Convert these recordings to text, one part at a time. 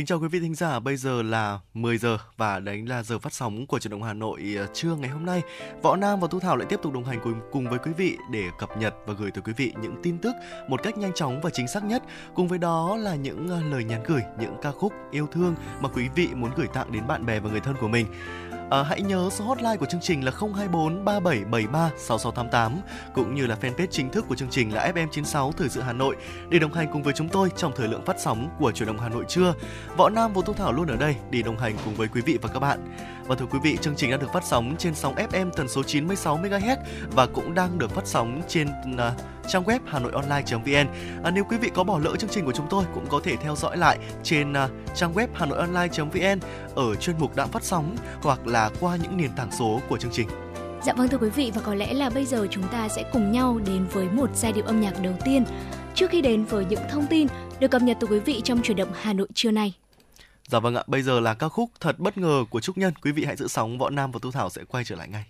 Kính chào quý vị thính giả, bây giờ là 10 giờ và đấy là giờ phát sóng của truyền động Hà Nội ờ, trưa ngày hôm nay. Võ Nam và Thu Thảo lại tiếp tục đồng hành cùng cùng với quý vị để cập nhật và gửi tới quý vị những tin tức một cách nhanh chóng và chính xác nhất. Cùng với đó là những ờ, lời nhắn gửi, những ca khúc yêu thương mà quý vị muốn gửi tặng đến bạn bè và người thân của mình. À, hãy nhớ số hotline của chương trình là 024 3773 6688 cũng như là fanpage chính thức của chương trình là FM96 Thời sự Hà Nội để đồng hành cùng với chúng tôi trong thời lượng phát sóng của truyền động Hà Nội trưa. Võ Nam và Thu Thảo luôn ở đây để đồng hành cùng với quý vị và các bạn. Và thưa quý vị, chương trình đã được phát sóng trên sóng FM tần số 96 MHz và cũng đang được phát sóng trên uh, trang web hanoionline.vn. À, nếu quý vị có bỏ lỡ chương trình của chúng tôi cũng có thể theo dõi lại trên uh, trang web hanoionline.vn ở chuyên mục đã phát sóng hoặc là qua những nền tảng số của chương trình. Dạ vâng thưa quý vị và có lẽ là bây giờ chúng ta sẽ cùng nhau đến với một giai điệu âm nhạc đầu tiên trước khi đến với những thông tin được cập nhật từ quý vị trong chuyển động Hà Nội trưa nay. Dạ vâng ạ, bây giờ là ca khúc thật bất ngờ của Trúc Nhân. Quý vị hãy giữ sóng, Võ Nam và Tu Thảo sẽ quay trở lại ngay.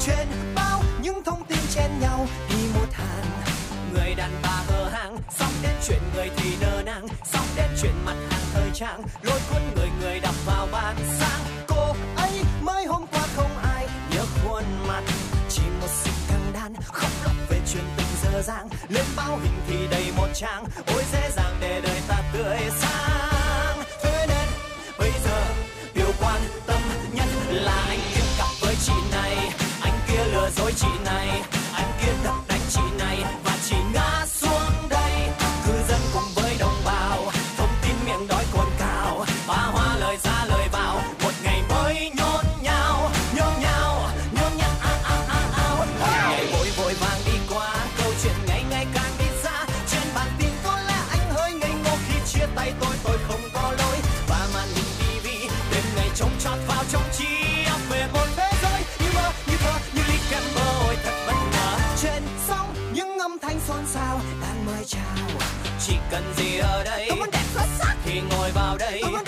trên bao những thông tin chen nhau đi một hàng người đàn bà hờ xong đến chuyện người thì nơ nàng xong đến chuyện mặt hàng thời trang, lôi cuốn người người đọc vào bàn sáng. Cô ấy mới hôm qua không ai nhớ khuôn mặt, chỉ một sự thằng đan, khóc lóc về chuyện tình dơ dàng lên báo hình thì đầy một trang, ôi dễ dàng để đời ta tươi sáng. Thế nên bây giờ, điều quan tâm nhất là anh kia cặp với chị này. Anh kia lừa dối chị này. Chào chỉ cần gì ở đây có vấn đề xuất sắc. thì ngồi vào đây. Có vấn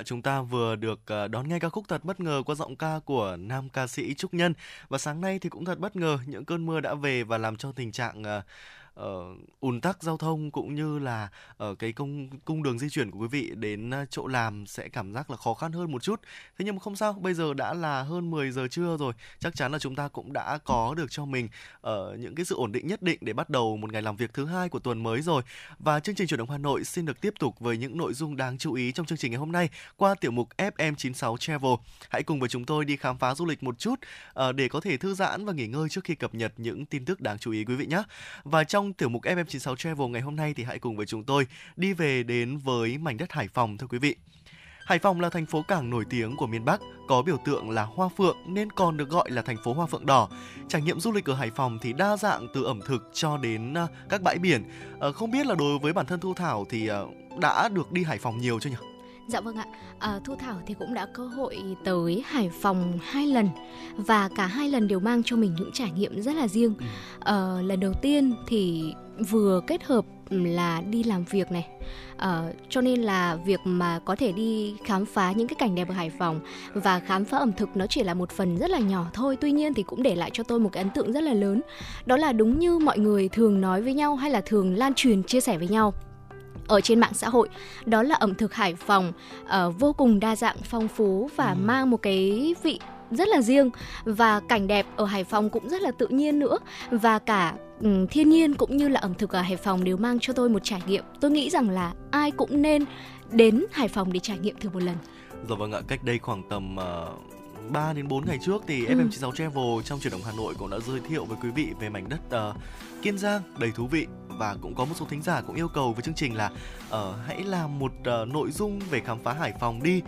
ạ, chúng ta vừa được ờ, đón nghe ca khúc thật bất ngờ qua giọng ca của nam ca sĩ Trúc Nhân. Và sáng nay thì cũng thật bất ngờ những cơn mưa đã về và làm cho tình trạng ờ, uh, ùn tắc giao thông cũng như là ở uh, cái công cung đường di chuyển của quý vị đến uh, chỗ làm sẽ cảm giác là khó khăn hơn một chút. Thế nhưng mà không sao, bây giờ đã là hơn 10 giờ trưa rồi, chắc chắn là chúng ta cũng đã có được cho mình ở uh, những cái sự ổn định nhất định để bắt đầu một ngày làm việc thứ hai của tuần mới rồi. Và chương trình chuyển động Hà Nội xin được tiếp tục với những nội dung đáng chú ý trong chương trình ngày hôm nay qua tiểu mục FM96 Travel. Hãy cùng với chúng tôi đi khám phá du lịch một chút uh, để có thể thư giãn và nghỉ ngơi trước khi cập nhật những tin tức đáng chú ý quý vị nhé. Và trong trong tiểu mục FM96 Travel ngày hôm nay thì hãy cùng với chúng tôi đi về đến với mảnh đất Hải Phòng thưa quý vị. Hải Phòng là thành phố cảng nổi tiếng của miền Bắc, có biểu tượng là hoa phượng nên còn được gọi là thành phố hoa phượng đỏ. Trải nghiệm du lịch ở Hải Phòng thì đa dạng từ ẩm thực cho đến à, các bãi biển. Ờ, không biết là đối với bản thân Thu Thảo thì ờ, đã được đi Hải Phòng nhiều chưa nhỉ? Dạ vâng ạ, à, Thu Thảo thì cũng đã cơ hội tới Hải Phòng hai lần và cả hai lần đều mang cho mình những trải nghiệm rất là riêng. À, lần đầu tiên thì vừa kết hợp là đi làm việc này. Uh, cho nên là việc mà có thể đi khám phá những cái cảnh đẹp ở Hải Phòng và khám phá ẩm thực nó chỉ là một phần rất là nhỏ thôi. Tuy nhiên thì cũng để lại cho tôi một cái ấn tượng rất là lớn. Đó là đúng như mọi người thường nói với nhau hay là thường lan truyền chia sẻ với nhau ở trên mạng xã hội đó là ẩm thực Hải Phòng uh, vô cùng đa dạng phong phú và ừ. mang một cái vị rất là riêng và cảnh đẹp ở Hải Phòng cũng rất là tự nhiên nữa và cả um, thiên nhiên cũng như là ẩm thực ở Hải Phòng đều mang cho tôi một trải nghiệm. Tôi nghĩ rằng là ai cũng nên đến Hải Phòng để trải nghiệm thử một lần. Rồi vâng ạ, cách đây khoảng tầm uh... 3 đến 4 ngày trước thì ừ. FM96 Travel trong chuyển động Hà Nội cũng đã giới thiệu với quý vị về mảnh đất uh, Kiên Giang đầy thú vị và cũng có một số thính giả cũng yêu cầu với chương trình là uh, hãy làm một uh, nội dung về khám phá Hải Phòng đi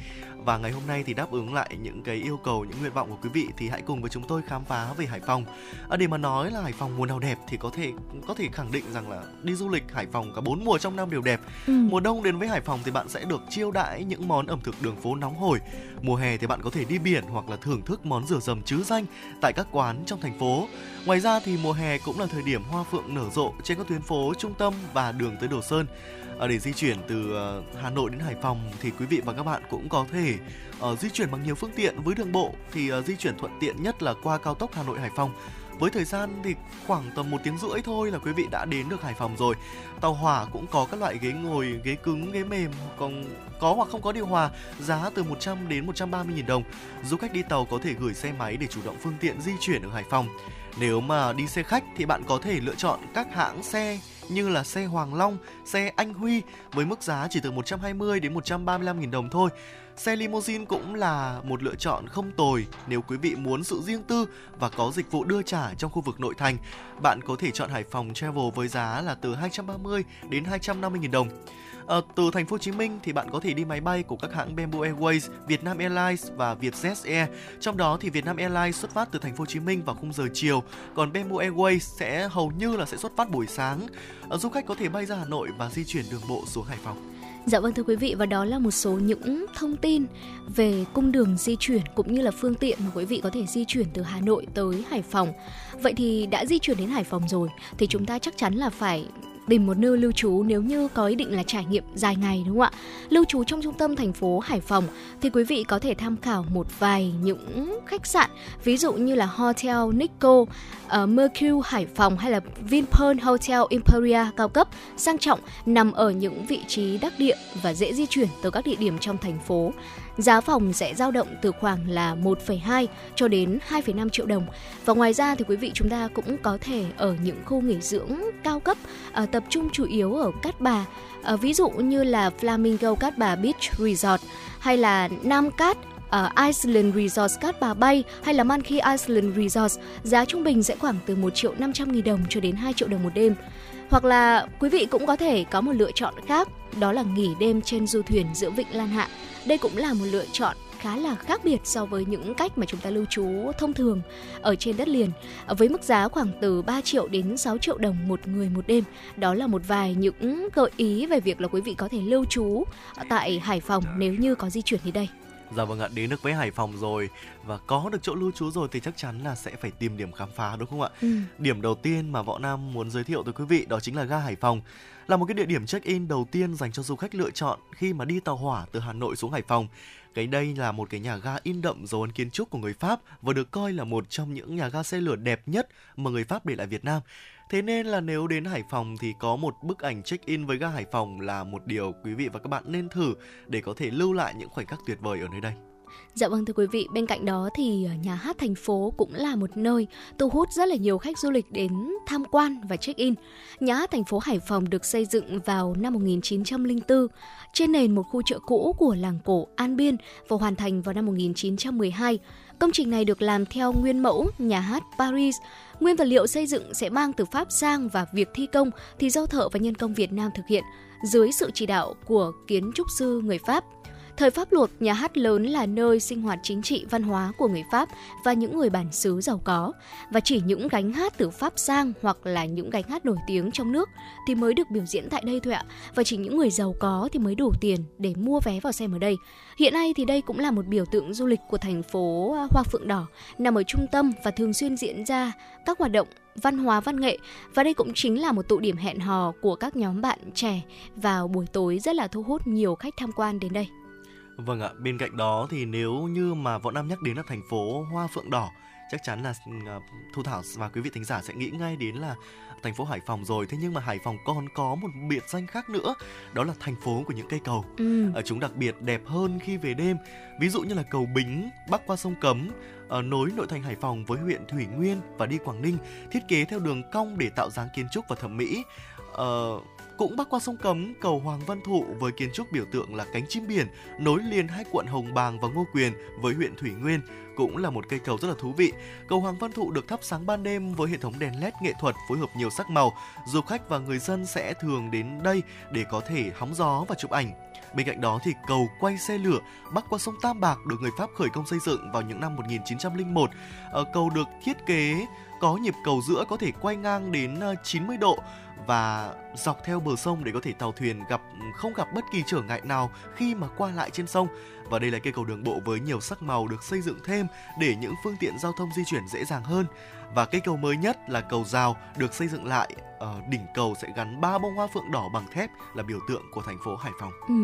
và ngày hôm nay thì đáp ứng lại những cái yêu cầu những nguyện vọng của quý vị thì hãy cùng với chúng tôi khám phá về Hải Phòng. À, để mà nói là Hải Phòng mùa nào đẹp thì có thể có thể khẳng định rằng là đi du lịch Hải Phòng cả bốn mùa trong năm đều đẹp. Ừ. Mùa đông đến với Hải Phòng thì bạn sẽ được chiêu đãi những món ẩm thực đường phố nóng hổi. Mùa hè thì bạn có thể đi biển hoặc là thưởng thức món rửa dầm chứ danh tại các quán trong thành phố. Ngoài ra thì mùa hè cũng là thời điểm hoa phượng nở rộ trên các tuyến phố trung tâm và đường tới Đồ Sơn. À, để di chuyển từ ờ, Hà Nội đến Hải Phòng thì quý vị và các bạn cũng có thể uh, di chuyển bằng nhiều phương tiện với đường bộ thì uh, di chuyển thuận tiện nhất là qua cao tốc Hà Nội Hải Phòng với thời gian thì khoảng tầm một tiếng rưỡi thôi là quý vị đã đến được Hải Phòng rồi. Tàu hỏa cũng có các loại ghế ngồi, ghế cứng, ghế mềm, còn có hoặc không có điều hòa, giá từ 100 đến 130 000 đồng. Du khách đi tàu có thể gửi xe máy để chủ động phương tiện di chuyển ở Hải Phòng. Nếu mà đi xe khách thì bạn có thể lựa chọn các hãng xe như là xe Hoàng Long, xe Anh Huy với mức giá chỉ từ 120 đến 135 000 đồng thôi. Xe limousine cũng là một lựa chọn không tồi nếu quý vị muốn sự riêng tư và có dịch vụ đưa trả trong khu vực nội thành. Bạn có thể chọn Hải Phòng Travel với giá là từ 230 đến 250 000 đồng. À, từ thành phố Hồ Chí Minh thì bạn có thể đi máy bay của các hãng Bamboo Airways, Vietnam Airlines và Vietjet Air. Trong đó thì Vietnam Airlines xuất phát từ thành phố Hồ Chí Minh vào khung giờ chiều, còn Bamboo Airways sẽ hầu như là sẽ xuất phát buổi sáng. À, du khách có thể bay ra Hà Nội và di chuyển đường bộ xuống Hải Phòng. Dạ vâng thưa quý vị và đó là một số những thông tin về cung đường di chuyển cũng như là phương tiện mà quý vị có thể di chuyển từ Hà Nội tới Hải Phòng. Vậy thì đã di chuyển đến Hải Phòng rồi thì chúng ta chắc chắn là phải tìm một nơi lưu trú nếu như có ý định là trải nghiệm dài ngày đúng không ạ? Lưu trú trong trung tâm thành phố Hải Phòng thì quý vị có thể tham khảo một vài những khách sạn ví dụ như là Hotel Nico, uh, Mercure Hải Phòng hay là Vinpearl Hotel Imperia cao cấp sang trọng nằm ở những vị trí đắc địa và dễ di chuyển từ các địa điểm trong thành phố. Giá phòng sẽ dao động từ khoảng là 1,2 cho đến 2,5 triệu đồng. Và ngoài ra thì quý vị chúng ta cũng có thể ở những khu nghỉ dưỡng cao cấp uh, tập trung chủ yếu ở Cát Bà, uh, ví dụ như là Flamingo Cát Bà Beach Resort hay là Nam Cát ở Iceland Resort Cát Bà Bay hay là Manki Iceland Resort, giá trung bình sẽ khoảng từ 1 triệu 500 nghìn đồng cho đến 2 triệu đồng một đêm. Hoặc là quý vị cũng có thể có một lựa chọn khác, đó là nghỉ đêm trên du thuyền giữa Vịnh Lan Hạ. Đây cũng là một lựa chọn khá là khác biệt so với những cách mà chúng ta lưu trú thông thường ở trên đất liền với mức giá khoảng từ 3 triệu đến 6 triệu đồng một người một đêm. Đó là một vài những gợi ý về việc là quý vị có thể lưu trú tại Hải Phòng nếu như có di chuyển đến đây. Dạ vâng ạ, đến được với Hải Phòng rồi và có được chỗ lưu trú rồi thì chắc chắn là sẽ phải tìm điểm khám phá đúng không ạ? Ừ. Điểm đầu tiên mà Võ Nam muốn giới thiệu tới quý vị đó chính là ga Hải Phòng. Là một cái địa điểm check-in đầu tiên dành cho du khách lựa chọn khi mà đi tàu hỏa từ Hà Nội xuống Hải Phòng. Cái đây là một cái nhà ga in đậm dấu ấn kiến trúc của người Pháp và được coi là một trong những nhà ga xe lửa đẹp nhất mà người Pháp để lại Việt Nam. Thế nên là nếu đến Hải Phòng thì có một bức ảnh check-in với ga Hải Phòng là một điều quý vị và các bạn nên thử để có thể lưu lại những khoảnh khắc tuyệt vời ở nơi đây. Dạ vâng thưa quý vị, bên cạnh đó thì nhà hát thành phố cũng là một nơi thu hút rất là nhiều khách du lịch đến tham quan và check-in. Nhà hát thành phố Hải Phòng được xây dựng vào năm 1904 trên nền một khu chợ cũ của làng cổ An Biên và hoàn thành vào năm 1912. Công trình này được làm theo nguyên mẫu nhà hát Paris. Nguyên vật liệu xây dựng sẽ mang từ Pháp sang và việc thi công thì do thợ và nhân công Việt Nam thực hiện dưới sự chỉ đạo của kiến trúc sư người Pháp. Thời Pháp luật, nhà hát lớn là nơi sinh hoạt chính trị văn hóa của người Pháp và những người bản xứ giàu có. Và chỉ những gánh hát từ Pháp sang hoặc là những gánh hát nổi tiếng trong nước thì mới được biểu diễn tại đây thôi ạ. Và chỉ những người giàu có thì mới đủ tiền để mua vé vào xem ở đây. Hiện nay thì đây cũng là một biểu tượng du lịch của thành phố à, Hoa Phượng Đỏ, nằm ở trung tâm và thường xuyên diễn ra các hoạt động văn hóa văn nghệ và đây cũng chính là một tụ điểm hẹn hò của các nhóm bạn trẻ vào buổi tối rất là thu hút nhiều khách tham quan đến đây. Vâng ạ, bên cạnh đó thì nếu như mà Võ Nam nhắc đến là thành phố Hoa Phượng Đỏ chắc chắn là uh, Thu Thảo và quý vị thính giả sẽ nghĩ ngay đến là thành phố Hải Phòng rồi. Thế nhưng mà Hải Phòng còn có một biệt danh khác nữa, đó là thành phố của những cây cầu. Ừ. Ở chúng đặc biệt đẹp hơn khi về đêm. Ví dụ như là cầu Bính bắc qua sông Cấm, nối nội thành Hải Phòng với huyện Thủy Nguyên và đi Quảng Ninh, thiết kế theo đường cong để tạo dáng kiến trúc và thẩm mỹ. Ờ, cũng bắc qua sông Cấm, cầu Hoàng Văn Thụ với kiến trúc biểu tượng là cánh chim biển nối liền hai quận Hồng Bàng và Ngô Quyền với huyện Thủy Nguyên cũng là một cây cầu rất là thú vị. Cầu Hoàng Văn Thụ được thắp sáng ban đêm với hệ thống đèn led nghệ thuật phối hợp nhiều sắc màu. Du khách và người dân sẽ thường đến đây để có thể hóng gió và chụp ảnh. Bên cạnh đó thì cầu quay xe lửa bắc qua sông Tam Bạc được người Pháp khởi công xây dựng vào những năm 1901. Ờ, cầu được thiết kế có nhịp cầu giữa có thể quay ngang đến ờ, 90 độ và dọc theo bờ sông để có thể tàu thuyền gặp không gặp bất kỳ trở ngại nào khi mà qua lại trên sông. Và đây là cây cầu đường bộ với nhiều sắc màu được xây dựng thêm để những phương tiện giao thông di chuyển dễ dàng hơn. Và cây cầu mới nhất là cầu rào được xây dựng lại ở đỉnh cầu sẽ gắn ba bông hoa phượng đỏ bằng thép là biểu tượng của thành phố Hải Phòng. Ừ,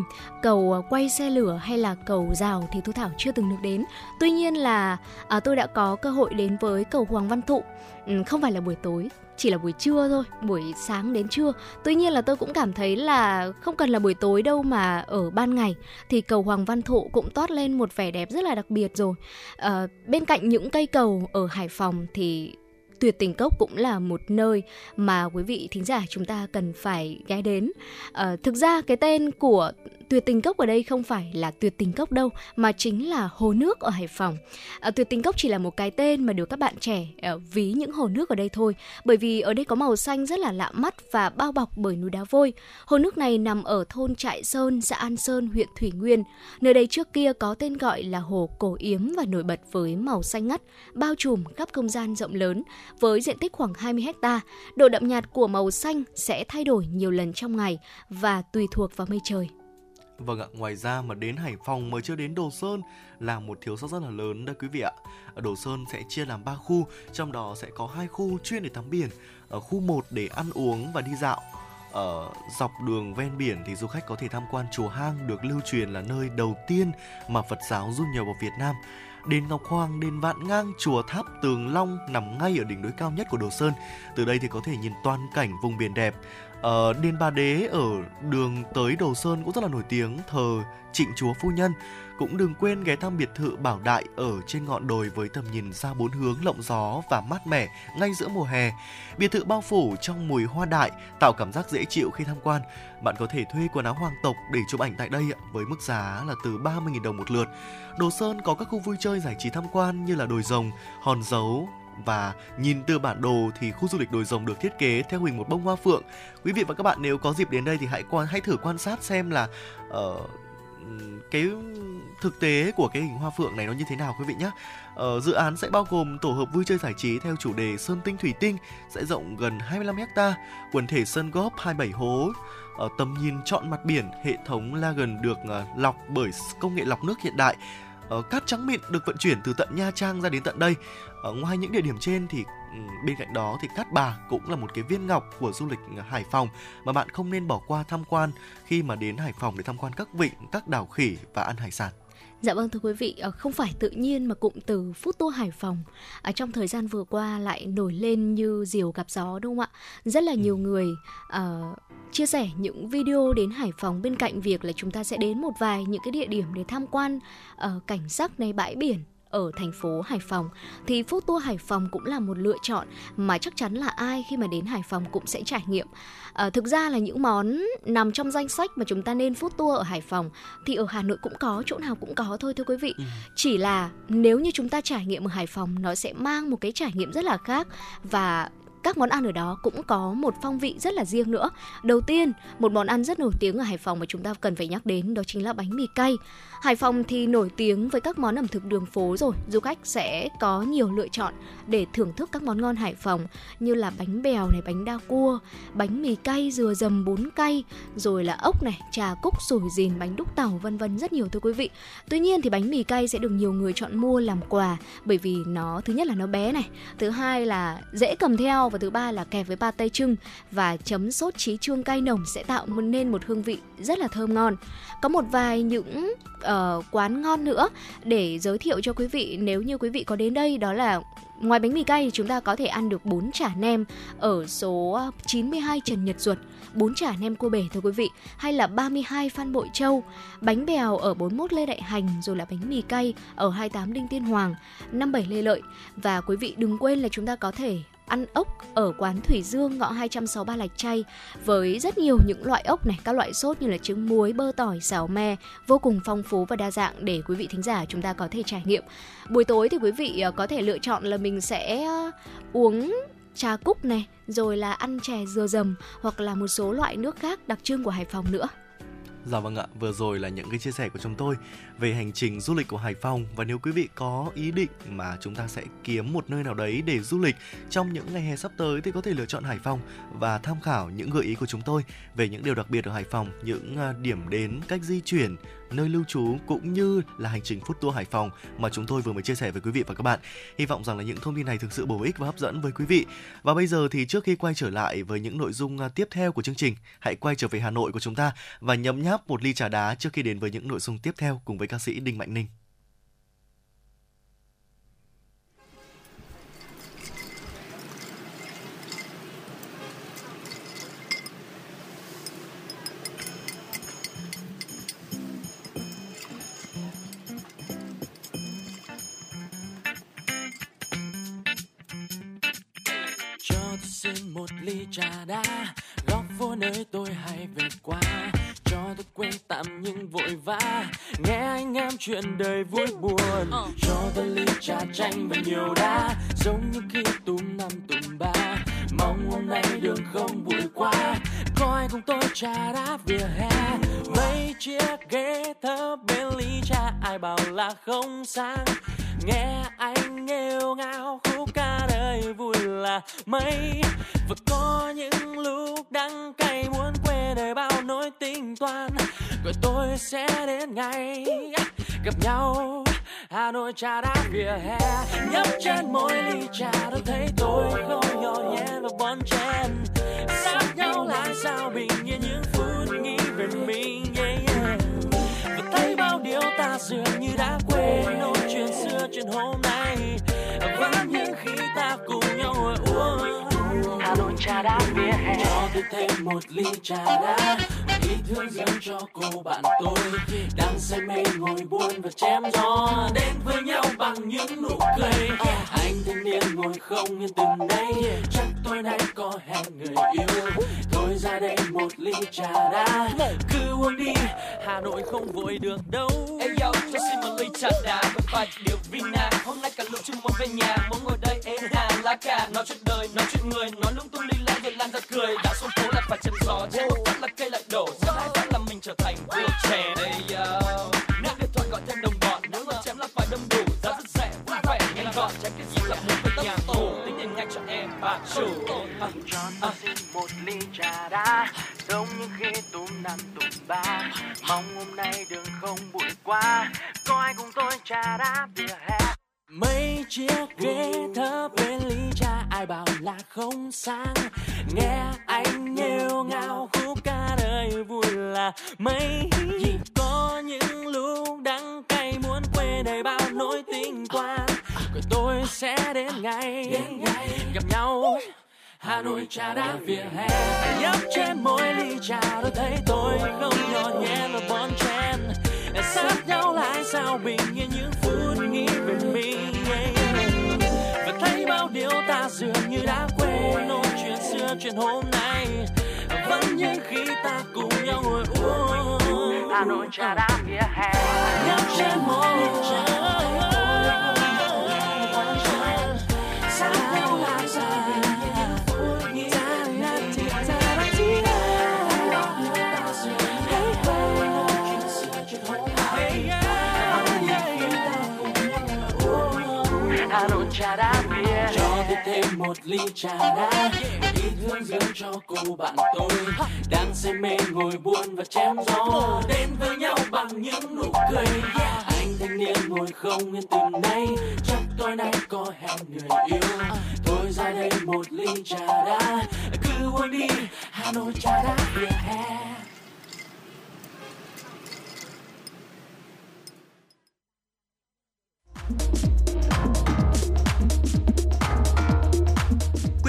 cầu ờ, quay xe lửa hay là cầu rào thì Thu Thảo chưa từng được đến. Tuy nhiên là à, tôi đã có cơ hội đến với cầu Hoàng Văn Thụ, ừ, không phải là buổi tối chỉ là buổi trưa thôi, buổi sáng đến trưa. Tuy nhiên là tôi cũng cảm thấy là không cần là buổi tối đâu mà ở ban ngày thì cầu Hoàng Văn Thụ cũng toát lên một vẻ đẹp rất là đặc biệt rồi. À, bên cạnh những cây cầu ở Hải Phòng thì Tuyệt Tình Cốc cũng là một nơi mà quý vị thính giả chúng ta cần phải ghé đến. À, thực ra cái tên của tuyệt tình cốc ở đây không phải là tuyệt tình cốc đâu mà chính là hồ nước ở Hải Phòng. À, tuyệt tình cốc chỉ là một cái tên mà được các bạn trẻ à, ví những hồ nước ở đây thôi, bởi vì ở đây có màu xanh rất là lạ mắt và bao bọc bởi núi đá vôi. Hồ nước này nằm ở thôn Trại Sơn, xã An Sơn, huyện Thủy Nguyên. Nơi đây trước kia có tên gọi là hồ Cổ Yếm và nổi bật với màu xanh ngắt, bao trùm khắp không gian rộng lớn với diện tích khoảng 20 hecta. Độ đậm nhạt của màu xanh sẽ thay đổi nhiều lần trong ngày và tùy thuộc vào mây trời. Vâng ạ, ngoài ra mà đến Hải Phòng mới chưa đến Đồ Sơn là một thiếu sót rất là lớn đó quý vị ạ. Đồ Sơn sẽ chia làm 3 khu, trong đó sẽ có hai khu chuyên để tắm biển, ở khu 1 để ăn uống và đi dạo. Ở dọc đường ven biển thì du khách có thể tham quan chùa Hang được lưu truyền là nơi đầu tiên mà Phật giáo du nhập vào Việt Nam. Đền Ngọc Hoàng, đền Vạn Ngang, chùa Tháp Tường Long nằm ngay ở đỉnh núi cao nhất của Đồ Sơn. Từ đây thì có thể nhìn toàn cảnh vùng biển đẹp. Ờ, đền Bà Đế ở đường tới Đồ Sơn cũng rất là nổi tiếng thờ Trịnh Chúa Phu Nhân. Cũng đừng quên ghé thăm biệt thự Bảo Đại ở trên ngọn đồi với tầm nhìn ra bốn hướng lộng gió và mát mẻ ngay giữa mùa hè. Biệt thự bao phủ trong mùi hoa đại tạo cảm giác dễ chịu khi tham quan. Bạn có thể thuê quần áo hoàng tộc để chụp ảnh tại đây với mức giá là từ 30.000 đồng một lượt. Đồ Sơn có các khu vui chơi giải trí tham quan như là đồi rồng, hòn dấu, và nhìn từ bản đồ thì khu du lịch đồi rồng được thiết kế theo hình một bông hoa phượng. Quý vị và các bạn nếu có dịp đến đây thì hãy quan hãy thử quan sát xem là uh, cái thực tế của cái hình hoa phượng này nó như thế nào quý vị nhé. Ờ, dự án sẽ bao gồm tổ hợp vui chơi giải trí theo chủ đề Sơn Tinh Thủy Tinh sẽ rộng gần 25 ha, quần thể sân góp 27 hố, ở tầm nhìn trọn mặt biển, hệ thống lagoon được uh, lọc bởi công nghệ lọc nước hiện đại. Uh, cát trắng mịn được vận chuyển từ tận Nha Trang ra đến tận đây. Ở ngoài những địa điểm trên thì ừ, bên cạnh đó thì Cát Bà cũng là một cái viên ngọc của du lịch ờ, Hải Phòng mà bạn không nên bỏ qua tham quan khi mà đến Hải Phòng để tham quan các vịnh, các đảo khỉ và ăn hải sản. Dạ vâng thưa quý vị, ờ, không phải tự nhiên mà cụm từ Food Tour Hải Phòng ở trong thời gian vừa qua lại nổi lên như diều gặp gió đúng không ạ? Rất là nhiều ừ. người uh, chia sẻ những video đến Hải Phòng bên cạnh việc là chúng ta sẽ đến một vài những cái địa điểm để tham quan uh, cảnh sắc này bãi biển ở thành phố Hải Phòng thì Food Tour Hải Phòng cũng là một lựa chọn mà chắc chắn là ai khi mà đến Hải Phòng cũng sẽ trải nghiệm. À, thực ra là những món nằm trong danh sách mà chúng ta nên Food Tour ở Hải Phòng thì ở Hà Nội cũng có, chỗ nào cũng có thôi thưa quý vị. Ừ. Chỉ là nếu như chúng ta trải nghiệm ở Hải Phòng nó sẽ mang một cái trải nghiệm rất là khác và các món ăn ở đó cũng có một phong vị rất là riêng nữa. Đầu tiên, một món ăn rất nổi tiếng ở Hải Phòng mà chúng ta cần phải nhắc đến đó chính là bánh mì cay. Hải Phòng thì nổi tiếng với các món ẩm thực đường phố rồi, du khách sẽ có nhiều lựa chọn để thưởng thức các món ngon Hải Phòng như là bánh bèo này, bánh đa cua, bánh mì cay, dừa dầm bún cay, rồi là ốc này, trà cúc, sủi dìn, bánh đúc tàu vân vân rất nhiều thưa quý vị. Tuy nhiên thì bánh mì cay sẽ được nhiều người chọn mua làm quà bởi vì nó thứ nhất là nó bé này, thứ hai là dễ cầm theo và thứ ba là kèm với ba tây trưng và chấm sốt trí chuông cay nồng sẽ tạo nên một hương vị rất là thơm ngon. Có một vài những uh, quán ngon nữa để giới thiệu cho quý vị. Nếu như quý vị có đến đây đó là ngoài bánh mì cay thì chúng ta có thể ăn được bún chả nem ở số ờ, 92 Trần Nhật Duật. Bún chả nem cua bể thưa quý vị hay là 32 Phan Bội Châu. Bánh bèo ở 41 Lê Đại Hành rồi là bánh mì cay ở 28 Đinh Tiên Hoàng. 57 Lê Lợi. Và quý vị đừng quên là chúng ta có thể ăn ốc ở quán Thủy Dương ngõ 263 Lạch Chay với rất nhiều những loại ốc này, các loại sốt như là trứng muối, bơ tỏi, xào me vô cùng phong phú và đa dạng để quý vị thính giả chúng ta có thể trải nghiệm. Buổi tối thì quý vị ờ, có thể lựa chọn là mình sẽ ờ, uống trà cúc này, rồi là ăn chè dừa dầm hoặc là một số loại nước khác đặc trưng của Hải Phòng nữa. Dạ vâng ạ, vừa rồi là những cái chia sẻ của chúng tôi về hành trình du lịch của Hải Phòng. Và nếu quý vị có ý định mà chúng ta sẽ kiếm một nơi nào đấy để du lịch trong những ngày hè sắp tới thì có thể lựa chọn Hải Phòng và tham khảo những gợi ý của chúng tôi về những điều đặc biệt ở Hải Phòng, những à, điểm đến, cách di chuyển, nơi lưu trú cũng như là hành trình food tour Hải Phòng mà chúng tôi vừa mới chia sẻ với quý vị và các bạn. Hy vọng rằng là những thông tin này thực sự bổ ích và hấp dẫn với quý vị. Và bây giờ thì trước khi quay trở lại với những nội dung à, tiếp theo của chương trình, hãy quay trở về Hà Nội của chúng ta và nhấm nháp một ly trà đá trước khi đến với những nội dung tiếp theo cùng với ca sĩ Đinh Mạnh Ninh. Một ly trà đá. Góc phố nơi tôi hay về qua cho tôi quên tạm nhưng vội vã. Nghe anh em chuyện đời vui buồn cho tôi ly trà chanh và nhiều đá. Giống như khi túm năm túm ba mong hôm nay đường không bụi quá nói cùng tôi trà đá vỉa hè. Mấy chiếc ghế thơ bên ly trà ai bảo là không sang nghe anh nghêu ngao, khúc ca đời vui là mấy. Và có những lúc đắng cay, muốn quên đời bao nỗi tính toán. Rồi tôi sẽ đến ngày gặp nhau, Hà Nội trà đá vỉa hè. Nhấp trên môi ly trà, tôi thấy tôi không nhỏ nhẹ và bon chen. Sát nhau là sao bình yên những phút nghĩ về mình yeah, yeah. và thấy bao điều ta dường như đã quên nỗi chuyện xưa chuyện hôm nay Và những khi ta cùng nhau uống Hà Nội trà đá biết một ly trà đá. Ý thương dâng cho cô bạn tôi, đang say mê ngồi buồn và chém gió. Đến với nhau bằng những nụ cười. Anh thanh niên ngồi không yên từng đây. Chắc tối nay có hẹn người yêu. Thôi ra đây một ly trà đá. Cứ uống đi, hà nội không vội được đâu. Ê yo, cho xin một ly trà đá với vài điều vina. Hôm nay cả lũ chung muốn về nhà muốn ngồi đây êm hà lá cà, nói chuyện đời, nói chuyện người. Nói lung tung ly lai rồi lan ra cười. Đã xuống phố là chém chân gió trên một phát là cây lại đổ rất hai phát là mình trở thành vua trẻ. Đây yo. Nếu điện thoại gọi thêm đồng bọn nếu mà chém là phải đông đủ. Giá rất rẻ, vui vẻ, nhanh gọn. Chém cái gì là muốn với nhà tù tính tiền ngay cho em, bà chủ. Cho tôi xin một ly trà đá, giống như khi tùm năm tùm ba. Mong hôm nay đường không bụi quá, có ai cùng tôi trà đá vỉa hè? mấy chiếc ghế thấp bên ly trà ai bảo là không sang nghe anh nghêu ngao khúc ca đời vui là mấy. Gì có những lúc đắng cay muốn quê đầy bao nỗi tình qua. rồi tôi sẽ đến ngày gặp nhau. Hà Nội trà đá vỉa hè. nhấp trên môi ly trà tôi thấy tôi không nhỏ nhẹ là bon chen sát nhau lại sao bình yên những phút nghĩ về mình và thấy bao điều ta dường như đã quên ôn chuyện xưa chuyện hôm nay. Vẫn như khi ta cùng nhau ngồi uống. Hà Nội trà đá vỉa hè. Nhấp trên mỗi ly một ly trà đá. Ít hương dưỡng cho cô bạn tôi. Đang say mê ngồi buồn và chém gió. Đến với nhau bằng những nụ cười. Anh thanh niên ngồi không yên từ nay. Chắc tối nay có hẹn người yêu. Thôi ra đây một ly trà đá. Cứ uống đi, hà nội trà đá vỉa hè.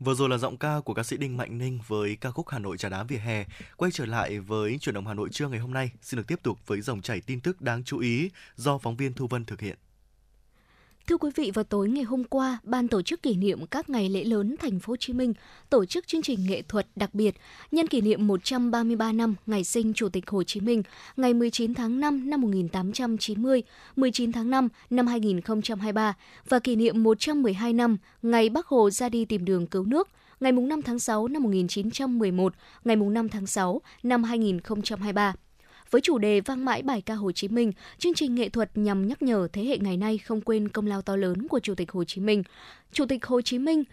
Vừa rồi là giọng ca của ca sĩ Đinh Mạnh Ninh với ca khúc Hà Nội trà đá vỉa hè. Quay trở lại với chuyển động Hà Nội trưa ngày hôm nay, xin được tiếp tục với dòng chảy tin tức đáng chú ý do phóng viên Thu Vân thực hiện. Thưa quý vị, vào tối ngày hôm qua, ban tổ chức kỷ niệm các ngày lễ lớn thành phố Hồ Chí Minh tổ chức chương trình nghệ thuật đặc biệt nhân kỷ niệm 133 năm ngày sinh Chủ tịch Hồ Chí Minh, ngày 19 tháng 5 năm 1890, 19 tháng 5 năm 2023 và kỷ niệm 112 năm ngày Bắc Hồ ra đi tìm đường cứu nước, ngày 5 tháng 6 năm 1911, ngày 5 tháng 6 năm 2023 với chủ đề vang mãi bài ca Hồ Chí Minh, chương trình nghệ thuật nhằm nhắc nhở thế hệ ngày nay không quên công lao to lớn của Chủ tịch Hồ Chí Minh. Chủ tịch Hồ Chí Minh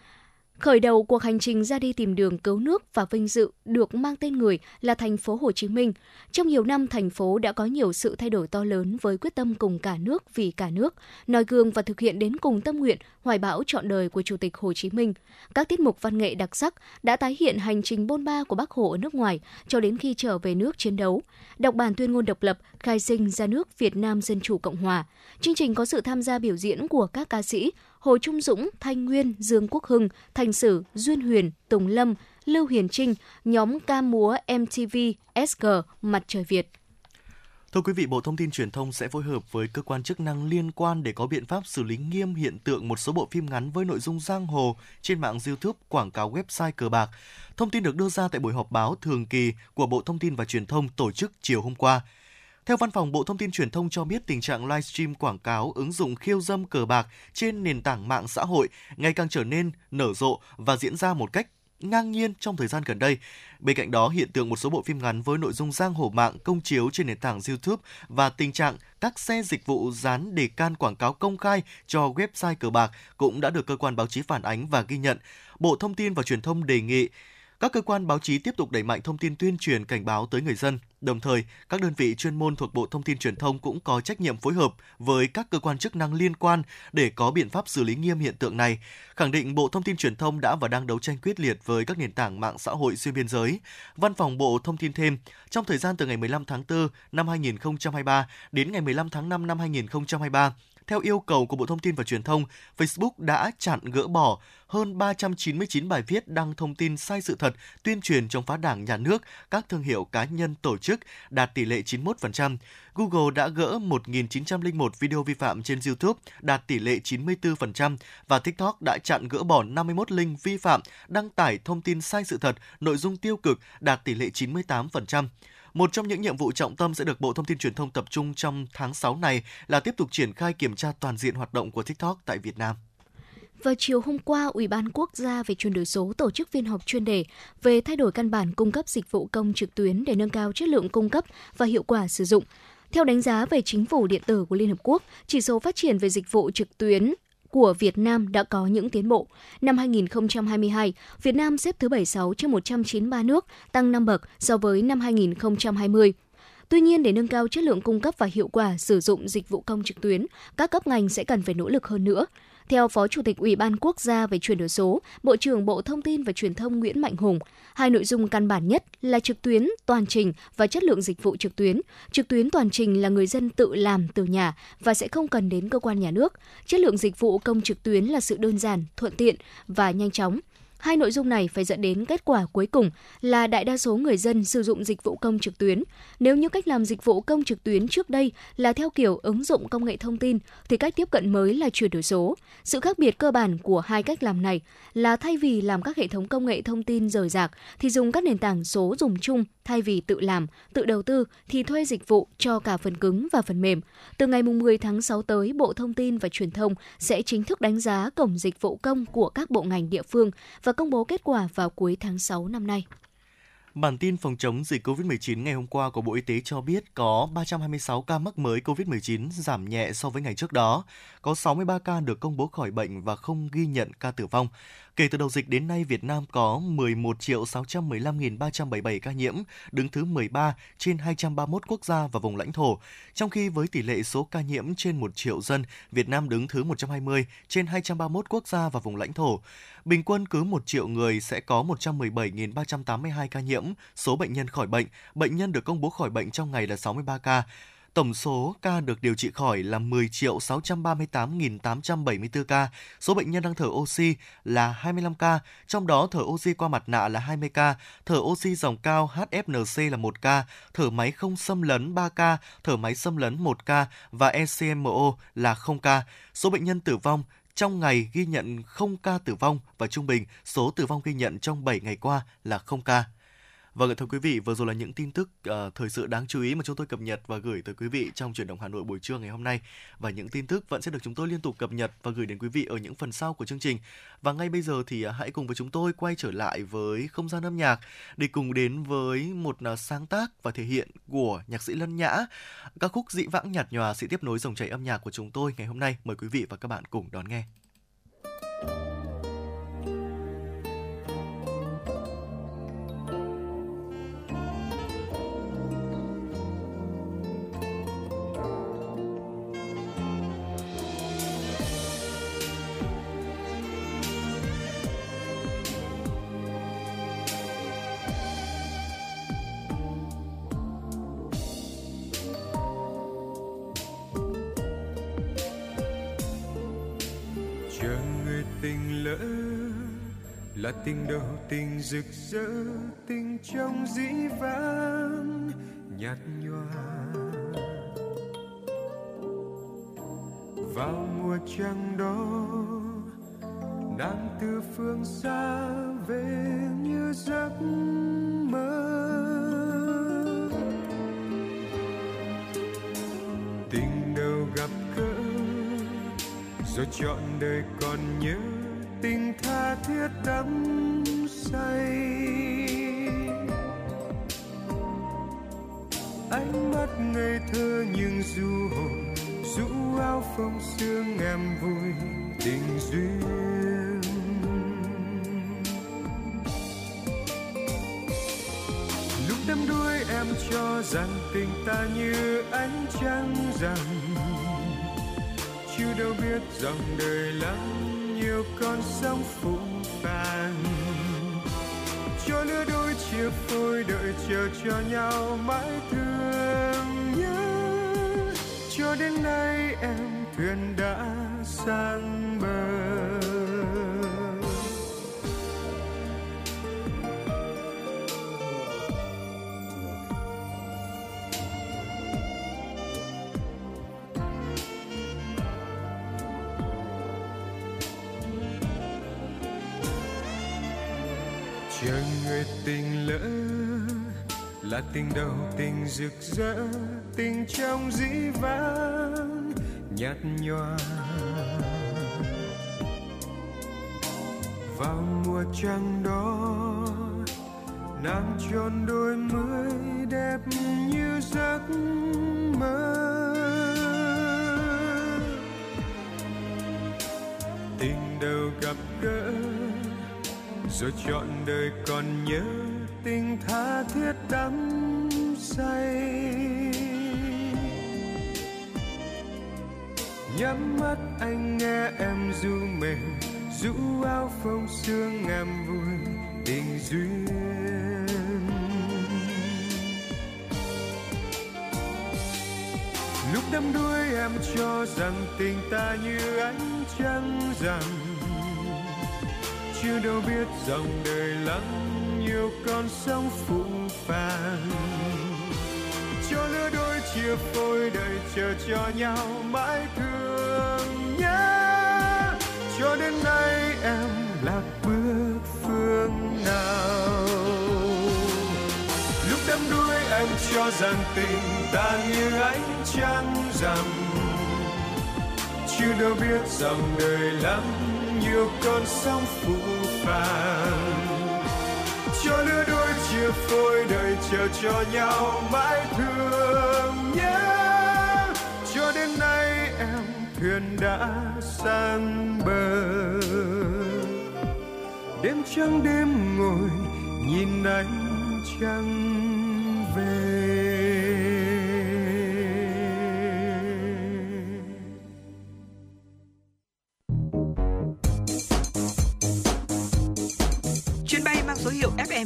Khởi đầu cuộc hành trình ra đi tìm đường cứu nước và vinh dự được mang tên người là thành phố Hồ Chí Minh. Trong nhiều năm, thành phố đã có nhiều sự thay đổi to lớn với quyết tâm cùng cả nước vì cả nước, noi gương và thực hiện đến cùng tâm nguyện hoài bão trọn đời của Chủ tịch Hồ Chí Minh. Các tiết mục văn nghệ đặc sắc đã tái hiện hành trình bôn ba của Bác Hồ ở nước ngoài cho đến khi trở về nước chiến đấu. Đọc bản tuyên ngôn độc lập, khai sinh ra nước Việt Nam Dân Chủ Cộng Hòa. Chương trình có sự tham gia biểu diễn của các ca sĩ Hồ Trung Dũng, Thanh Nguyên, Dương Quốc Hưng, Thành Sử, Duyên Huyền, Tùng Lâm, Lưu Hiền Trinh, nhóm ca múa MTV SG Mặt trời Việt. Thưa quý vị, Bộ Thông tin Truyền thông sẽ phối hợp với cơ quan chức năng liên quan để có biện pháp xử lý nghiêm hiện tượng một số bộ phim ngắn với nội dung giang hồ trên mạng YouTube quảng cáo website cờ bạc. Thông tin được đưa ra tại buổi họp báo thường kỳ của Bộ Thông tin và Truyền thông tổ chức chiều hôm qua. Theo Văn phòng Bộ Thông tin Truyền thông cho biết tình trạng livestream quảng cáo ứng dụng khiêu dâm cờ bạc trên nền tảng mạng xã hội ngày càng trở nên nở rộ và diễn ra một cách ngang nhiên trong thời gian gần đây. Bên cạnh đó, hiện tượng một số bộ phim ngắn với nội dung giang hồ mạng công chiếu trên nền tảng YouTube và tình trạng các xe dịch vụ dán đề can quảng cáo công khai cho website cờ bạc cũng đã được cơ quan báo chí phản ánh và ghi nhận. Bộ Thông tin và Truyền thông đề nghị các cơ quan báo chí tiếp tục đẩy mạnh thông tin tuyên truyền cảnh báo tới người dân. Đồng thời, các đơn vị chuyên môn thuộc Bộ Thông tin Truyền thông cũng có trách nhiệm phối hợp với các cơ quan chức năng liên quan để có biện pháp xử lý nghiêm hiện tượng này. Khẳng định Bộ Thông tin Truyền thông đã và đang đấu tranh quyết liệt với các nền tảng mạng xã hội xuyên biên giới. Văn phòng Bộ thông tin thêm, trong thời gian từ ngày 15 tháng 4 năm 2023 đến ngày 15 tháng 5 năm 2023, theo yêu cầu của Bộ Thông tin và Truyền thông, Facebook đã chặn gỡ bỏ hơn 399 bài viết đăng thông tin sai sự thật, tuyên truyền chống phá Đảng, Nhà nước, các thương hiệu cá nhân tổ chức đạt tỷ lệ 91%. Google đã gỡ 1.901 video vi phạm trên YouTube đạt tỷ lệ 94% và TikTok đã chặn gỡ bỏ 51 link vi phạm đăng tải thông tin sai sự thật, nội dung tiêu cực đạt tỷ lệ 98%. Một trong những nhiệm vụ trọng tâm sẽ được Bộ Thông tin Truyền thông tập trung trong tháng 6 này là tiếp tục triển khai kiểm tra toàn diện hoạt động của TikTok tại Việt Nam. Vào chiều hôm qua, Ủy ban Quốc gia về chuyển đổi số tổ chức phiên họp chuyên đề về thay đổi căn bản cung cấp dịch vụ công trực tuyến để nâng cao chất lượng cung cấp và hiệu quả sử dụng. Theo đánh giá về chính phủ điện tử của Liên Hợp Quốc, chỉ số phát triển về dịch vụ trực tuyến của Việt Nam đã có những tiến bộ. Năm 2022, Việt Nam xếp thứ 76 trên 193 nước, tăng 5 bậc so với năm 2020. Tuy nhiên, để nâng cao chất lượng cung cấp và hiệu quả sử dụng dịch vụ công trực tuyến, các cấp ngành sẽ cần phải nỗ lực hơn nữa. Theo Phó Chủ tịch Ủy ban Quốc gia về chuyển đổi số, Bộ trưởng Bộ Thông tin và Truyền thông Nguyễn Mạnh Hùng, hai nội dung căn bản nhất là trực tuyến, toàn trình và chất lượng dịch vụ trực tuyến. Trực tuyến toàn trình là người dân tự làm từ nhà và sẽ không cần đến cơ quan nhà nước. Chất lượng dịch vụ công trực tuyến là sự đơn giản, thuận tiện và nhanh chóng. Hai nội dung này phải dẫn đến kết quả cuối cùng là đại đa số người dân sử dụng dịch vụ công trực tuyến. Nếu như cách làm dịch vụ công trực tuyến trước đây là theo kiểu ứng dụng công nghệ thông tin, thì cách tiếp cận mới là chuyển đổi số. Sự khác biệt cơ bản của hai cách làm này là thay vì làm các hệ thống công nghệ thông tin rời rạc, thì dùng các nền tảng số dùng chung thay vì tự làm, tự đầu tư thì thuê dịch vụ cho cả phần cứng và phần mềm. Từ ngày 10 tháng 6 tới, Bộ Thông tin và Truyền thông sẽ chính thức đánh giá cổng dịch vụ công của các bộ ngành địa phương và công bố kết quả vào cuối tháng 6 năm nay. Bản tin phòng chống dịch COVID-19 ngày hôm qua của Bộ Y tế cho biết có 326 ca mắc mới COVID-19 giảm nhẹ so với ngày trước đó. Có 63 ca được công bố khỏi bệnh và không ghi nhận ca tử vong. Kể từ đầu dịch đến nay, Việt Nam có 11.615.377 ca nhiễm, đứng thứ 13 trên 231 quốc gia và vùng lãnh thổ. Trong khi với tỷ lệ số ca nhiễm trên 1 triệu dân, Việt Nam đứng thứ 120 trên 231 quốc gia và vùng lãnh thổ. Bình quân cứ 1 triệu người sẽ có 117.382 ca nhiễm, số bệnh nhân khỏi bệnh, bệnh nhân được công bố khỏi bệnh trong ngày là 63 ca. Tổng số ca được điều trị khỏi là 10 triệu 638.874 ca. Số bệnh nhân đang thở oxy là 25 ca, trong đó thở oxy qua mặt nạ là 20 ca, thở oxy dòng cao HFNC là 1 ca, thở máy không xâm lấn 3 ca, thở máy xâm lấn 1 ca và ECMO là 0 ca. Số bệnh nhân tử vong trong ngày ghi nhận 0 ca tử vong và trung bình số tử vong ghi nhận trong 7 ngày qua là 0 ca. Vâng, thưa quý vị, vừa rồi là những tin tức uh, thời sự đáng chú ý mà chúng tôi cập nhật và gửi tới quý vị trong chuyển động Hà Nội buổi trưa ngày hôm nay. Và những tin tức vẫn sẽ được chúng tôi liên tục cập nhật và gửi đến quý vị ở những phần sau của chương trình. Và ngay bây giờ thì uh, hãy cùng với chúng tôi quay trở lại với không gian âm nhạc để cùng đến với một uh, sáng tác và thể hiện của nhạc sĩ Lân Nhã. Các khúc dị vãng nhạt nhòa sẽ tiếp nối dòng chảy âm nhạc của chúng tôi ngày hôm nay. Mời quý vị và các bạn cùng đón nghe. Là tình đầu tình rực rỡ, tình trong dĩ vãng, nhạt nhòa. Vào mùa trăng đó, nàng từ phương xa về như giấc mơ. Tình đầu gặp gỡ, rồi chọn đời còn nhớ tha thiết đắm say. Ánh mắt ngây thơ nhưng du hồn, rũ áo phong sương em vui tình duyên. Lúc đắm đuối em cho rằng tình ta như ánh trăng rằng, chưa đâu biết dòng đời lắm nhiều con sóng phụ vàng cho lứa đôi chia phôi, đợi chờ cho nhau mãi thương nhớ. Cho đến nay em thuyền đã sang bờ. Là tình đầu, tình rực rỡ, tình trong dĩ vãng, nhạt nhòa. Vào mùa trăng đó, nàng tròn đôi mươi đẹp như giấc mơ. Tình đầu gặp gỡ, rồi chọn đời còn nhớ tình tha thiết đắm say. Nhắm mắt anh nghe em du mình rũ áo phông sương ngàm vui tình duyên. Lúc đắm đuối em cho rằng tình ta như ánh trăng rằng, chưa đâu biết dòng đời lắng nhiều con sóng phụ phàng. Cho lứa đôi chia phôi đời chờ cho nhau mãi thương nhớ. Cho đến nay em lạc bước phương nào. Lúc đắm đuối em cho rằng tình ta như ánh trăng rằm. Chưa đâu biết rằng đời lắm nhiều con sóng phụ phàng cho lứa đôi chia phôi, đời chờ cho nhau mãi thương nhớ cho đến nay em thuyền đã sang bờ đêm trắng đêm ngồi nhìn ánh trăng về.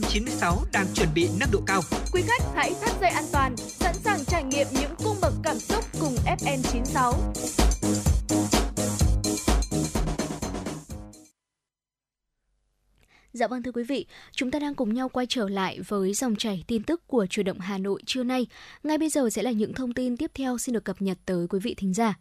FM96 đang chuẩn bị nâng độ cao. Quý khách hãy thắt dây an toàn, sẵn sàng trải nghiệm những cung bậc cảm xúc cùng FN96. Dạ vâng thưa quý vị, chúng ta đang cùng nhau quay trở lại với dòng chảy tin tức của Chủ động Hà Nội trưa nay. Ngay bây giờ sẽ là những thông tin tiếp theo xin được cập nhật tới quý vị thính giả.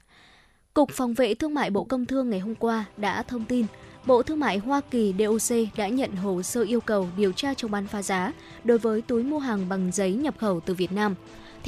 Cục Phòng vệ Thương mại Bộ Công Thương ngày hôm qua đã thông tin, Bộ Thương mại Hoa Kỳ DOC đã nhận hồ sơ yêu cầu điều tra chống bán phá giá đối với túi mua hàng bằng giấy nhập khẩu từ Việt Nam.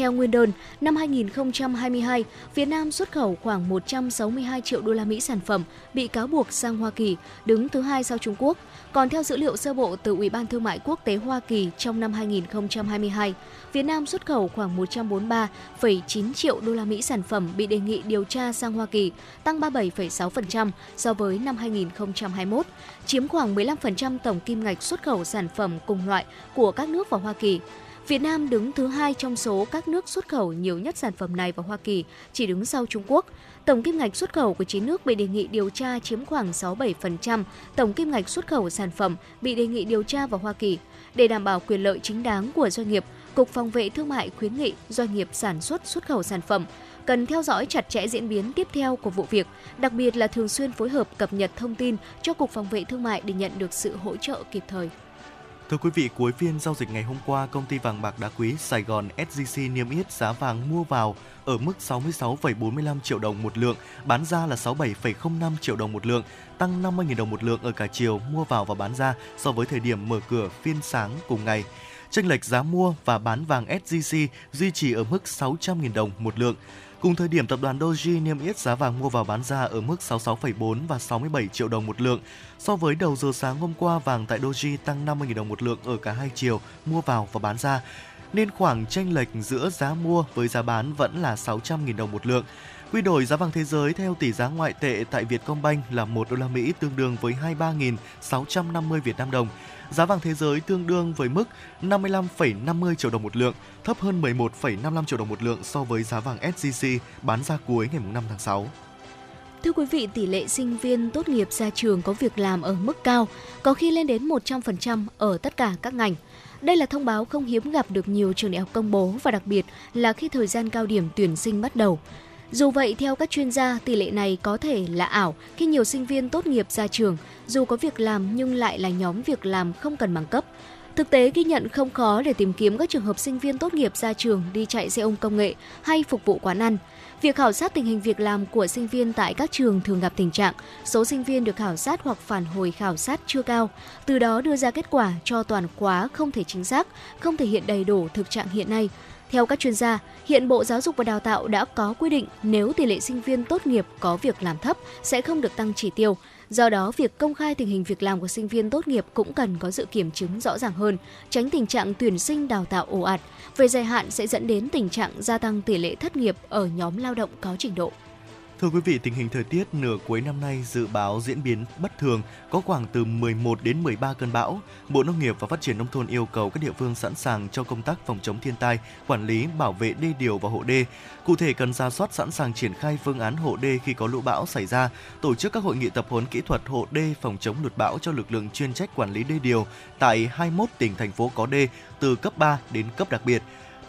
Theo nguyên đơn, năm 2022, Việt Nam xuất khẩu khoảng 162 triệu đô la Mỹ sản phẩm bị cáo buộc sang Hoa Kỳ, đứng thứ hai sau Trung Quốc. Còn theo dữ liệu sơ bộ từ Ủy ban Thương mại Quốc tế Hoa Kỳ trong năm 2022, Việt Nam xuất khẩu khoảng 143,9 triệu đô la Mỹ sản phẩm bị đề nghị điều tra sang Hoa Kỳ, tăng 37,6% so với năm 2021, chiếm khoảng 15% tổng kim ngạch xuất khẩu sản phẩm cùng loại của các nước vào Hoa Kỳ. Việt Nam đứng thứ hai trong số các nước xuất khẩu nhiều nhất sản phẩm này vào Hoa Kỳ, chỉ đứng sau Trung Quốc. Tổng kim ngạch xuất khẩu của 9 nước bị đề nghị điều tra chiếm khoảng 67% tổng kim ngạch xuất khẩu sản phẩm bị đề nghị điều tra vào Hoa Kỳ. Để đảm bảo quyền lợi chính đáng của doanh nghiệp, Cục Phòng vệ Thương mại khuyến nghị doanh nghiệp sản xuất xuất khẩu sản phẩm cần theo dõi chặt chẽ diễn biến tiếp theo của vụ việc, đặc biệt là thường xuyên phối hợp cập nhật thông tin cho Cục Phòng vệ Thương mại để nhận được sự hỗ trợ kịp thời. Thưa quý vị, cuối phiên giao dịch ngày hôm qua, công ty vàng bạc đá quý Sài Gòn SJC niêm yết giá vàng mua vào ở mức 66,45 triệu đồng một lượng, bán ra là 67,05 triệu đồng một lượng, tăng 50.000 đồng một lượng ở cả chiều mua vào và bán ra so với thời điểm mở cửa phiên sáng cùng ngày. Chênh lệch giá mua và bán vàng SJC duy trì ở mức 600.000 đồng một lượng. Cùng thời điểm, tập đoàn Doji niêm yết giá vàng mua vào bán ra ở mức 66,4 và 67 triệu đồng một lượng. So với đầu giờ sáng hôm qua, vàng tại Doji tăng 50.000 đồng một lượng ở cả hai chiều mua vào và bán ra, nên khoảng chênh lệch giữa giá mua với giá bán vẫn là 600.000 đồng một lượng. Quy đổi giá vàng thế giới theo tỷ giá ngoại tệ tại Vietcombank là 1 đô la Mỹ tương đương với 23.650 Việt Nam đồng. Giá vàng thế giới tương đương với mức 55,50 triệu đồng một lượng, thấp hơn 11,55 triệu đồng một lượng so với giá vàng SJC bán ra cuối ngày 5 tháng 6. Thưa quý vị, tỷ lệ sinh viên tốt nghiệp ra trường có việc làm ở mức cao, có khi lên đến 100% ở tất cả các ngành. Đây là thông báo không hiếm gặp được nhiều trường đại học công bố và đặc biệt là khi thời gian cao điểm tuyển sinh bắt đầu. Dù vậy, theo các chuyên gia, tỷ lệ này có thể là ảo khi nhiều sinh viên tốt nghiệp ra trường, dù có việc làm nhưng lại là nhóm việc làm không cần bằng cấp. Thực tế ghi nhận không khó để tìm kiếm các trường hợp sinh viên tốt nghiệp ra trường đi chạy xe ôm công nghệ hay phục vụ quán ăn. Việc khảo sát tình hình việc làm của sinh viên tại các trường thường gặp tình trạng số sinh viên được khảo sát hoặc phản hồi khảo sát chưa cao, từ đó đưa ra kết quả cho toàn khóa không thể chính xác, không thể hiện đầy đủ thực trạng hiện nay. Theo các chuyên gia, hiện Bộ Giáo dục và Đào tạo đã có quy định nếu tỷ lệ sinh viên tốt nghiệp có việc làm thấp sẽ không được tăng chỉ tiêu. Do đó, việc công khai tình hình việc làm của sinh viên tốt nghiệp cũng cần có sự kiểm chứng rõ ràng hơn, tránh tình trạng tuyển sinh đào tạo ồ ạt. Về dài hạn sẽ dẫn đến tình trạng gia tăng tỷ lệ thất nghiệp ở nhóm lao động có trình độ. Thưa quý vị, tình hình thời tiết nửa cuối năm nay dự báo diễn biến bất thường, có khoảng từ 11 đến 13 cơn bão. Bộ Nông nghiệp và Phát triển Nông thôn yêu cầu các địa phương sẵn sàng cho công tác phòng chống thiên tai, quản lý, bảo vệ đê điều và hộ đê. Cụ thể cần ra soát sẵn sàng triển khai phương án hộ đê khi có lũ bão xảy ra, tổ chức các hội nghị tập huấn kỹ thuật hộ đê phòng chống lụt bão cho lực lượng chuyên trách quản lý đê điều tại 21 tỉnh thành phố có đê từ cấp 3 đến cấp đặc biệt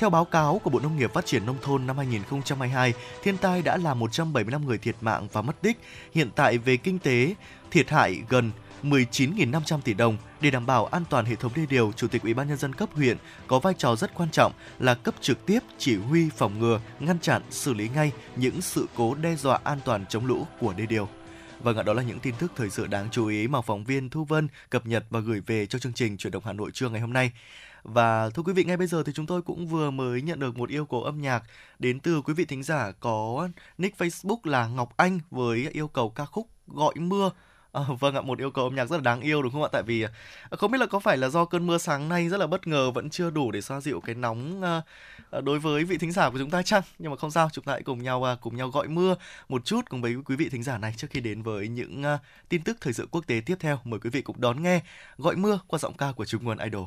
theo báo cáo của Bộ Nông nghiệp Phát triển Nông thôn năm 2022, thiên tai đã làm 175 người thiệt mạng và mất tích. Hiện tại về kinh tế, thiệt hại gần 19.500 tỷ đồng để đảm bảo an toàn hệ thống đê điều, Chủ tịch Ủy ban nhân dân cấp huyện có vai trò rất quan trọng là cấp trực tiếp chỉ huy phòng ngừa, ngăn chặn, xử lý ngay những sự cố đe dọa an toàn chống lũ của đê điều. Và ạ, đó là những tin tức thời sự đáng chú ý mà phóng viên Thu Vân cập nhật và gửi về cho chương trình Chuyển động Hà Nội trưa ngày hôm nay. Và thưa quý vị, ngay bây giờ thì chúng tôi cũng vừa mới nhận được một yêu cầu âm nhạc đến từ quý vị thính giả có nick Facebook là Ngọc Anh với yêu cầu ca khúc Gọi Mưa. À, vâng ạ, một yêu cầu âm nhạc rất là đáng yêu đúng không ạ? Tại vì ờ, không biết là có phải là do cơn mưa sáng nay rất là bất ngờ vẫn chưa đủ để xoa dịu cái nóng à, đối với vị thính giả của chúng ta chăng? Nhưng mà không sao, chúng ta hãy cùng nhau cùng nhau gọi mưa một chút cùng với quý vị thính giả này trước khi đến với những tin tức thời sự quốc tế tiếp theo. Mời quý vị cùng đón nghe gọi mưa qua giọng ca của Trung Nguồn Idol.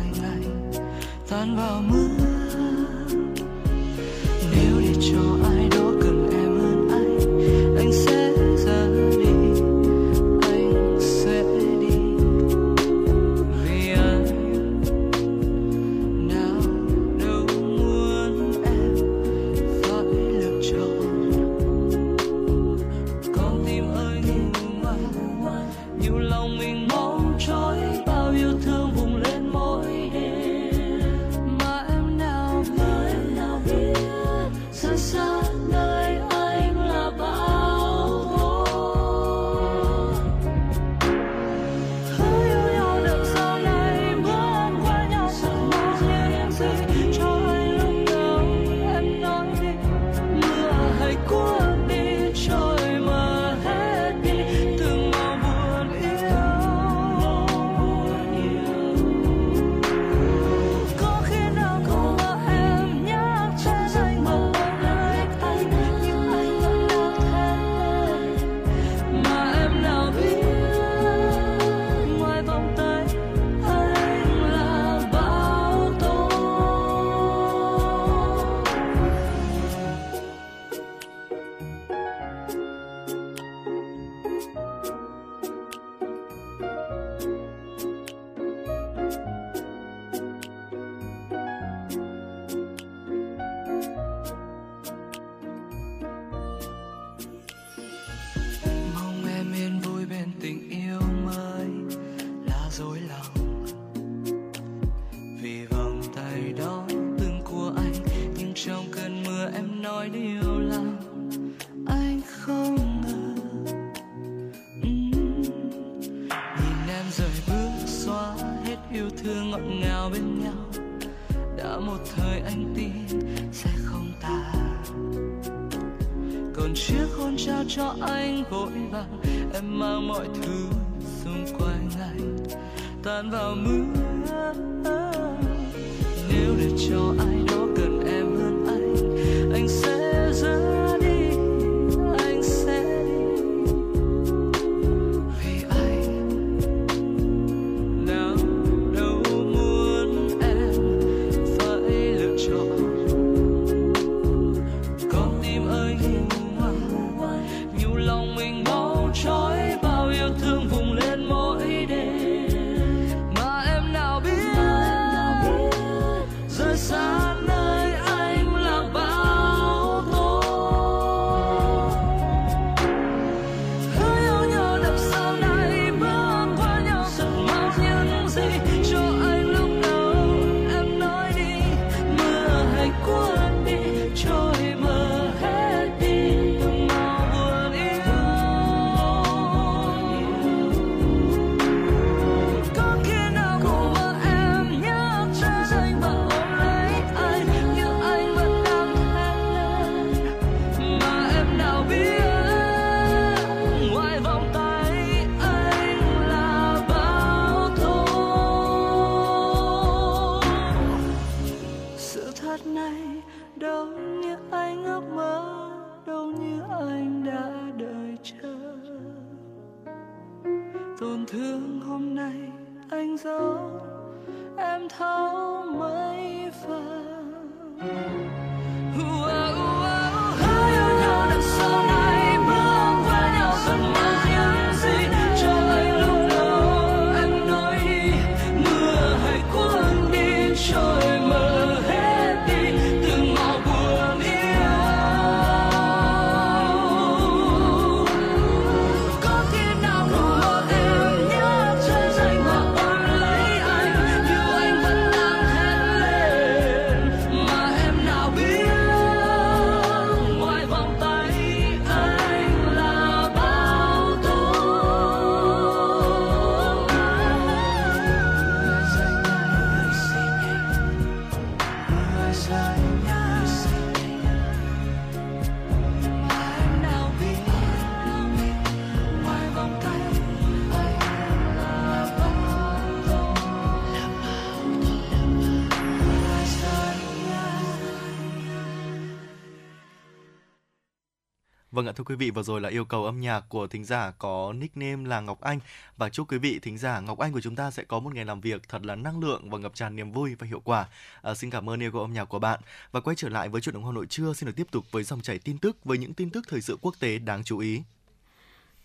tan vào mưa. Nếu để cho ai đó cần em hơn anh anh sẽ ạ thưa quý vị, vừa rồi là yêu cầu âm nhạc của thính giả có nickname là Ngọc Anh và chúc quý vị thính giả Ngọc Anh của chúng ta sẽ có một ngày làm việc thật là năng lượng và ngập tràn niềm vui và hiệu quả. À, xin cảm ơn yêu cầu âm nhạc của bạn và quay trở lại với chuyện đồng hồ Nội trưa xin được tiếp tục với dòng chảy tin tức với những tin tức thời sự quốc tế đáng chú ý.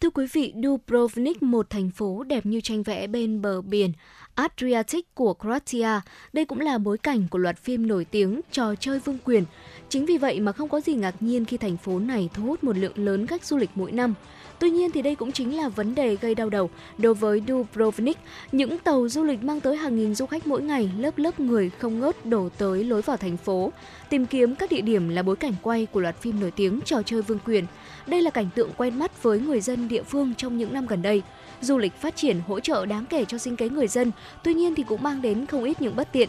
Thưa quý vị, Dubrovnik, một thành phố đẹp như tranh vẽ bên bờ biển Adriatic của Croatia. Đây cũng là bối cảnh của loạt phim nổi tiếng Trò chơi vương quyền. Chính vì vậy mà không có gì ngạc nhiên khi thành phố này thu hút một lượng lớn khách du lịch mỗi năm. Tuy nhiên thì đây cũng chính là vấn đề gây đau đầu đối với Dubrovnik. Những tàu du lịch mang tới hàng nghìn du khách mỗi ngày, lớp lớp người không ngớt đổ tới lối vào thành phố. Tìm kiếm các địa điểm là bối cảnh quay của loạt phim nổi tiếng Trò chơi vương quyền. Đây là cảnh tượng quen mắt với người dân địa phương trong những năm gần đây. Du lịch phát triển hỗ trợ đáng kể cho sinh kế người dân, tuy nhiên thì cũng mang đến không ít những bất tiện.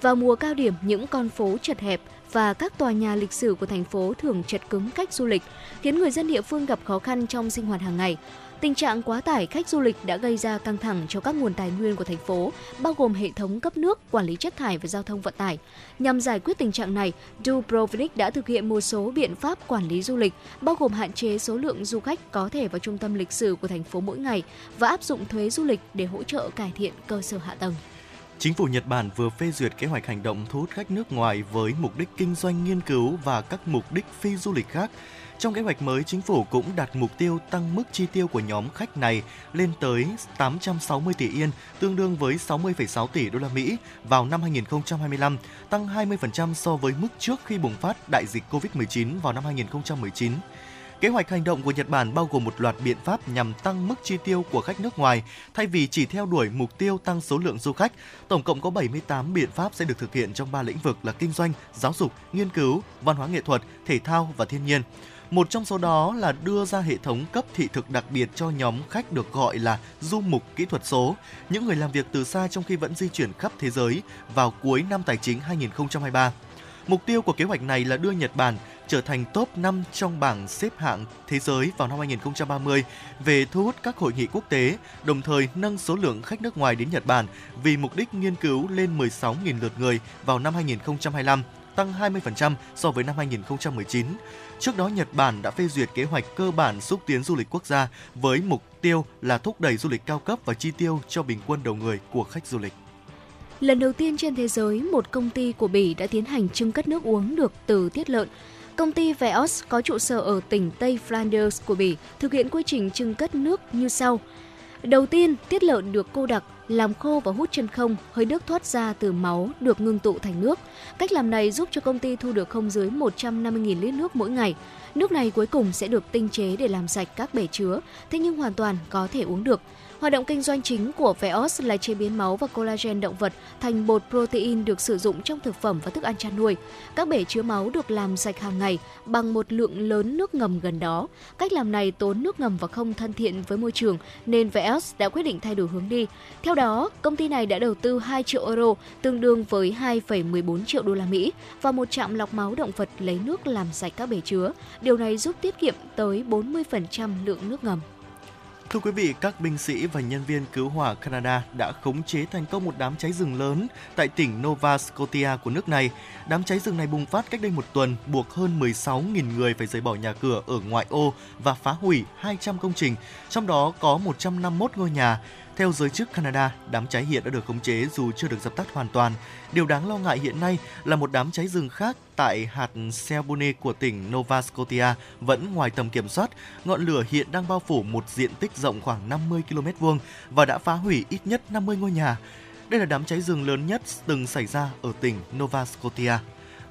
Vào mùa cao điểm, những con phố chật hẹp và các tòa nhà lịch sử của thành phố thường chật cứng cách du lịch, khiến người dân địa phương gặp khó khăn trong sinh hoạt hàng ngày. Tình trạng quá tải khách du lịch đã gây ra căng thẳng cho các nguồn tài nguyên của thành phố, bao gồm hệ thống cấp nước, quản lý chất thải và giao thông vận tải. Nhằm giải quyết tình trạng này, Dubrovnik đã thực hiện một số biện pháp quản lý du lịch, bao gồm hạn chế số lượng du khách có thể vào trung tâm lịch sử của thành phố mỗi ngày và áp dụng thuế du lịch để hỗ trợ cải thiện cơ sở hạ tầng. Chính phủ Nhật Bản vừa phê duyệt kế hoạch hành động thu hút khách nước ngoài với mục đích kinh doanh nghiên cứu và các mục đích phi du lịch khác. Trong kế hoạch mới, chính phủ cũng đặt mục tiêu tăng mức chi tiêu của nhóm khách này lên tới 860 tỷ yên, tương đương với 60,6 tỷ đô la Mỹ vào năm 2025, tăng 20% so với mức trước khi bùng phát đại dịch Covid-19 vào năm 2019. Kế hoạch hành động của Nhật Bản bao gồm một loạt biện pháp nhằm tăng mức chi tiêu của khách nước ngoài, thay vì chỉ theo đuổi mục tiêu tăng số lượng du khách. Tổng cộng có 78 biện pháp sẽ được thực hiện trong ba lĩnh vực là kinh doanh, giáo dục, nghiên cứu, văn hóa nghệ thuật, thể thao và thiên nhiên. Một trong số đó là đưa ra hệ thống cấp thị thực đặc biệt cho nhóm khách được gọi là du mục kỹ thuật số, những người làm việc từ xa trong khi vẫn di chuyển khắp thế giới vào cuối năm tài chính 2023. Mục tiêu của kế hoạch này là đưa Nhật Bản trở thành top 5 trong bảng xếp hạng thế giới vào năm 2030 về thu hút các hội nghị quốc tế, đồng thời nâng số lượng khách nước ngoài đến Nhật Bản vì mục đích nghiên cứu lên 16.000 lượt người vào năm 2025, tăng 20% so với năm 2019. Trước đó, Nhật Bản đã phê duyệt kế hoạch cơ bản xúc tiến du lịch quốc gia với mục tiêu là thúc đẩy du lịch cao cấp và chi tiêu cho bình quân đầu người của khách du lịch. Lần đầu tiên trên thế giới, một công ty của Bỉ đã tiến hành trưng cất nước uống được từ tiết lợn. Công ty Veos có trụ sở ở tỉnh Tây Flanders của Bỉ thực hiện quy trình trưng cất nước như sau. Đầu tiên, tiết lợn được cô đặc, làm khô và hút chân không, hơi nước thoát ra từ máu được ngưng tụ thành nước. Cách làm này giúp cho công ty thu được không dưới 150.000 lít nước mỗi ngày. Nước này cuối cùng sẽ được tinh chế để làm sạch các bể chứa, thế nhưng hoàn toàn có thể uống được. Hoạt động kinh doanh chính của Veos là chế biến máu và collagen động vật thành bột protein được sử dụng trong thực phẩm và thức ăn chăn nuôi. Các bể chứa máu được làm sạch hàng ngày bằng một lượng lớn nước ngầm gần đó. Cách làm này tốn nước ngầm và không thân thiện với môi trường nên Veos đã quyết định thay đổi hướng đi. Theo đó, công ty này đã đầu tư 2 triệu euro, tương đương với 2,14 triệu đô la Mỹ vào một trạm lọc máu động vật lấy nước làm sạch các bể chứa. Điều này giúp tiết kiệm tới 40% lượng nước ngầm. Thưa quý vị, các binh sĩ và nhân viên cứu hỏa Canada đã khống chế thành công một đám cháy rừng lớn tại tỉnh Nova Scotia của nước này. Đám cháy rừng này bùng phát cách đây một tuần, buộc hơn 16.000 người phải rời bỏ nhà cửa ở ngoại ô và phá hủy 200 công trình, trong đó có 151 ngôi nhà. Theo giới chức Canada, đám cháy hiện đã được khống chế dù chưa được dập tắt hoàn toàn. Điều đáng lo ngại hiện nay là một đám cháy rừng khác tại hạt Selbone của tỉnh Nova Scotia vẫn ngoài tầm kiểm soát. Ngọn lửa hiện đang bao phủ một diện tích rộng khoảng 50 km vuông và đã phá hủy ít nhất 50 ngôi nhà. Đây là đám cháy rừng lớn nhất từng xảy ra ở tỉnh Nova Scotia.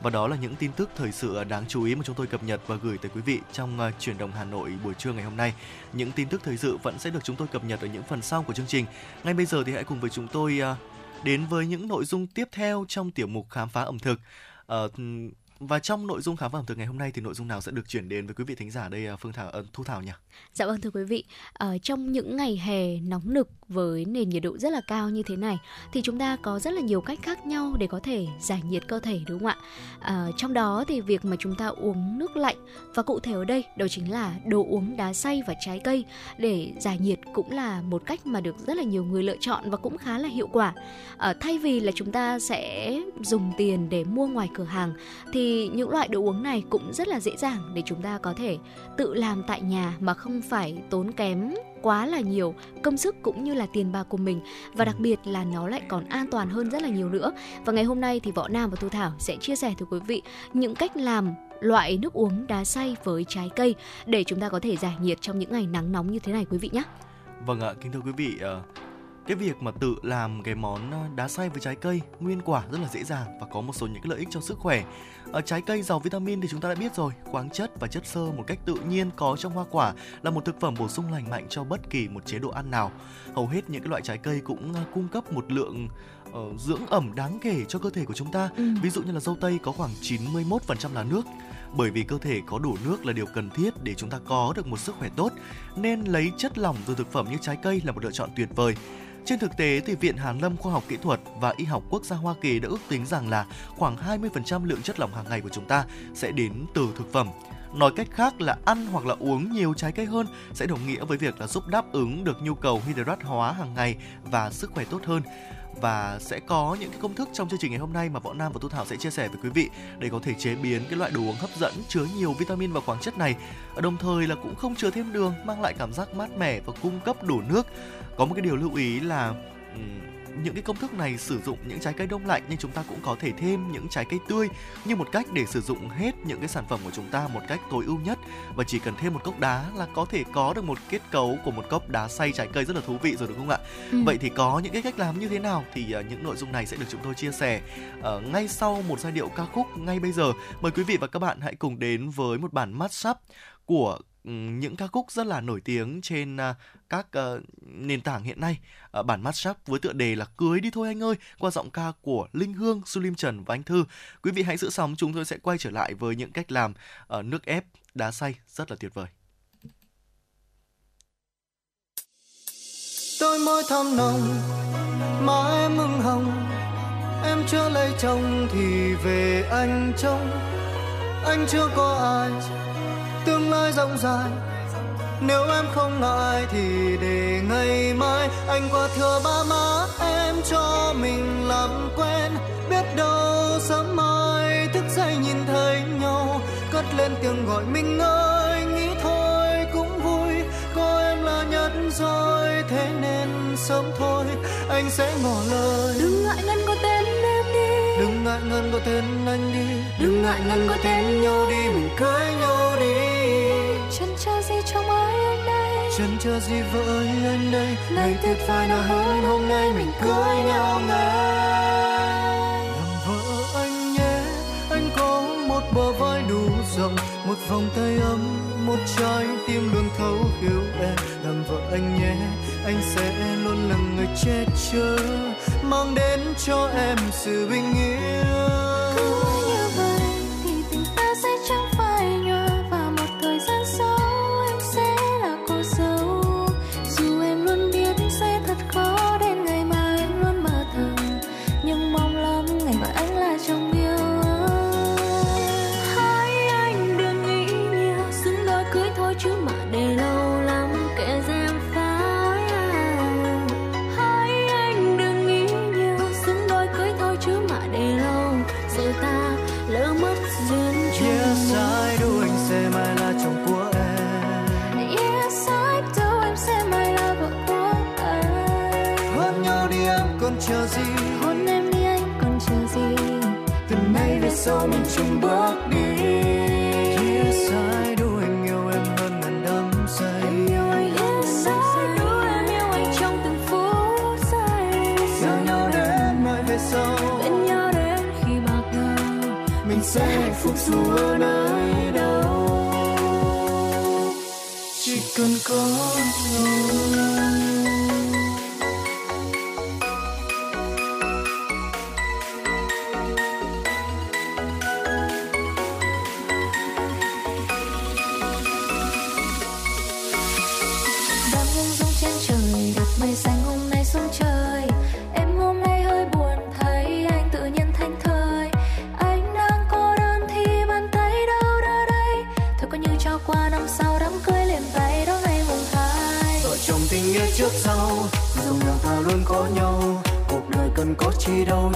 Và đó là những tin tức thời sự đáng chú ý mà chúng tôi cập nhật và gửi tới quý vị trong ờ, chuyển động Hà Nội buổi trưa ngày hôm nay. Những tin tức thời sự vẫn sẽ được chúng tôi cập nhật ở những phần sau của chương trình. Ngay bây giờ thì hãy cùng với chúng tôi ờ, đến với những nội dung tiếp theo trong tiểu mục khám phá ẩm thực. Ờ, và trong nội dung khám phá ẩm thực ngày hôm nay thì nội dung nào sẽ được chuyển đến với quý vị thính giả đây Phương Thảo Thu Thảo nhỉ? Dạ vâng thưa quý vị, ở trong những ngày hè nóng nực với nền nhiệt độ rất là cao như thế này thì chúng ta có rất là nhiều cách khác nhau để có thể giải nhiệt cơ thể đúng không ạ? À, trong đó thì việc mà chúng ta uống nước lạnh và cụ thể ở đây đó chính là đồ uống đá xay và trái cây để giải nhiệt cũng là một cách mà được rất là nhiều người lựa chọn và cũng khá là hiệu quả. À, thay vì là chúng ta sẽ dùng tiền để mua ngoài cửa hàng thì những loại đồ uống này cũng rất là dễ dàng để chúng ta có thể tự làm tại nhà mà không phải tốn kém quá là nhiều công sức cũng như là tiền bạc của mình và đặc biệt là nó lại còn an toàn hơn rất là nhiều nữa. Và ngày hôm nay thì Võ Nam và Thu Thảo sẽ chia sẻ với quý vị những cách làm loại nước uống đá xay với trái cây để chúng ta có thể giải nhiệt trong những ngày nắng nóng như thế này quý vị nhé. Vâng ạ, kính thưa quý vị, ờ, cái việc mà tự làm cái món ờ, đá xay với trái cây nguyên quả rất là dễ dàng và có một số những cái lợi ích cho sức khỏe. Ở trái cây giàu vitamin thì chúng ta đã biết rồi khoáng chất và chất xơ một cách tự nhiên có trong hoa quả là một thực phẩm bổ sung lành mạnh cho bất kỳ một chế độ ăn nào. Hầu hết những cái loại trái cây cũng ờ, cung cấp một lượng uh, dưỡng ẩm đáng kể cho cơ thể của chúng ta. Ừ. ví dụ như là dâu tây có khoảng 91% là nước. Bởi vì cơ thể có đủ nước là điều cần thiết để chúng ta có được một sức khỏe tốt nên lấy chất lỏng từ thực phẩm như trái cây là một lựa chọn tuyệt vời trên thực tế thì Viện Hàn Lâm Khoa học Kỹ thuật và Y học Quốc gia Hoa Kỳ đã ước tính rằng là khoảng 20% lượng chất lỏng hàng ngày của chúng ta sẽ đến từ thực phẩm. Nói cách khác là ăn hoặc là uống nhiều trái cây hơn sẽ đồng nghĩa với việc là giúp đáp ứng được nhu cầu hydrat hóa hàng ngày và sức khỏe tốt hơn và sẽ có những cái công thức trong chương trình ngày hôm nay mà Võ Nam và Thu Thảo sẽ chia sẻ với quý vị để có thể chế biến cái loại đồ uống hấp dẫn chứa nhiều vitamin và khoáng chất này. Đồng thời là cũng không chứa thêm đường, mang lại cảm giác mát mẻ và cung cấp đủ nước. Có một cái điều lưu ý là những cái công thức này sử dụng những trái cây đông lạnh nhưng chúng ta cũng có thể thêm những trái cây tươi như một cách để sử dụng hết những cái sản phẩm của chúng ta một cách tối ưu nhất và chỉ cần thêm một cốc đá là có thể có được một kết cấu của một cốc đá xay trái cây rất là thú vị rồi đúng không ạ? Ừ. Vậy thì có những cái cách làm như thế nào thì uh, những nội dung này sẽ được chúng tôi chia sẻ uh, ngay sau một giai điệu ca khúc ngay bây giờ. Mời quý vị và các bạn hãy cùng đến với một bản mashup của những ca khúc rất là nổi tiếng trên uh, các uh, nền tảng hiện nay. Uh, bản mashup với tựa đề là Cưới đi thôi anh ơi qua giọng ca của Linh Hương, Sulim Trần và Anh Thư. Quý vị hãy giữ sóng, chúng tôi sẽ quay trở lại với những cách làm uh, nước ép đá xay rất là tuyệt vời. Đôi môi thơm nồng, má em mừng hồng, em chưa lấy chồng thì về anh trông, anh chưa có ai tương lai rộng dài nếu em không ngại thì để ngày mai. Anh qua thừa ba má em cho mình làm quen. Biết đâu sớm mai thức dậy nhìn thấy nhau. Cất lên tiếng gọi mình ơi nghĩ thôi cũng vui. Có em là nhất rồi thế nên sớm thôi. Anh sẽ ngỏ lời. Đừng ngại ngần có tên em đi. Đừng ngại ngần có tên anh đi. Đừng ngại ngần có tên nhau đi. Mình cưới nhau đi chờ gì trong ơi anh đây? Chân chờ gì vợ ơi anh đây? Ngày tuyệt vời nào hơn hôm nay mình cưới nhau ngay. Làm vợ anh nhé anh có một bờ vai đủ rộng một vòng tay ấm một trái tim luôn thấu hiểu em. Làm vợ anh nhé anh sẽ luôn là người che chở mang đến cho em sự bình yên sau mình chung bước đi. Yes I do anh yêu em hơn ngàn đắm say. Em yêu anh yes I do em yêu anh trong từng phút giây. Yêu nhau đến mai về sau. Bên nhau đến khi bạc đầu mình sẽ hạnh phúc dù ở nơi đâu. Chỉ cần có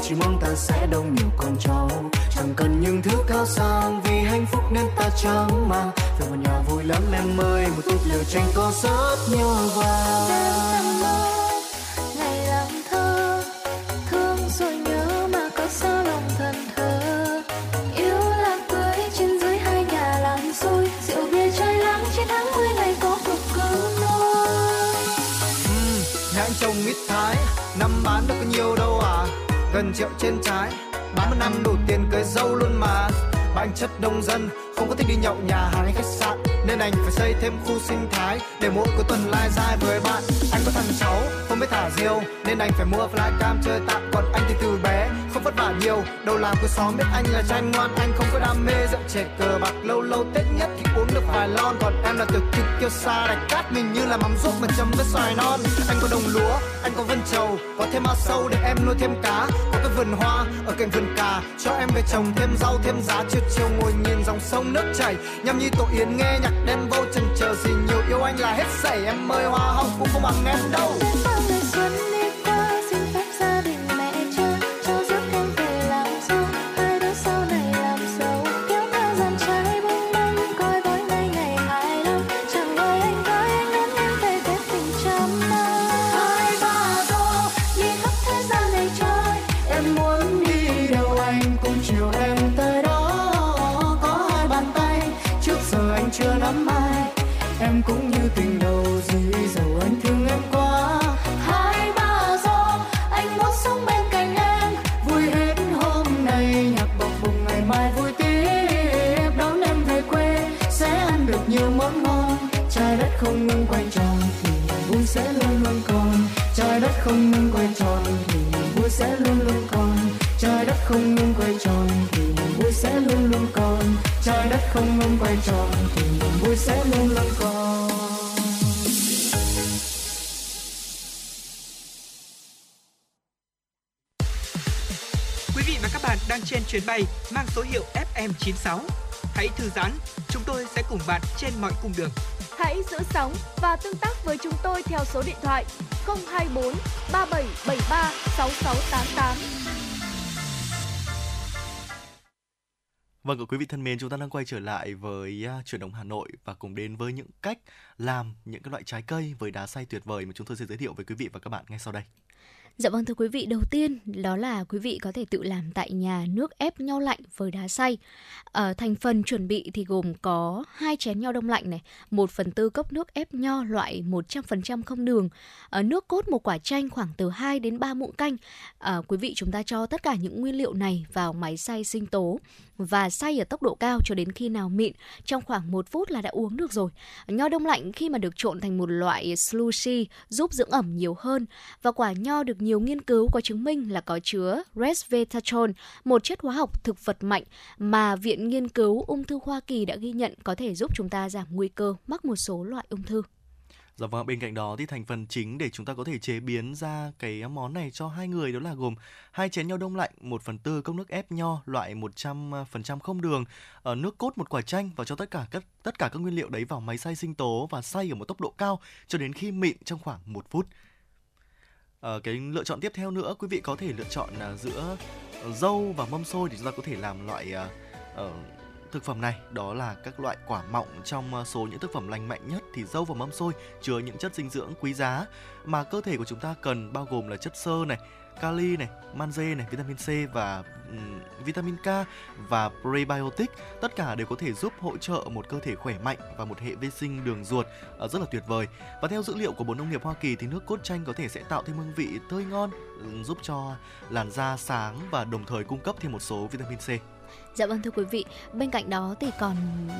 chỉ mong ta sẽ đông nhiều con cháu. Chẳng cần những thứ cao sang vì hạnh phúc nên ta chẳng mang về một nhà vui lắm em ơi, một túp lều tranh có rất nhau vàng triệu trên trái. Bán một năm đủ tiền cưới dâu luôn mà. Ba anh chất đông dân, không có thích đi nhậu nhà hàng hay khách sạn. Nên anh phải xây thêm khu sinh thái để mỗi cuối tuần lai dai với bạn. Anh có thằng cháu, không biết thả diều. Nên anh phải mua flycam chơi tạm. Còn anh thì từ bé không vất vả nhiều. Đâu làm cứ xóm biết anh là trai ngoan, anh không có đam mê. Rượu chè cờ bạc lâu lâu tết nhất thì uống được vài lon. Còn em là tiểu kịch kiêu sa đạch cát, mình như là mắm ruốc mà chấm với xoài non. Anh có đồng lúa, anh có vân trầu, có thêm ao sâu để em nuôi thêm cá. Có cái vườn hoa ở cạnh vườn cà, cho em về trồng thêm rau, thêm giá. Chiều chiều ngồi nhìn dòng sông nước chảy nhâm nhi tổ yến nghe nhạc đen vô chần chờ. Gì nhiều yêu anh là hết sảy, em ơi, hoa hồng cũng không bằng em đâu. Đến bao ngày xuân FM96. Hãy thư giãn, chúng tôi sẽ cùng bạn trên mọi cung đường. Hãy giữ sóng và tương tác với chúng tôi theo số điện thoại 024 3773 6688. Vâng, quý vị thân mến, chúng ta đang quay trở lại với uh, chuyển động Hà Nội và cùng đến với những cách làm những cái loại trái cây với đá xay tuyệt vời mà chúng tôi sẽ giới thiệu với quý vị và các bạn ngay sau đây. Dạ vâng thưa quý vị, đầu tiên đó là quý vị có thể tự làm tại nhà nước ép nho lạnh với đá xay. Ở thành phần chuẩn bị thì gồm có hai chén nho đông lạnh này, 1 phần tư cốc nước ép nho loại 100% không đường, ở nước cốt một quả chanh khoảng từ 2 đến 3 muỗng canh. À, quý vị chúng ta cho tất cả những nguyên liệu này vào máy xay sinh tố và xay ở tốc độ cao cho đến khi nào mịn trong khoảng 1 phút là đã uống được rồi. Nho đông lạnh khi mà được trộn thành một loại slushy giúp dưỡng ẩm nhiều hơn và quả nho được nhiều nghiên cứu có chứng minh là có chứa resveratrol, một chất hóa học thực vật mạnh mà Viện Nghiên cứu Ung thư Hoa Kỳ đã ghi nhận có thể giúp chúng ta giảm nguy cơ mắc một số loại ung thư. Dạ vâng, bên cạnh đó thì thành phần chính để chúng ta có thể chế biến ra cái món này cho hai người đó là gồm hai chén nho đông lạnh, 1 phần tư cốc nước ép nho loại 100% không đường, ở nước cốt một quả chanh và cho tất cả các tất cả các nguyên liệu đấy vào máy xay sinh tố và xay ở một tốc độ cao cho đến khi mịn trong khoảng 1 phút. Ờ, cái lựa chọn tiếp theo nữa quý vị có thể lựa chọn là giữa dâu và mâm xôi thì chúng ta có thể làm loại uh, thực phẩm này. Đó là các loại quả mọng trong số những thực phẩm lành mạnh nhất thì dâu và mâm xôi chứa những chất dinh dưỡng quý giá. Mà cơ thể của chúng ta cần bao gồm là chất xơ này, kali này, magie này, vitamin C và um, vitamin K và prebiotic tất cả đều có thể giúp hỗ trợ một cơ thể khỏe mạnh và một hệ vi sinh đường ruột uh, rất là tuyệt vời. Và theo dữ liệu của Bộ Nông nghiệp Hoa Kỳ thì nước cốt chanh có thể sẽ tạo thêm hương vị tươi ngon, um, giúp cho làn da sáng và đồng thời cung cấp thêm một số vitamin C. Dạ vâng thưa quý vị, bên cạnh đó thì còn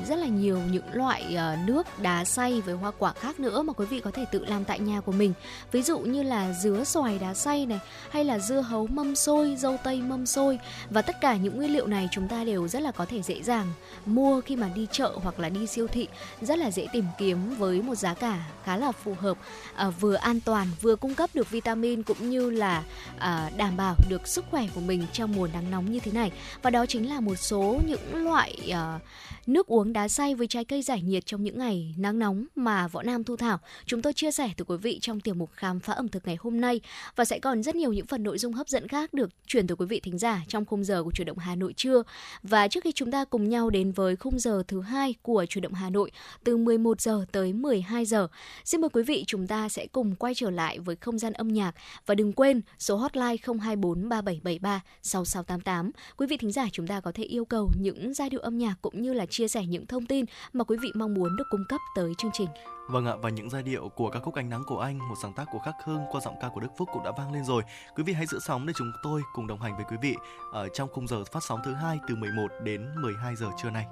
rất là nhiều những loại ờ, nước đá xay với hoa quả khác nữa mà quý vị có thể tự làm tại nhà của mình. Ví dụ như là dứa xoài đá xay này, hay là dưa hấu mâm xôi, dâu tây mâm xôi và tất cả những nguyên liệu này chúng ta đều rất là có thể dễ dàng mua khi mà đi chợ hoặc là đi siêu thị, rất là dễ tìm kiếm với một giá cả khá là phù hợp, ờ, vừa an toàn vừa cung cấp được vitamin cũng như là ờ, đảm bảo được sức khỏe của mình trong mùa nắng nóng như thế này. Và đó chính là một số những loại uh, nước uống đá xay với trái cây giải nhiệt trong những ngày nắng nóng mà Võ Nam Thu Thảo. Chúng tôi chia sẻ từ quý vị trong tiểu mục khám phá ẩm thực ngày hôm nay và sẽ còn rất nhiều những phần nội dung hấp dẫn khác được chuyển tới quý vị thính giả trong khung giờ của chuyển động Hà Nội trưa. Và trước khi chúng ta cùng nhau đến với khung giờ thứ hai của chuyển động Hà Nội từ 11 giờ tới 12 giờ xin mời quý vị chúng ta sẽ cùng quay trở lại với không gian âm nhạc. Và đừng quên số hotline 024 3773 6688 quý vị thính giả chúng ta có thể yêu cầu những giai điệu âm nhạc cũng như là chia sẻ những thông tin mà quý vị mong muốn được cung cấp tới chương trình. Vâng ạ, và những giai điệu của ca khúc Ánh nắng của anh, một sáng tác của Khắc Hương qua giọng ca của Đức Phúc cũng đã vang lên rồi. Quý vị hãy giữ sóng để chúng tôi cùng đồng hành với quý vị ở trong khung giờ phát sóng thứ hai từ 11 đến 12 giờ trưa nay.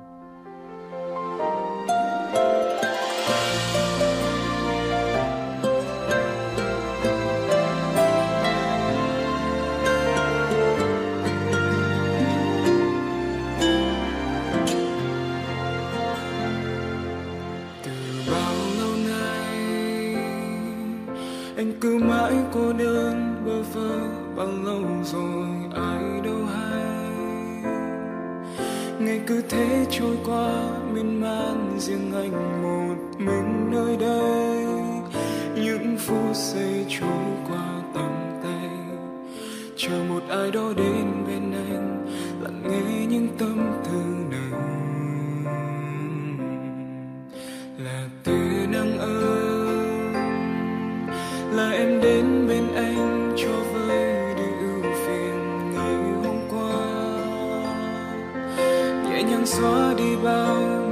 Cứ mãi cô đơn bơ vơ, bao lâu rồi ai đâu hay. Ngày cứ thế trôi qua, miên man riêng anh một mình nơi đây. Những phút giây trôi qua tầm tay, chờ một ai đó đến bên anh, lặng nghe những tâm tư đến bên anh cho vơi đi ưu phiền ngày hôm qua. Nhẹ nhàng xóa đi bao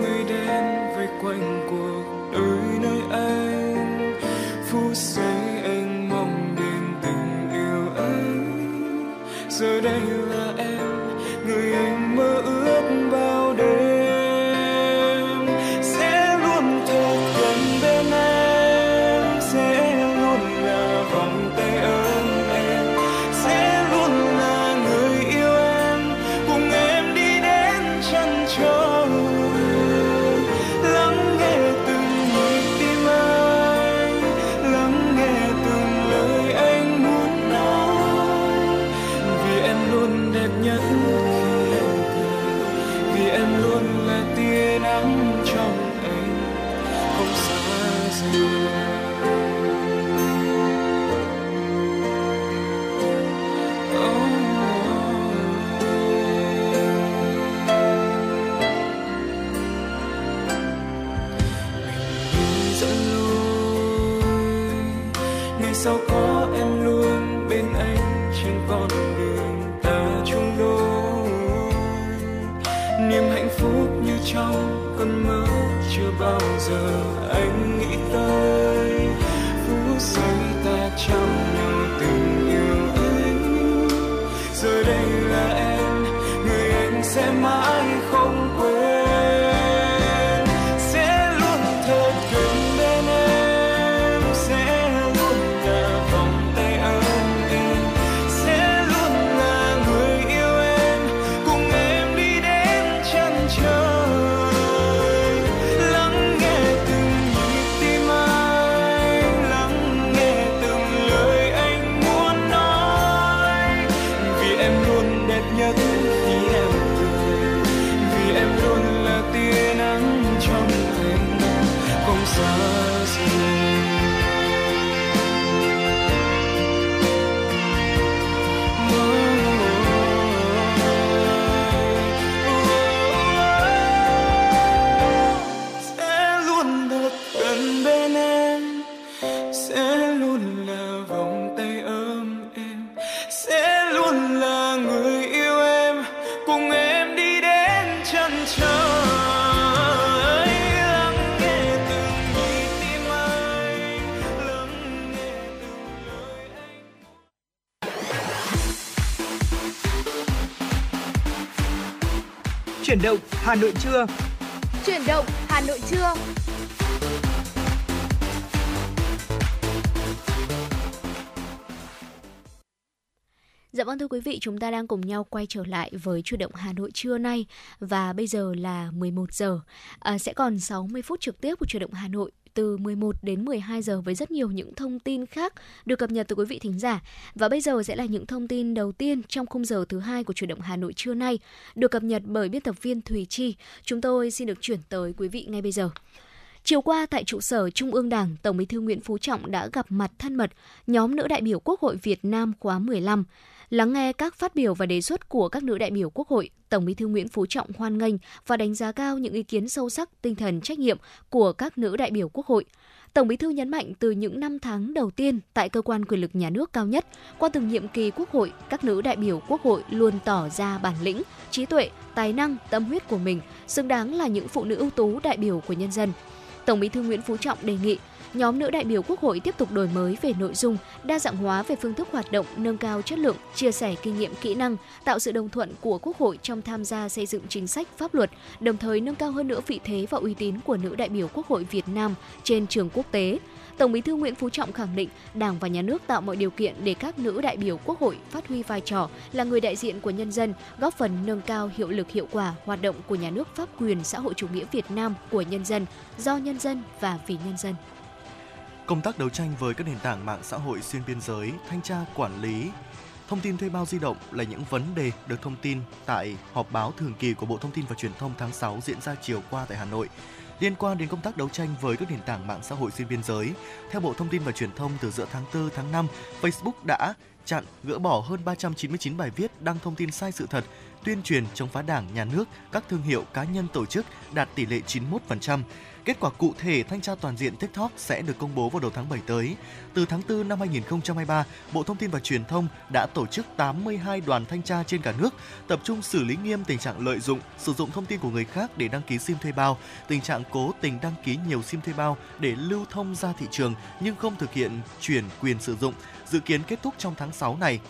động Hà Nội trưa. Chuyển động Hà Nội trưa. Dạ vâng thưa quý vị, chúng ta đang cùng nhau quay trở lại với chủ động Hà Nội trưa nay và bây giờ là 11 giờ. À, sẽ còn 60 phút trực tiếp của chủ động Hà Nội từ 11 đến 12 giờ với rất nhiều những thông tin khác được cập nhật từ quý vị thính giả. Và bây giờ sẽ là những thông tin đầu tiên trong khung giờ thứ hai của chủ động Hà Nội trưa nay được cập nhật bởi biên tập viên Thùy Chi. Chúng tôi xin được chuyển tới quý vị ngay bây giờ. Chiều qua tại trụ sở Trung ương Đảng, Tổng Bí thư Nguyễn Phú Trọng đã gặp mặt thân mật nhóm nữ đại biểu Quốc hội Việt Nam khóa 15. Lắng nghe các phát biểu và đề xuất của các nữ đại biểu Quốc hội, Tổng Bí thư Nguyễn Phú Trọng hoan nghênh và đánh giá cao những ý kiến sâu sắc, tinh thần trách nhiệm của các nữ đại biểu Quốc hội. Tổng Bí thư nhấn mạnh từ những năm tháng đầu tiên tại cơ quan quyền lực nhà nước cao nhất, qua từng nhiệm kỳ Quốc hội, các nữ đại biểu Quốc hội luôn tỏ ra bản lĩnh, trí tuệ, tài năng, tâm huyết của mình, xứng đáng là những phụ nữ ưu tú đại biểu của nhân dân. Tổng Bí thư Nguyễn Phú Trọng đề nghị nhóm nữ đại biểu Quốc hội tiếp tục đổi mới về nội dung, đa dạng hóa về phương thức hoạt động, nâng cao chất lượng, chia sẻ kinh nghiệm kỹ năng, tạo sự đồng thuận của Quốc hội trong tham gia xây dựng chính sách pháp luật, đồng thời nâng cao hơn nữa vị thế và uy tín của nữ đại biểu Quốc hội Việt Nam trên trường quốc tế. Tổng Bí thư Nguyễn Phú Trọng khẳng định Đảng và Nhà nước tạo mọi điều kiện để các nữ đại biểu Quốc hội phát huy vai trò là người đại diện của nhân dân, góp phần nâng cao hiệu lực hiệu quả hoạt động của nhà nước pháp quyền xã hội chủ nghĩa Việt Nam của nhân dân, do nhân dân và vì nhân dân. Công tác đấu tranh với các nền tảng mạng xã hội xuyên biên giới, thanh tra quản lý Thông tin thuê bao di động là những vấn đề được thông tin tại họp báo thường kỳ của Bộ Thông tin và Truyền thông tháng 6 diễn ra chiều qua tại Hà Nội. Liên quan đến công tác đấu tranh với các nền tảng mạng xã hội xuyên biên giới, theo Bộ Thông tin và Truyền thông từ giữa tháng 4 tháng 5, Facebook đã chặn gỡ bỏ hơn 399 bài viết đăng thông tin sai sự thật, tuyên truyền chống phá Đảng, nhà nước, các thương hiệu cá nhân tổ chức đạt tỷ lệ 91%. Kết quả cụ thể thanh tra toàn diện TikTok sẽ được công bố vào đầu tháng 7 tới. Từ tháng 4 năm 2023, Bộ Thông tin và Truyền thông đã tổ chức 82 đoàn thanh tra trên cả nước, tập trung xử lý nghiêm tình trạng lợi dụng, sử dụng thông tin của người khác để đăng ký SIM thuê bao, tình trạng cố tình đăng ký nhiều SIM thuê bao để lưu thông ra thị trường nhưng không thực hiện chuyển quyền sử dụng, dự kiến kết thúc trong tháng 6 này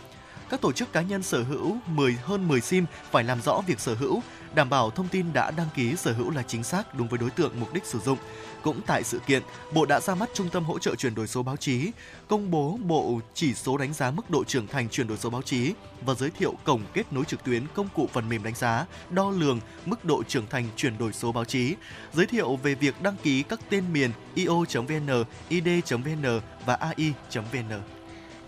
các tổ chức cá nhân sở hữu 10 hơn 10 SIM phải làm rõ việc sở hữu, đảm bảo thông tin đã đăng ký sở hữu là chính xác đúng với đối tượng mục đích sử dụng. Cũng tại sự kiện, Bộ đã ra mắt Trung tâm hỗ trợ chuyển đổi số báo chí, công bố bộ chỉ số đánh giá mức độ trưởng thành chuyển đổi số báo chí và giới thiệu cổng kết nối trực tuyến công cụ phần mềm đánh giá, đo lường mức độ trưởng thành chuyển đổi số báo chí, giới thiệu về việc đăng ký các tên miền io.vn, id.vn và ai.vn.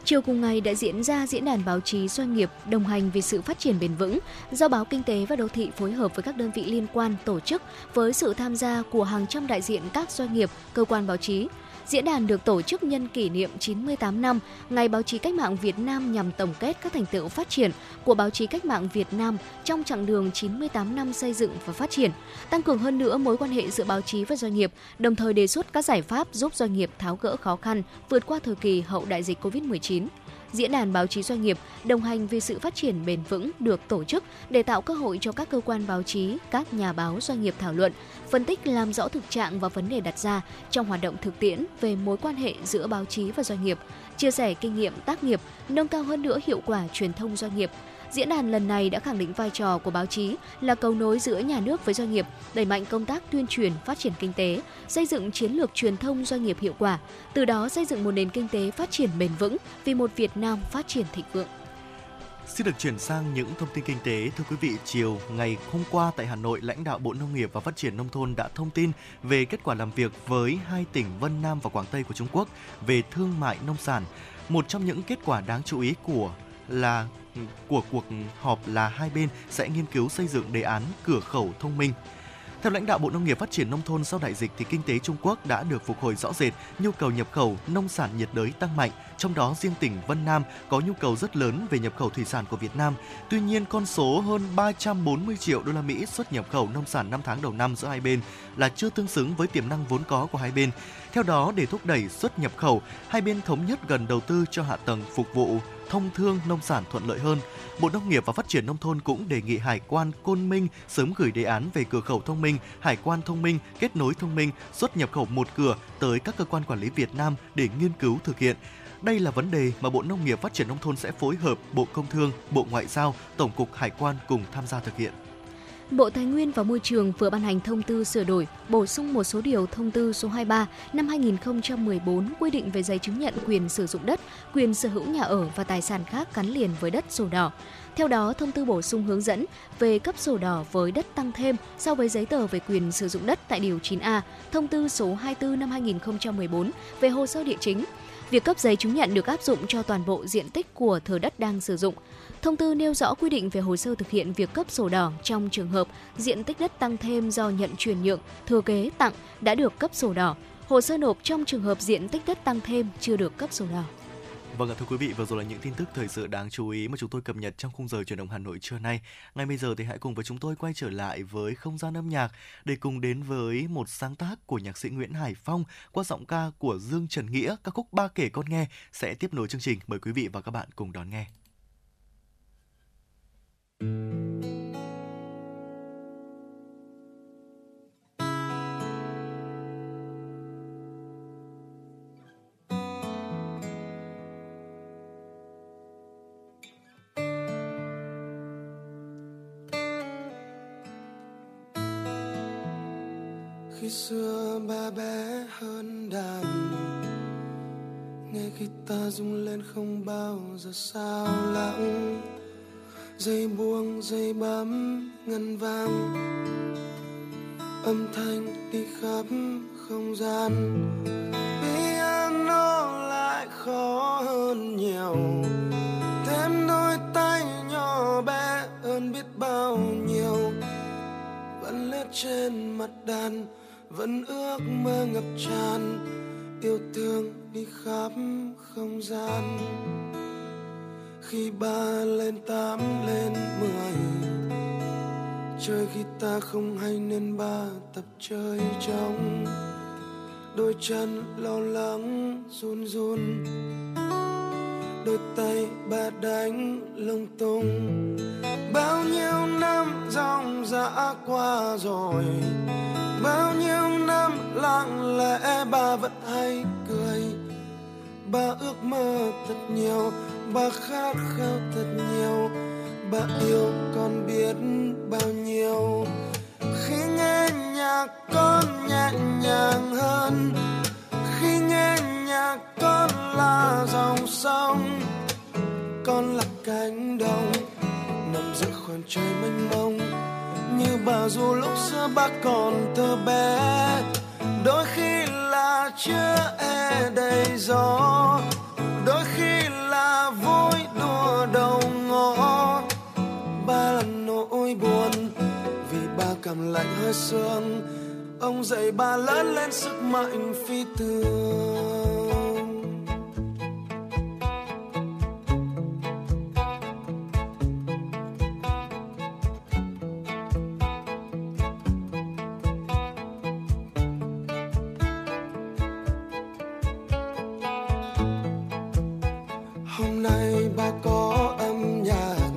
Chiều cùng ngày đã diễn ra diễn đàn báo chí doanh nghiệp đồng hành vì sự phát triển bền vững do Báo Kinh tế và Đô thị phối hợp với các đơn vị liên quan tổ chức với sự tham gia của hàng trăm đại diện các doanh nghiệp, cơ quan báo chí. Diễn đàn được tổ chức nhân kỷ niệm 98 năm Ngày báo chí cách mạng Việt Nam nhằm tổng kết các thành tựu phát triển của báo chí cách mạng Việt Nam trong chặng đường 98 năm xây dựng và phát triển, tăng cường hơn nữa mối quan hệ giữa báo chí và doanh nghiệp, đồng thời đề xuất các giải pháp giúp doanh nghiệp tháo gỡ khó khăn, vượt qua thời kỳ hậu đại dịch Covid-19. Diễn đàn báo chí doanh nghiệp đồng hành vì sự phát triển bền vững được tổ chức để tạo cơ hội cho các cơ quan báo chí, các nhà báo doanh nghiệp thảo luận, phân tích làm rõ thực trạng và vấn đề đặt ra trong hoạt động thực tiễn về mối quan hệ giữa báo chí và doanh nghiệp, chia sẻ kinh nghiệm tác nghiệp, nâng cao hơn nữa hiệu quả truyền thông doanh nghiệp, Diễn đàn lần này đã khẳng định vai trò của báo chí là cầu nối giữa nhà nước với doanh nghiệp, đẩy mạnh công tác tuyên truyền phát triển kinh tế, xây dựng chiến lược truyền thông doanh nghiệp hiệu quả, từ đó xây dựng một nền kinh tế phát triển bền vững vì một Việt Nam phát triển thịnh vượng. Xin được chuyển sang những thông tin kinh tế. Thưa quý vị, chiều ngày hôm qua tại Hà Nội, lãnh đạo Bộ Nông nghiệp và Phát triển Nông thôn đã thông tin về kết quả làm việc với hai tỉnh Vân Nam và Quảng Tây của Trung Quốc về thương mại nông sản. Một trong những kết quả đáng chú ý của là của cuộc họp là hai bên sẽ nghiên cứu xây dựng đề án cửa khẩu thông minh. Theo lãnh đạo Bộ Nông nghiệp Phát triển Nông thôn sau đại dịch thì kinh tế Trung Quốc đã được phục hồi rõ rệt, nhu cầu nhập khẩu nông sản nhiệt đới tăng mạnh, trong đó riêng tỉnh Vân Nam có nhu cầu rất lớn về nhập khẩu thủy sản của Việt Nam. Tuy nhiên, con số hơn 340 triệu đô la Mỹ xuất nhập khẩu nông sản 5 tháng đầu năm giữa hai bên là chưa tương xứng với tiềm năng vốn có của hai bên. Theo đó, để thúc đẩy xuất nhập khẩu, hai bên thống nhất gần đầu tư cho hạ tầng phục vụ thông thương nông sản thuận lợi hơn. Bộ Nông nghiệp và Phát triển Nông thôn cũng đề nghị Hải quan Côn Minh sớm gửi đề án về cửa khẩu thông minh, hải quan thông minh, kết nối thông minh, xuất nhập khẩu một cửa tới các cơ quan quản lý Việt Nam để nghiên cứu thực hiện. Đây là vấn đề mà Bộ Nông nghiệp Phát triển Nông thôn sẽ phối hợp Bộ Công Thương, Bộ Ngoại giao, Tổng cục Hải quan cùng tham gia thực hiện. Bộ Tài nguyên và Môi trường vừa ban hành thông tư sửa đổi, bổ sung một số điều thông tư số 23 năm 2014 quy định về giấy chứng nhận quyền sử dụng đất, quyền sở hữu nhà ở và tài sản khác gắn liền với đất sổ đỏ. Theo đó, thông tư bổ sung hướng dẫn về cấp sổ đỏ với đất tăng thêm so với giấy tờ về quyền sử dụng đất tại điều 9A, thông tư số 24 năm 2014 về hồ sơ địa chính. Việc cấp giấy chứng nhận được áp dụng cho toàn bộ diện tích của thửa đất đang sử dụng. Thông tư nêu rõ quy định về hồ sơ thực hiện việc cấp sổ đỏ trong trường hợp diện tích đất tăng thêm do nhận chuyển nhượng, thừa kế, tặng đã được cấp sổ đỏ. Hồ sơ nộp trong trường hợp diện tích đất tăng thêm chưa được cấp sổ đỏ. Vâng ạ thưa quý vị, vừa rồi là những tin tức thời sự đáng chú ý mà chúng tôi cập nhật trong khung giờ truyền động Hà Nội trưa nay. Ngay bây giờ thì hãy cùng với chúng tôi quay trở lại với không gian âm nhạc để cùng đến với một sáng tác của nhạc sĩ Nguyễn Hải Phong qua giọng ca của Dương Trần Nghĩa, ca khúc Ba kể con nghe sẽ tiếp nối chương trình. Mời quý vị và các bạn cùng đón nghe khi xưa ba bé hơn đàn, nghe ta rung lên không bao giờ sao lãng dây buông, dây bấm ngân vang. Âm thanh đi khắp không gian. Piano lại khó hơn nhiều. Thêm đôi tay nhỏ bé hơn biết bao nhiêu. Vẫn lướt trên mặt đàn, vẫn ước mơ ngập tràn. Yêu thương đi khắp không gian khi ba lên tám lên mười. Chơi guitar không hay nên ba tập chơi trong đôi chân lo lắng, run run. Đôi tay ba đánh lung tung. Bao nhiêu năm dòng dã qua rồi. Bao nhiêu năm lặng lẽ ba vẫn hay cười. Ba ước mơ thật nhiều ba khát khao thật nhiều ba yêu con biết bao nhiêu. Khi nghe nhạc con nhẹ nhàng hơn, khi nghe nhạc con là dòng sông. Con là cánh đồng, nằm giữa khoảng trời mênh mông. Như bà dù lúc xưa ba còn thơ bé, đôi khi là chưa e đầy gió đôi khi là vui đùa đầu ngõ. Ba là nỗi buồn vì ba cảm lạnh hơi sương. Ông dạy ba lớn lên sức mạnh phi thường. Ba có âm nhạc.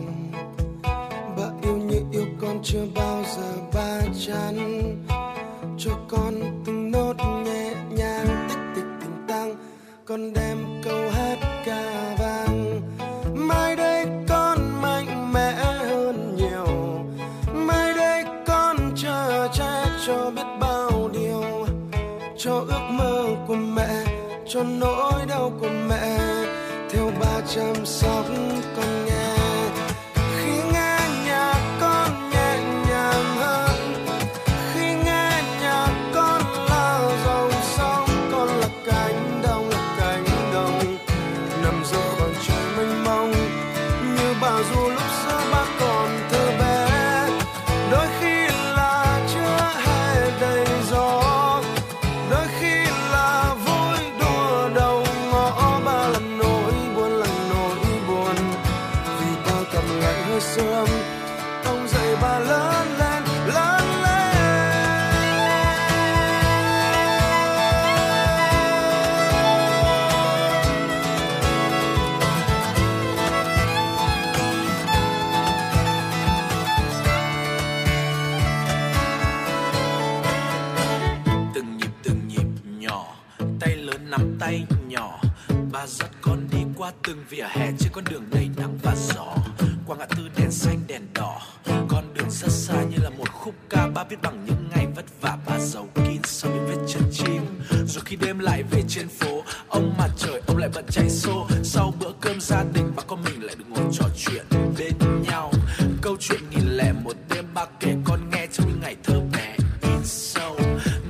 Ba yêu như yêu con chưa bao giờ ba chán. Cho con từng nốt nhẹ nhàng, tích tích tình tăng. Con đem chăm sóc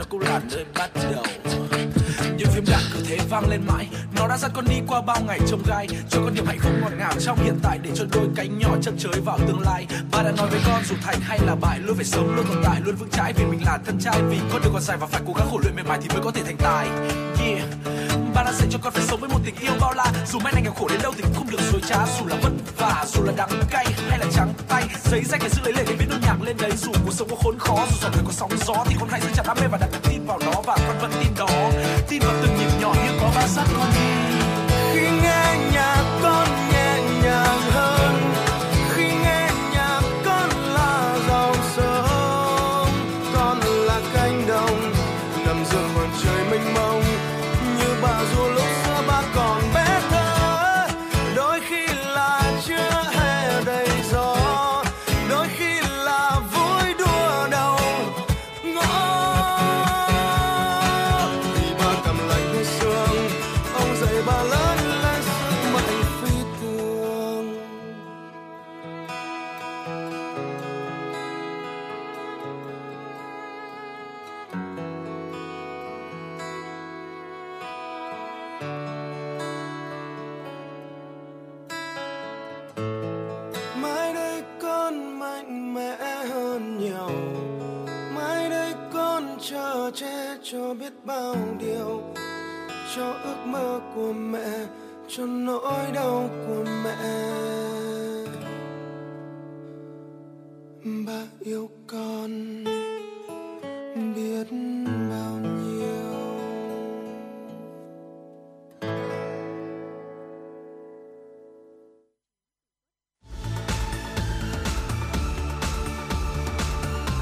cũng là nơi bắt đầu. Những phim đạn cứ thế vang lên mãi. Nó đã dắt con đi qua bao ngày trông gai. Cho con niềm hạnh phúc ngọt ngào trong hiện tại để cho đôi cánh nhỏ chân chới vào tương lai. Ba đã nói với con dù thành hay là bại, luôn phải sống, luôn tồn tại, luôn vững chãi vì mình là thân trai, vì con đường còn dài và phải cố gắng khổ luyện mệt mỏi thì mới có thể thành tài. Yeah ba đã dạy cho con phải sống với một tình yêu bao la. Dù mai này nghèo khổ đến đâu thì cũng không được dối trá. Dù là vất vả, dù là đắng cay hay là trắng tay, giấy danh phải giữ lấy lệ để viết nốt nhạc lên đấy. Dù cuộc sống có khốn khó, dù dòng đời có sóng gió thì con hãy giữ chặt đam mê và đặt niềm tin vào nó và con vẫn tin đó. Tin vào từng nhịp nhỏ như có ba sát con đi. Khi nghe nhạc con nhẹ nhàng hơn. Bao điều cho ước mơ của mẹ, cho nỗi đau của mẹ. Ba yêu con biết bao nhiêu.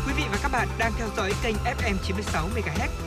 Quý vị và các bạn đang theo dõi kênh FM 96 MHz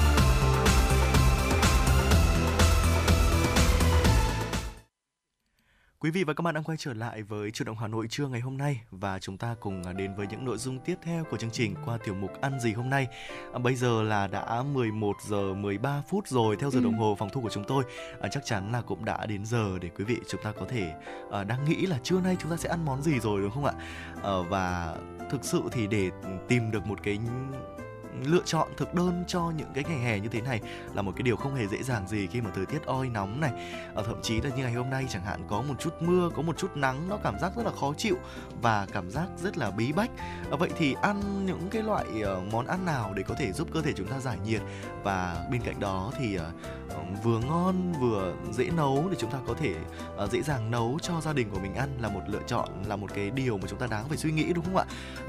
Quý vị và các bạn đang quay trở lại với Chủ động Hà Nội trưa ngày hôm nay và chúng ta cùng à, đến với những nội dung tiếp theo của chương trình qua tiểu mục Ăn gì hôm nay. À, bây giờ là đã 11 giờ 13 phút rồi theo giờ Ừ. đồng hồ phòng thu của chúng tôi. À, chắc chắn là cũng đã đến giờ để quý vị chúng ta có thể à, đang nghĩ là trưa nay chúng ta sẽ ăn món gì rồi đúng không ạ? Ờ, và thực sự thì để tìm được một cái lựa chọn thực đơn cho những cái ngày hè như thế này là một cái điều không hề dễ dàng gì khi mà thời tiết oi nóng này. Ờ, thậm chí là như ngày hôm nay chẳng hạn có một chút mưa có một chút nắng nó cảm giác rất là khó chịu và cảm giác rất là bí bách. Ờ, vậy thì ăn những cái loại ờ, món ăn nào để có thể giúp cơ thể chúng ta giải nhiệt? Và bên cạnh đó thì ờ, vừa ngon vừa dễ nấu để chúng ta có thể dễ dàng nấu cho gia đình của mình ăn là một lựa chọn là một cái điều mà chúng ta đáng phải suy nghĩ đúng không ạ?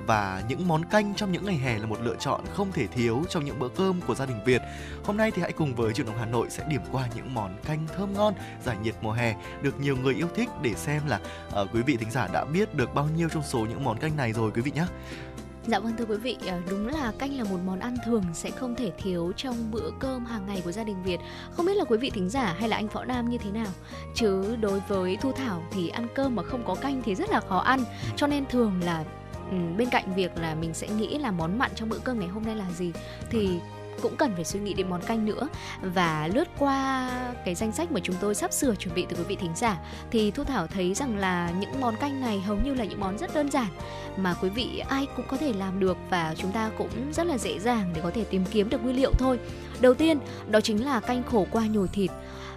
Và những món canh trong những ngày hè là một lựa chọn không thể thiếu trong những bữa cơm của gia đình Việt. Hôm nay thì hãy cùng với Truyền động Hà Nội sẽ điểm qua những món canh thơm ngon giải nhiệt mùa hè được nhiều người yêu thích để xem là ờ, quý vị thính giả đã biết được bao nhiêu trong số những món canh này rồi quý vị nhé. Dạ vâng thưa quý vị, ờ, đúng là canh là một món ăn thường sẽ không thể thiếu trong bữa cơm hàng ngày của gia đình Việt. Không biết là quý vị thính giả hay là anh Võ Nam như thế nào. Chứ đối với Thu Thảo thì ăn cơm mà không có canh thì rất là khó ăn. Cho nên thường là ừ, bên cạnh việc là mình sẽ nghĩ là món mặn trong bữa cơm ngày hôm nay là gì thì cũng cần phải suy nghĩ đến món canh nữa và lướt qua cái danh sách mà chúng tôi sắp sửa chuẩn bị từ quý vị thính giả thì Thu Thảo thấy rằng là những món canh này hầu như là những món rất đơn giản mà quý vị ai cũng có thể làm được và chúng ta cũng rất là dễ dàng để có thể tìm kiếm được nguyên liệu thôi. Đầu tiên, đó chính là canh khổ qua nhồi thịt.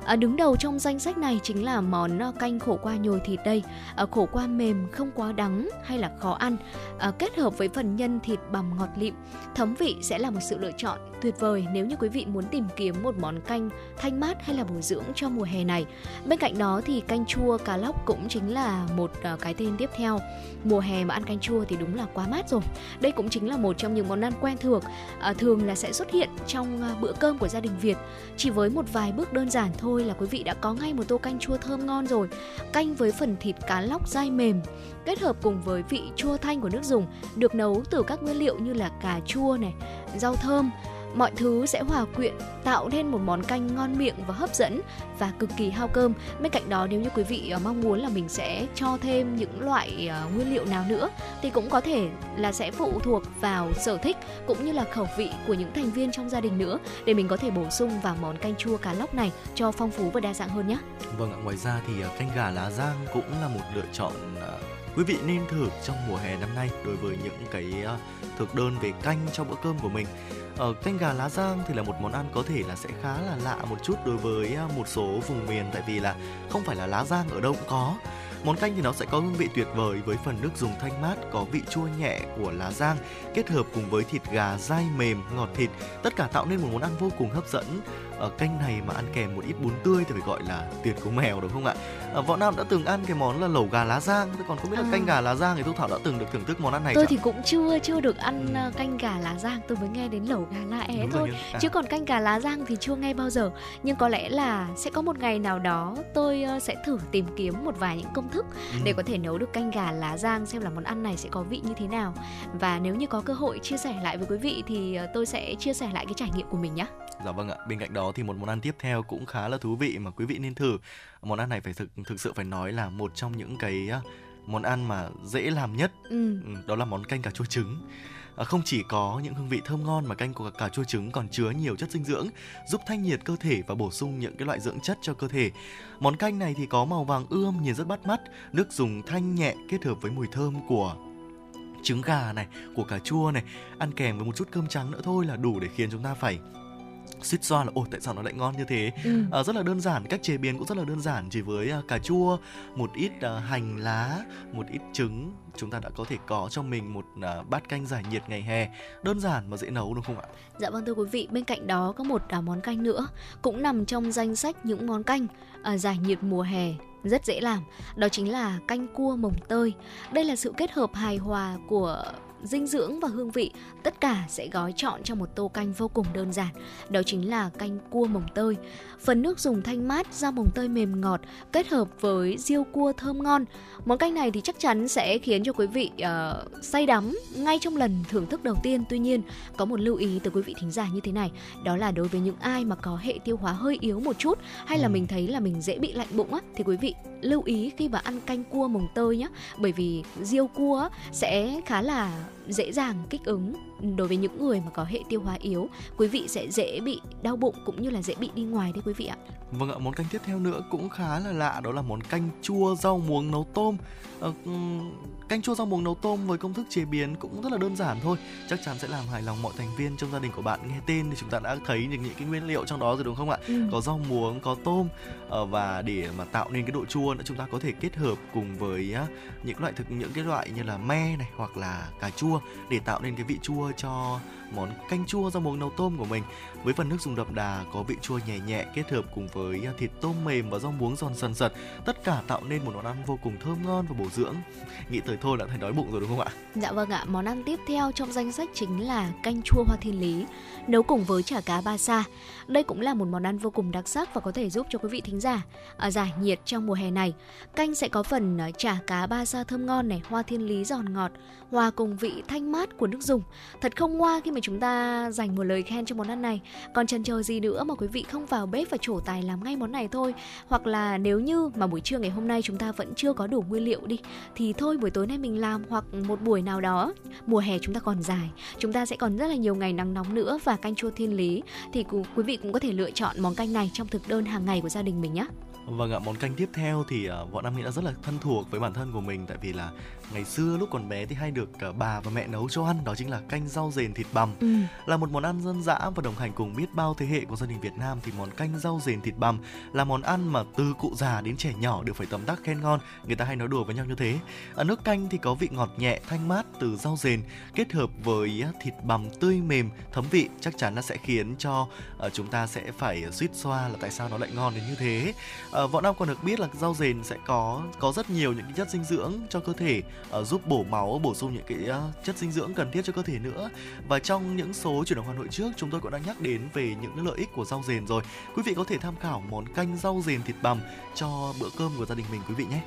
À, đứng đầu trong danh sách này chính là món à, canh khổ qua nhồi thịt đây. À, khổ qua mềm, không quá đắng hay là khó ăn. À, kết hợp với phần nhân thịt bằm ngọt lịm, thấm vị sẽ là một sự lựa chọn tuyệt vời nếu như quý vị muốn tìm kiếm một món canh thanh mát hay là bổ dưỡng cho mùa hè này. Bên cạnh đó thì canh chua cá lóc cũng chính là một à, cái tên tiếp theo. Mùa hè mà ăn canh chua thì đúng là quá mát rồi. Đây cũng chính là một trong những món ăn quen thuộc, à, thường là sẽ xuất hiện trong à, bữa cơm của gia đình Việt. Chỉ với một vài bước đơn giản thôi thôi là quý vị đã có ngay một tô canh chua thơm ngon rồi. Canh với phần thịt cá lóc dai mềm, kết hợp cùng với vị chua thanh của nước dùng, được nấu từ các nguyên liệu như là cà chua này, rau thơm, mọi thứ sẽ hòa quyện tạo nên một món canh ngon miệng và hấp dẫn và cực kỳ hao cơm bên cạnh đó nếu như quý vị ờ, mong muốn là mình sẽ cho thêm những loại ờ, nguyên liệu nào nữa thì cũng có thể là sẽ phụ thuộc vào sở thích cũng như là khẩu vị của những thành viên trong gia đình nữa để mình có thể bổ sung vào món canh chua cá lóc này cho phong phú và đa dạng hơn nhé. Vâng ạ, ngoài ra thì ờ, canh gà lá giang cũng là một lựa chọn quý vị nên thử trong mùa hè năm nay đối với những cái thực đơn về canh cho bữa cơm của mình. Ở canh gà lá giang thì là một món ăn có thể là sẽ khá là lạ một chút đối với à, một số vùng miền, tại vì là không phải là lá giang ở đâu cũng có. Món canh thì nó sẽ có hương vị tuyệt vời với phần nước dùng thanh mát, có vị chua nhẹ của lá giang kết hợp cùng với thịt gà dai mềm, ngọt thịt. Tất cả tạo nên một món ăn vô cùng hấp dẫn. Ở canh này mà ăn kèm một ít bún tươi thì phải gọi là tuyệt của mèo, đúng không ạ? À, võ nam đã từng ăn cái món là lẩu gà lá giang thế còn không biết là À. canh gà lá giang thì thu thảo đã từng được thưởng thức món ăn này tôi chưa? thì cũng chưa chưa được ăn ờ, canh gà lá giang tôi mới nghe đến lẩu gà lá é Đúng thôi nhưng- à. chứ còn canh gà lá giang thì chưa nghe bao giờ nhưng có lẽ là sẽ có một ngày nào đó tôi ờ, sẽ thử tìm kiếm một vài những công thức Ừ. để có thể nấu được canh gà lá giang xem là món ăn này sẽ có vị như thế nào và nếu như có cơ hội chia sẻ lại với quý vị thì ờ, tôi sẽ chia sẻ lại cái trải nghiệm của mình nhé Dạ vâng ạ. Bên cạnh đó thì một món ăn tiếp theo cũng khá là thú vị mà quý vị nên thử. Món ăn này phải thực thực sự phải nói là một trong những cái món ăn mà dễ làm nhất. Ừ. đó là món canh cà chua trứng. À, không chỉ có những hương vị thơm ngon mà canh của cà chua trứng còn chứa nhiều chất dinh dưỡng giúp thanh nhiệt cơ thể và bổ sung những cái loại dưỡng chất cho cơ thể. Món canh này thì có màu vàng ươm nhìn rất bắt mắt, nước dùng thanh nhẹ kết hợp với mùi thơm của trứng gà này, của cà chua này, ăn kèm với một chút cơm trắng nữa thôi là đủ để khiến chúng ta phải suýt xoa là ôi tại sao nó lại ngon như thế Ừ. à, rất là đơn giản cách chế biến cũng rất là đơn giản chỉ với à, cà chua một ít à, hành lá một ít trứng chúng ta đã có thể có cho mình một à, bát canh giải nhiệt ngày hè đơn giản và dễ nấu đúng không ạ Dạ vâng thưa quý vị, bên cạnh đó có một à, món canh nữa cũng nằm trong danh sách những món canh à, giải nhiệt mùa hè rất dễ làm. Đó chính là canh cua mồng tơi. Đây là sự kết hợp hài hòa của dinh dưỡng và hương vị tất cả sẽ gói trọn trong một tô canh vô cùng đơn giản. Đó chính là canh cua mồng tơi. Phần nước dùng thanh mát rau mồng tơi mềm ngọt kết hợp với riêu cua thơm ngon. Món canh này thì chắc chắn sẽ khiến cho quý vị uh, say đắm ngay trong lần thưởng thức đầu tiên. Tuy nhiên có một lưu ý từ quý vị thính giả như thế này đó là đối với những ai mà có hệ tiêu hóa hơi yếu một chút hay là mình thấy là mình dễ bị lạnh bụng á thì quý vị lưu ý khi mà ăn canh cua mồng tơi nhé bởi vì riêu cua á, sẽ khá là dễ dàng kích ứng đối với những người mà có hệ tiêu hóa yếu quý vị sẽ dễ bị đau bụng cũng như là dễ bị đi ngoài đấy quý vị ạ Vâng ạ, món canh tiếp theo nữa cũng khá là lạ đó là món canh chua rau muống nấu tôm. Ờ, canh chua rau muống nấu tôm với công thức chế biến cũng rất là đơn giản thôi. Chắc chắn sẽ làm hài lòng mọi thành viên trong gia đình của bạn. Nghe tên thì chúng ta đã thấy được những cái nguyên liệu trong đó rồi đúng không ạ? Ừ. Có rau muống, có tôm Ờ, và để mà tạo nên cái độ chua nữa chúng ta có thể kết hợp cùng với những loại thực những cái loại như là me này hoặc là cà chua để tạo nên cái vị chua cho món canh chua rau muống nấu tôm của mình với phần nước dùng đậm đà có vị chua nhẹ nhẹ kết hợp cùng với à, thịt tôm mềm và rau muống giòn sần sật tất cả tạo nên một món ăn vô cùng thơm ngon và bổ dưỡng nghĩ tới thôi đã thấy đói bụng rồi đúng không ạ Dạ vâng ạ, món ăn tiếp theo trong danh sách chính là canh chua hoa thiên lý nấu cùng với chả cá ba sa. Đây cũng là một món ăn vô cùng đặc sắc và có thể giúp cho quý vị thính giả à, giải nhiệt trong mùa hè này. Canh sẽ có phần à, chả cá ba sa thơm ngon này, hoa thiên lý giòn ngọt, hòa cùng vị thanh mát của nước dùng. Thật không ngoa khi mà chúng ta dành một lời khen cho món ăn này. Còn chần chờ gì nữa mà quý vị không vào bếp và trổ tài làm ngay món này thôi. Hoặc là nếu như mà buổi trưa ngày hôm nay chúng ta vẫn chưa có đủ nguyên liệu đi thì thôi buổi tối nay mình làm hoặc một buổi nào đó mùa hè chúng ta còn dài chúng ta sẽ còn rất là nhiều ngày nắng nóng nữa và canh chua thiên lý thì quý vị cũng có thể lựa chọn món canh này trong thực đơn hàng ngày của gia đình mình nhé Vâng ạ, món canh tiếp theo thì uh, bọn Nam nghĩ đã rất là thân thuộc với bản thân của mình tại vì là ngày xưa lúc còn bé thì hay được uh, bà và mẹ nấu cho ăn đó chính là canh rau dền thịt bằm. Ừ. Là một món ăn dân dã và đồng hành cùng biết bao thế hệ của gia đình Việt Nam thì món canh rau dền thịt bằm là món ăn mà từ cụ già đến trẻ nhỏ đều phải tấm tắc khen ngon, người ta hay nói đùa với nhau như thế. Ở nước canh thì có vị ngọt nhẹ, thanh mát từ rau dền kết hợp với uh, thịt bằm tươi mềm, thấm vị chắc chắn là sẽ khiến cho uh, chúng ta sẽ phải suýt xoa là tại sao nó lại ngon đến như thế. À, Võ Nam còn được biết là rau dền sẽ có có rất nhiều những cái chất dinh dưỡng cho cơ thể uh, giúp bổ máu, bổ sung những cái uh, chất dinh dưỡng cần thiết cho cơ thể nữa. Và trong những số chuyển động Hà Nội trước chúng tôi cũng đã nhắc đến về những lợi ích của rau dền rồi. Quý vị có thể tham khảo món canh rau dền thịt bằm cho bữa cơm của gia đình mình quý vị nhé.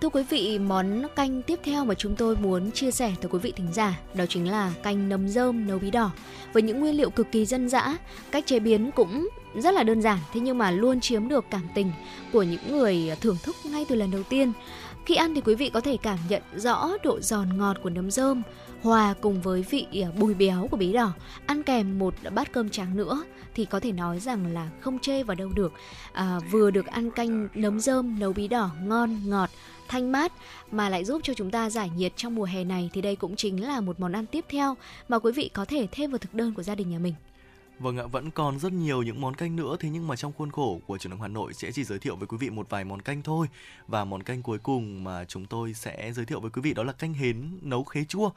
Thưa quý vị, món canh tiếp theo mà chúng tôi muốn chia sẻ tới quý vị thính giả đó chính là canh nấm rơm nấu bí đỏ với những nguyên liệu cực kỳ dân dã, cách chế biến cũng rất là đơn giản thế nhưng mà luôn chiếm được cảm tình của những người thưởng thức ngay từ lần đầu tiên. Khi ăn thì quý vị có thể cảm nhận rõ độ giòn ngọt của nấm rơm hòa cùng với vị à, bùi béo của bí đỏ, ăn kèm một bát cơm trắng nữa thì có thể nói rằng là không chê vào đâu được. À, vừa được ăn canh nấm rơm nấu bí đỏ ngon ngọt thanh mát mà lại giúp cho chúng ta giải nhiệt trong mùa hè này thì đây cũng chính là một món ăn tiếp theo mà quý vị có thể thêm vào thực đơn của gia đình nhà mình. Vâng ạ, vẫn còn rất nhiều những món canh nữa thế nhưng mà trong khuôn khổ của trường Đồng Hà Nội sẽ chỉ giới thiệu với quý vị một vài món canh thôi. Và món canh cuối cùng mà chúng tôi sẽ giới thiệu với quý vị đó là canh hến nấu khế chua.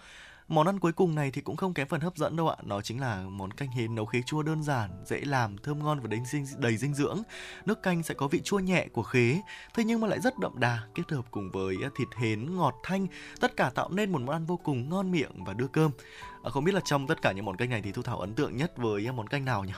Món ăn cuối cùng này thì cũng không kém phần hấp dẫn đâu ạ. Nó chính là món canh hến nấu khế chua đơn giản, dễ làm, thơm ngon và đầy dinh, đầy dinh dưỡng. Nước canh sẽ có vị chua nhẹ của khế, thế nhưng mà lại rất đậm đà, kết hợp cùng với thịt hến ngọt thanh, tất cả tạo nên một món ăn vô cùng ngon miệng và đưa cơm. À, không biết là trong tất cả những món canh này thì Thu Thảo ấn tượng nhất với món canh nào nhỉ?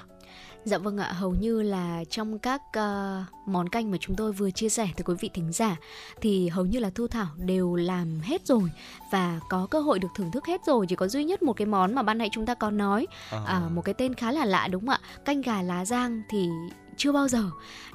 Dạ vâng ạ, hầu như là trong các uh, món canh mà chúng tôi vừa chia sẻ tới quý vị thính giả thì hầu như là Thu Thảo đều làm hết rồi và có cơ hội được thưởng thức hết rồi chỉ có duy nhất một cái món mà ban nãy chúng ta có nói à. À, một cái tên khá là lạ đúng không ạ? Canh gà lá giang thì chưa bao giờ.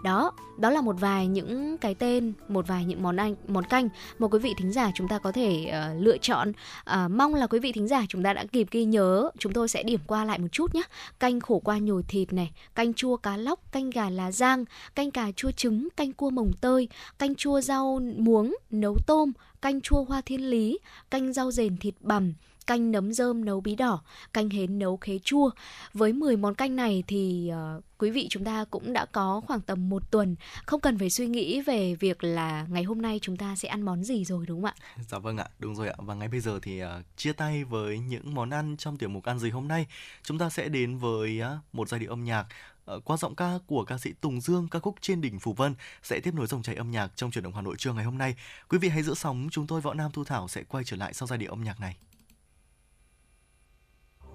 Đó đó là một vài những cái tên một vài những món ăn món canh mà quý vị thính giả chúng ta có thể uh, lựa chọn. Uh, mong là quý vị thính giả chúng ta đã kịp ghi nhớ. Chúng tôi sẽ điểm qua lại một chút nhé canh khổ qua nhồi thịt này canh chua cá lóc canh gà lá giang canh cà chua trứng canh cua mồng tơi canh chua rau muống nấu tôm canh chua hoa thiên lý canh rau dền thịt bằm canh nấm rơm nấu bí đỏ, canh hến nấu khế chua. Với 10 món canh này thì uh, quý vị chúng ta cũng đã có khoảng tầm một tuần không cần phải suy nghĩ về việc là ngày hôm nay chúng ta sẽ ăn món gì rồi đúng không ạ? Dạ vâng ạ, đúng rồi ạ. Và ngay bây giờ thì uh, chia tay với những món ăn trong tiểu mục ăn gì hôm nay. Chúng ta sẽ đến với uh, một giai điệu âm nhạc uh, qua giọng ca của ca sĩ Tùng Dương ca khúc Trên đỉnh Phù Vân sẽ tiếp nối dòng chảy âm nhạc trong chuyển động Hà Nội trưa ngày hôm nay. Quý vị hãy giữ sóng, chúng tôi Võ Nam Thu Thảo sẽ quay trở lại sau giai điệu âm nhạc này.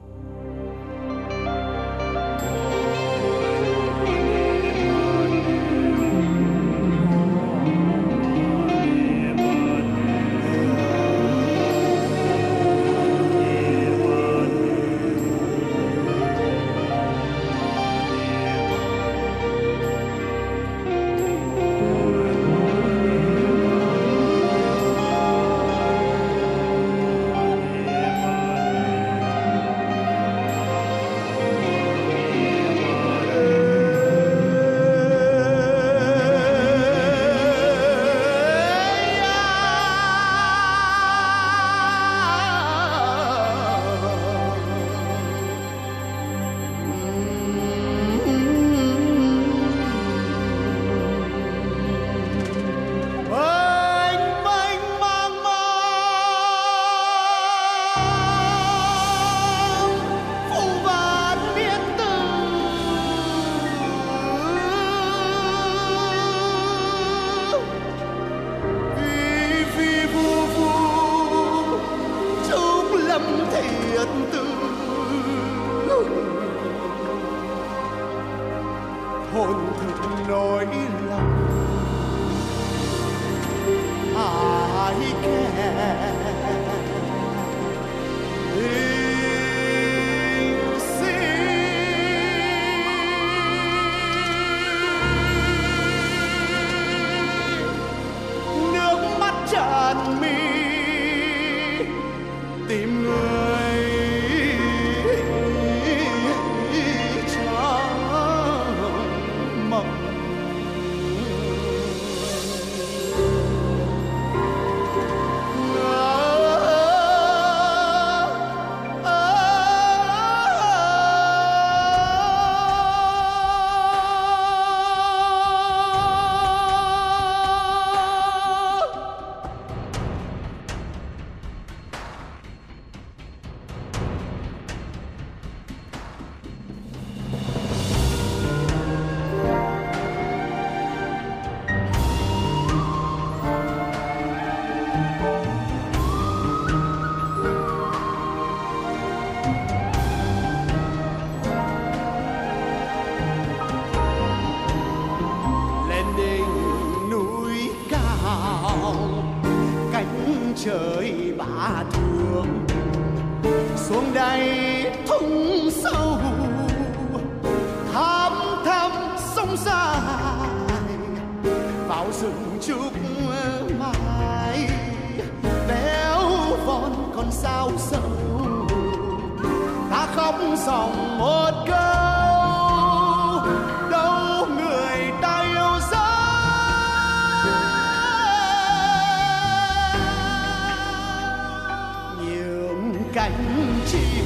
Thank you. Cánh chim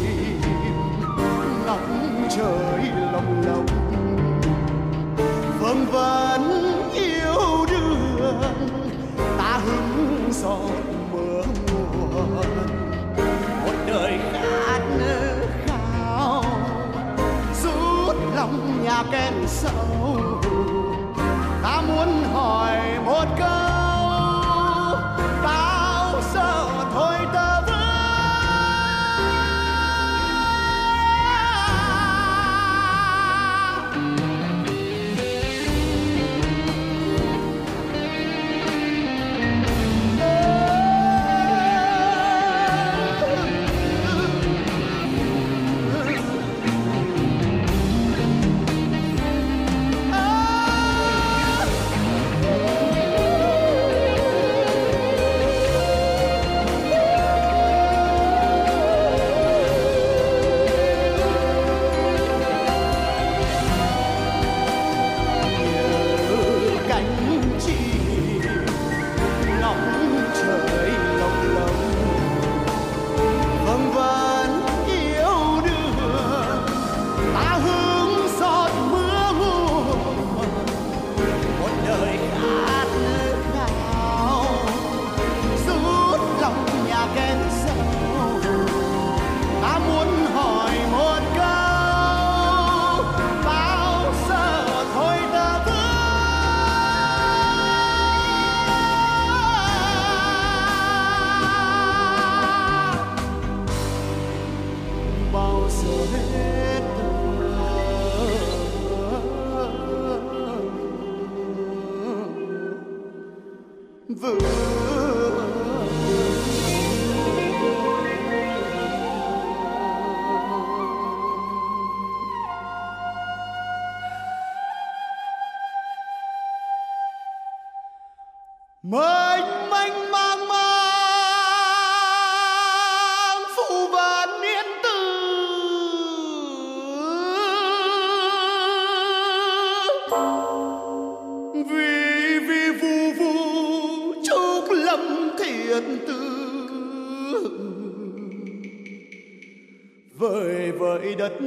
ngóng trời lồng lộng vương vấn yêu đương, ta hứng giọt mưa nguồn một đời khát khao, rút lòng nhà kèn sâu. Ta muốn hỏi một câu.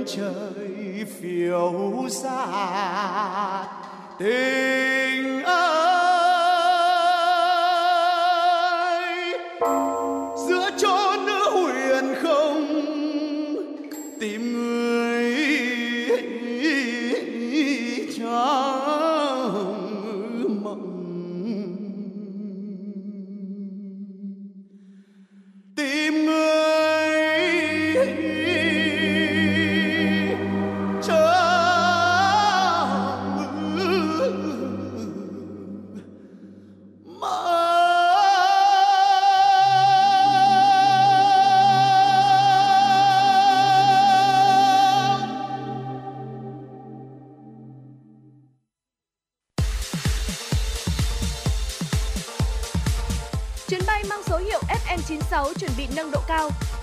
Trời phiêu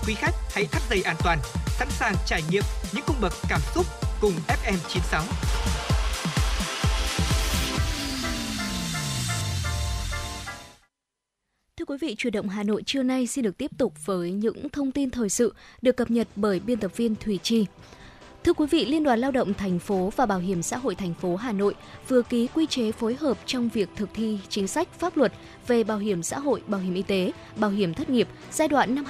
Quý khách hãy thắt dây an toàn, sẵn sàng trải nghiệm những cung bậc cảm xúc cùng FM96. Thưa quý vị, chủ động Hà Nội trưa nay xin được tiếp tục với những thông tin thời sự được cập nhật bởi biên tập viên Thủy Chi. Thưa quý vị, Liên đoàn Lao động thành phố và Bảo hiểm xã hội thành phố Hà Nội vừa ký quy chế phối hợp trong việc thực thi chính sách pháp luật về bảo hiểm xã hội, bảo hiểm y tế, bảo hiểm thất nghiệp giai đoạn năm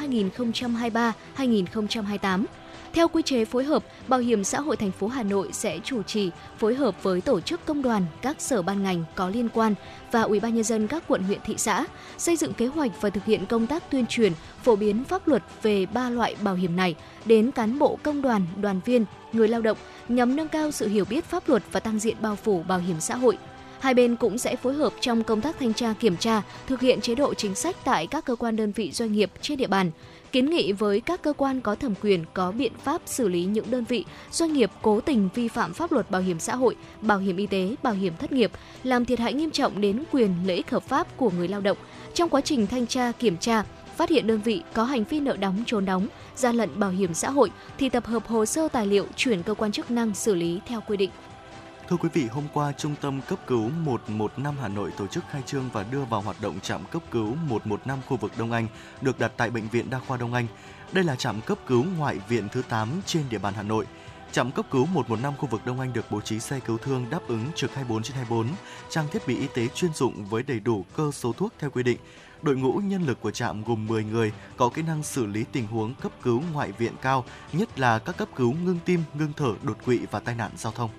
2023-2028. Theo quy chế phối hợp, Bảo hiểm xã hội thành phố Hà Nội sẽ chủ trì phối hợp với tổ chức công đoàn, các sở ban ngành có liên quan và Ủy ban nhân dân các quận huyện thị xã xây dựng kế hoạch và thực hiện công tác tuyên truyền, phổ biến pháp luật về ba loại bảo hiểm này đến cán bộ công đoàn, đoàn viên, người lao động nhằm nâng cao sự hiểu biết pháp luật và tăng diện bao phủ bảo hiểm xã hội. Hai bên cũng sẽ phối hợp trong công tác thanh tra kiểm tra, thực hiện chế độ chính sách tại các cơ quan đơn vị doanh nghiệp trên địa bàn, kiến nghị với các cơ quan có thẩm quyền có biện pháp xử lý những đơn vị, doanh nghiệp cố tình vi phạm pháp luật bảo hiểm xã hội, bảo hiểm y tế, bảo hiểm thất nghiệp, làm thiệt hại nghiêm trọng đến quyền lợi ích hợp pháp của người lao động. Trong quá trình thanh tra kiểm tra, phát hiện đơn vị có hành vi nợ đóng trốn đóng, gian lận bảo hiểm xã hội thì tập hợp hồ sơ tài liệu chuyển cơ quan chức năng xử lý theo quy định. Thưa quý vị, hôm qua Trung tâm cấp cứu 115 Hà Nội tổ chức khai trương và đưa vào hoạt động trạm cấp cứu 115 khu vực Đông Anh được đặt tại bệnh viện Đa khoa Đông Anh. Đây là trạm cấp cứu ngoại viện thứ 8 trên địa bàn Hà Nội. Trạm cấp cứu 115 khu vực Đông Anh được bố trí xe cứu thương đáp ứng trực 24 trên 24, trang thiết bị y tế chuyên dụng với đầy đủ cơ số thuốc theo quy định. Đội ngũ nhân lực của trạm gồm 10 người, có kỹ năng xử lý tình huống cấp cứu ngoại viện cao, nhất là các cấp cứu ngưng tim, ngưng thở, đột quỵ và tai nạn giao thông.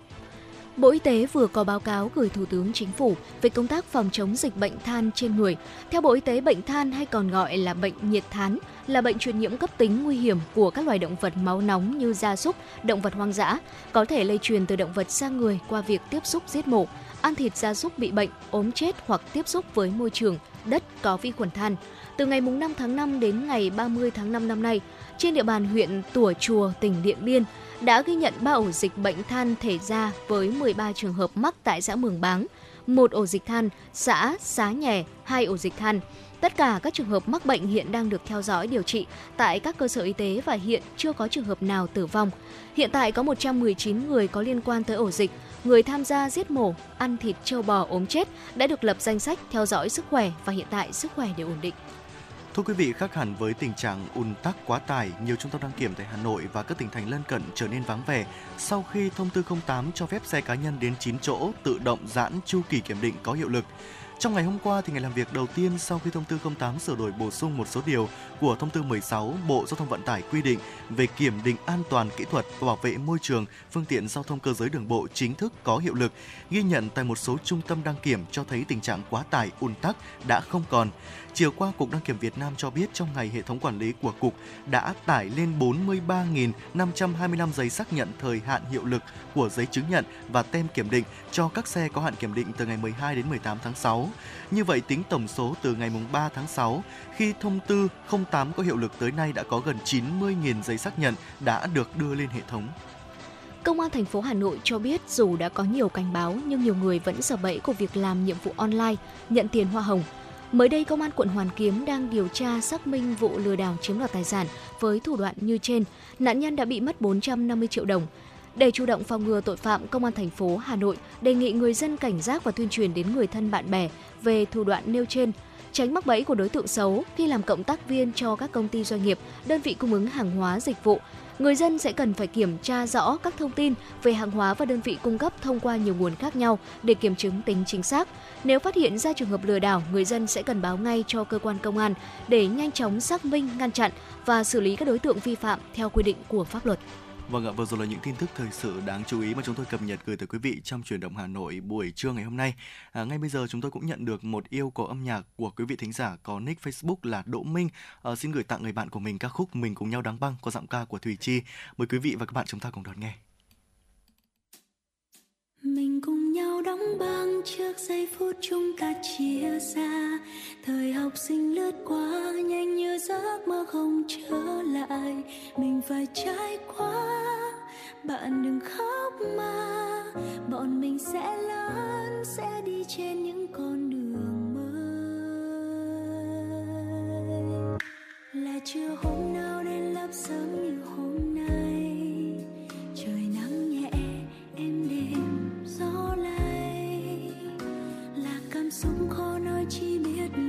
Bộ Y tế vừa có báo cáo gửi Thủ tướng Chính phủ về công tác phòng chống dịch bệnh than trên người. Theo Bộ Y tế, bệnh than hay còn gọi là bệnh nhiệt thán là bệnh truyền nhiễm cấp tính nguy hiểm của các loài động vật máu nóng như gia súc, động vật hoang dã, có thể lây truyền từ động vật sang người qua việc tiếp xúc giết mổ, ăn thịt gia súc bị bệnh, ốm chết hoặc tiếp xúc với môi trường, đất có vi khuẩn than. Từ ngày 5 tháng 5 đến ngày 30 tháng 5 năm nay, trên địa bàn huyện Tủa Chùa, tỉnh Điện Biên, đã ghi nhận 3 ổ dịch bệnh than thể ra với 13 trường hợp mắc tại xã Mường Báng, một ổ dịch than xã Xá Nhè, hai ổ dịch than. Tất cả các trường hợp mắc bệnh hiện đang được theo dõi điều trị tại các cơ sở y tế và hiện chưa có trường hợp nào tử vong. Hiện tại có 119 người có liên quan tới ổ dịch, người tham gia giết mổ, ăn thịt châu bò ốm chết đã được lập danh sách theo dõi sức khỏe và hiện tại sức khỏe đều ổn định. Thưa quý vị, khác hẳn với tình trạng ùn tắc quá tải, nhiều trung tâm đăng kiểm tại Hà Nội và các tỉnh thành lân cận trở nên vắng vẻ sau khi thông tư 08 cho phép xe cá nhân đến 9 chỗ tự động giãn chu kỳ kiểm định có hiệu lực. Trong ngày hôm qua thì ngày làm việc đầu tiên sau khi thông tư 08 sửa đổi bổ sung một số điều của thông tư 16 Bộ Giao thông Vận tải quy định về kiểm định an toàn kỹ thuật và bảo vệ môi trường phương tiện giao thông cơ giới đường bộ chính thức có hiệu lực, ghi nhận tại một số trung tâm đăng kiểm cho thấy tình trạng quá tải ùn tắc đã không còn. Chiều qua, Cục Đăng kiểm Việt Nam cho biết trong ngày hệ thống quản lý của Cục đã tải lên 43.525 giấy xác nhận thời hạn hiệu lực của giấy chứng nhận và tem kiểm định cho các xe có hạn kiểm định từ ngày 12 đến 18 tháng 6. Như vậy, tính tổng số từ ngày 3 tháng 6, khi thông tư 08 có hiệu lực tới nay đã có gần 90.000 giấy xác nhận đã được đưa lên hệ thống. Công an thành phố Hà Nội cho biết dù đã có nhiều cảnh báo nhưng nhiều người vẫn sợ bẫy của việc làm nhiệm vụ online, nhận tiền hoa hồng Mới đây, Công an quận Hoàn Kiếm đang điều tra xác minh vụ lừa đảo chiếm đoạt tài sản với thủ đoạn như trên. Nạn nhân đã bị mất 450 triệu đồng. Để chủ động phòng ngừa tội phạm, Công an thành phố Hà Nội đề nghị người dân cảnh giác và tuyên truyền đến người thân bạn bè về thủ đoạn nêu trên, tránh mắc bẫy của đối tượng xấu khi làm cộng tác viên cho các công ty doanh nghiệp, đơn vị cung ứng hàng hóa dịch vụ. Người dân sẽ cần phải kiểm tra rõ các thông tin về hàng hóa và đơn vị cung cấp thông qua nhiều nguồn khác nhau để kiểm chứng tính chính xác. Nếu phát hiện ra trường hợp lừa đảo, người dân sẽ cần báo ngay cho cơ quan công an để nhanh chóng xác minh, ngăn chặn và xử lý các đối tượng vi phạm theo quy định của pháp luật. Vâng ạ, vừa rồi là những tin tức thời sự đáng chú ý mà chúng tôi cập nhật gửi tới quý vị trong chuyển động Hà Nội buổi trưa ngày hôm nay. À, ngay bây giờ chúng tôi cũng nhận được một yêu cầu âm nhạc của quý vị thính giả có nick Facebook là Đỗ Minh. À, xin gửi tặng người bạn của mình ca khúc Mình cùng nhau đắng băng có giọng ca của Thùy Chi. Mời quý vị và các bạn chúng ta cùng đón nghe. Mình cùng nhau đóng băng trước giây phút chúng ta chia xa. Thời học sinh lướt qua, nhanh như giấc mơ không trở lại. Mình phải trải qua, Bạn đừng khóc mà. Bọn mình sẽ lớn, sẽ đi trên những con đường mới. Là chưa hôm nào đến lớp sớm như hôm nay. Sống khó nói chi biết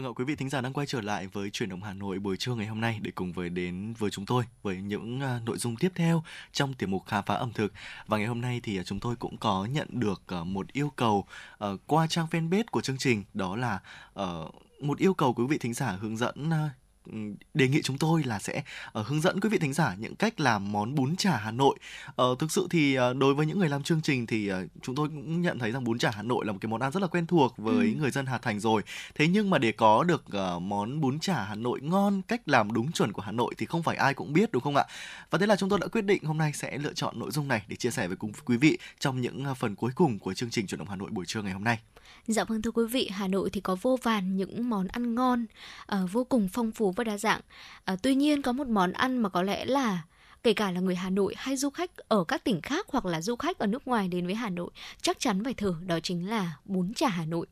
Vâng ạ, quý vị thính giả đang quay trở lại với chuyển động Hà Nội buổi trưa ngày hôm nay để cùng với đến với chúng tôi với những à, nội dung tiếp theo trong tiểu mục khám phá ẩm thực. Và ngày hôm nay thì à, chúng tôi cũng có nhận được à, một yêu cầu ờ, qua trang fanpage của chương trình đó là ờ, một yêu cầu quý vị thính giả hướng dẫn đề nghị chúng tôi là sẽ ờ, hướng dẫn quý vị thính giả những cách làm món bún chả Hà Nội. Ờ, thực sự thì ờ, đối với những người làm chương trình thì ờ, chúng tôi cũng nhận thấy rằng bún chả Hà Nội là một cái món ăn rất là quen thuộc với Ừ. người dân Hà Thành rồi. Thế nhưng mà để có được ờ, món bún chả Hà Nội ngon, cách làm đúng chuẩn của Hà Nội thì không phải ai cũng biết đúng không ạ? Và thế là chúng tôi đã quyết định hôm nay sẽ lựa chọn nội dung này để chia sẻ với cùng quý vị trong những phần cuối cùng của chương trình chuyển động Hà Nội buổi trưa ngày hôm nay. Dạ vâng thưa quý vị, Hà Nội thì có vô vàn những món ăn ngon, uh, vô cùng phong phú và đa dạng. Uh, tuy nhiên có một món ăn mà có lẽ là kể cả là người Hà Nội hay du khách ở các tỉnh khác hoặc là du khách ở nước ngoài đến với Hà Nội chắc chắn phải thử đó chính là bún chả Hà Nội.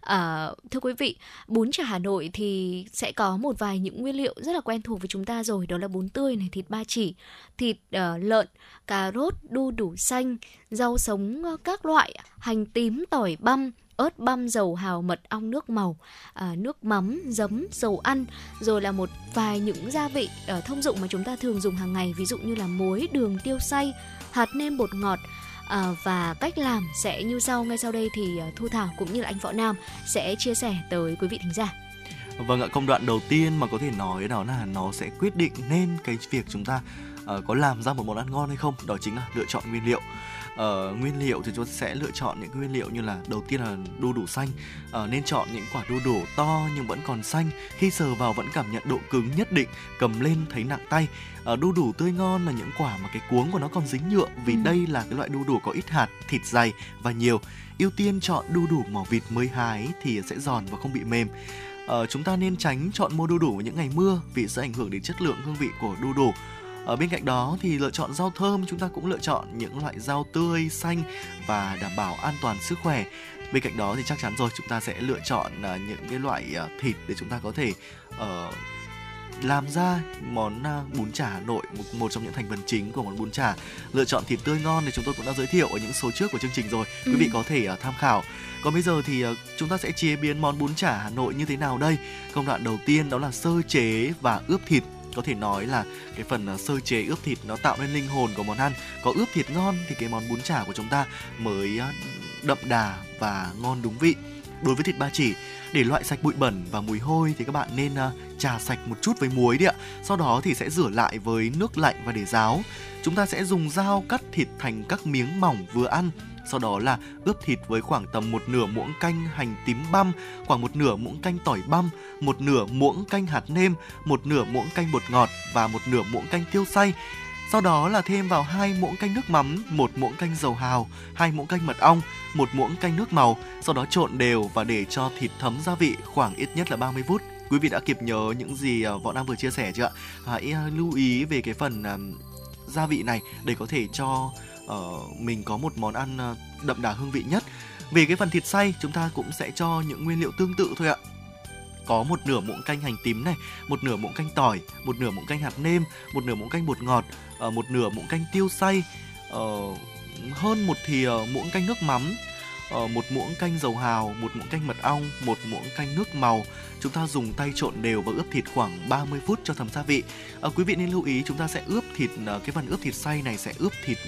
À, thưa quý vị, bún chả Hà Nội thì sẽ có một vài những nguyên liệu rất là quen thuộc với chúng ta rồi, đó là bún tươi này, thịt ba chỉ, thịt uh, lợn, cà rốt, đu đủ xanh, rau sống các loại, hành tím, tỏi băm, ớt băm, dầu hào, mật ong nước màu, à, nước mắm, giấm, dầu ăn, rồi là một vài những gia vị à, thông dụng mà chúng ta thường dùng hàng ngày, ví dụ như là muối, đường, tiêu xay, hạt nêm bột ngọt. À, và cách làm sẽ như sau ngay sau đây thì à, Thu Thảo cũng như là anh Võ Nam sẽ chia sẻ tới quý vị thính giả. Vâng ạ, công đoạn đầu tiên mà có thể nói đó là nó sẽ quyết định nên cái việc chúng ta ờ, có làm ra một món ăn ngon hay không, đó chính là lựa chọn nguyên liệu. Ờ, nguyên liệu thì chúng ta sẽ lựa chọn những nguyên liệu như là đầu tiên là đu đủ xanh. Ờ, nên chọn những quả đu đủ to nhưng vẫn còn xanh. Khi sờ vào vẫn cảm nhận độ cứng nhất định cầm lên thấy nặng tay. Ờ, đu đủ tươi ngon là những quả mà cái cuống của nó còn dính nhựa vì Ừ. đây là cái loại đu đủ có ít hạt thịt dày và nhiều. Ưu tiên chọn đu đủ màu vịt mới hái thì sẽ giòn và không bị mềm. Ờ, chúng ta nên tránh chọn mua đu đủ vào những ngày mưa vì sẽ ảnh hưởng đến chất lượng hương vị của đu đủ. Ở bên cạnh đó thì lựa chọn rau thơm chúng ta cũng lựa chọn những loại rau tươi, xanh và đảm bảo an toàn sức khỏe. Bên cạnh đó thì chắc chắn rồi chúng ta sẽ lựa chọn à, những cái loại à, thịt để chúng ta có thể ờ, làm ra món à, bún chả Hà Nội một, một trong những thành phần chính của món bún chả lựa chọn thịt tươi ngon thì chúng tôi cũng đã giới thiệu ở những số trước của chương trình rồi quý Ừ. vị có thể tham khảo còn bây giờ thì chúng ta sẽ chế biến món bún chả Hà Nội như thế nào đây? Công đoạn đầu tiên đó là sơ chế và ướp thịt. Có thể nói là cái phần ờ, sơ chế ướp thịt nó tạo nên linh hồn của món ăn. Có ướp thịt ngon thì cái món bún chả của chúng ta mới ờ, đậm đà và ngon đúng vị. Đối với thịt ba chỉ, để loại sạch bụi bẩn và mùi hôi thì các bạn nên ờ, trà sạch một chút với muối đi ạ. Sau đó thì sẽ rửa lại với nước lạnh và để ráo. Chúng ta sẽ dùng dao cắt thịt thành các miếng mỏng vừa ăn sau đó là ướp thịt với khoảng tầm một nửa muỗng canh hành tím băm, khoảng một nửa muỗng canh tỏi băm, một nửa muỗng canh hạt nêm, một nửa muỗng canh bột ngọt và một nửa muỗng canh tiêu xay. Sau đó là thêm vào hai muỗng canh nước mắm, một muỗng canh dầu hào, hai muỗng canh mật ong, một muỗng canh nước màu. Sau đó trộn đều và để cho thịt thấm gia vị khoảng ít nhất là 30 phút. Quý vị đã kịp nhớ những gì à, Võ Nam vừa chia sẻ chưa ạ? Hãy à, lưu ý về cái phần à, gia vị này để có thể cho uh, mình có một món ăn uh, đậm đà hương vị nhất. Về cái phần thịt xay chúng ta cũng sẽ cho những nguyên liệu tương tự thôi ạ có một nửa muỗng canh hành tím này, một nửa muỗng canh tỏi, một nửa muỗng canh hạt nêm, một nửa muỗng canh bột ngọt, uh, một nửa muỗng canh tiêu xay, uh, hơn một thìa muỗng canh nước mắm, uh, một muỗng canh dầu hào, một muỗng canh mật ong, một muỗng canh nước màu. Chúng ta dùng tay trộn đều và ướp thịt khoảng 30 phút cho thấm gia vị. Uh, quý vị nên lưu ý chúng ta sẽ ướp thịt uh, cái phần ướp thịt xay này sẽ ướp thịt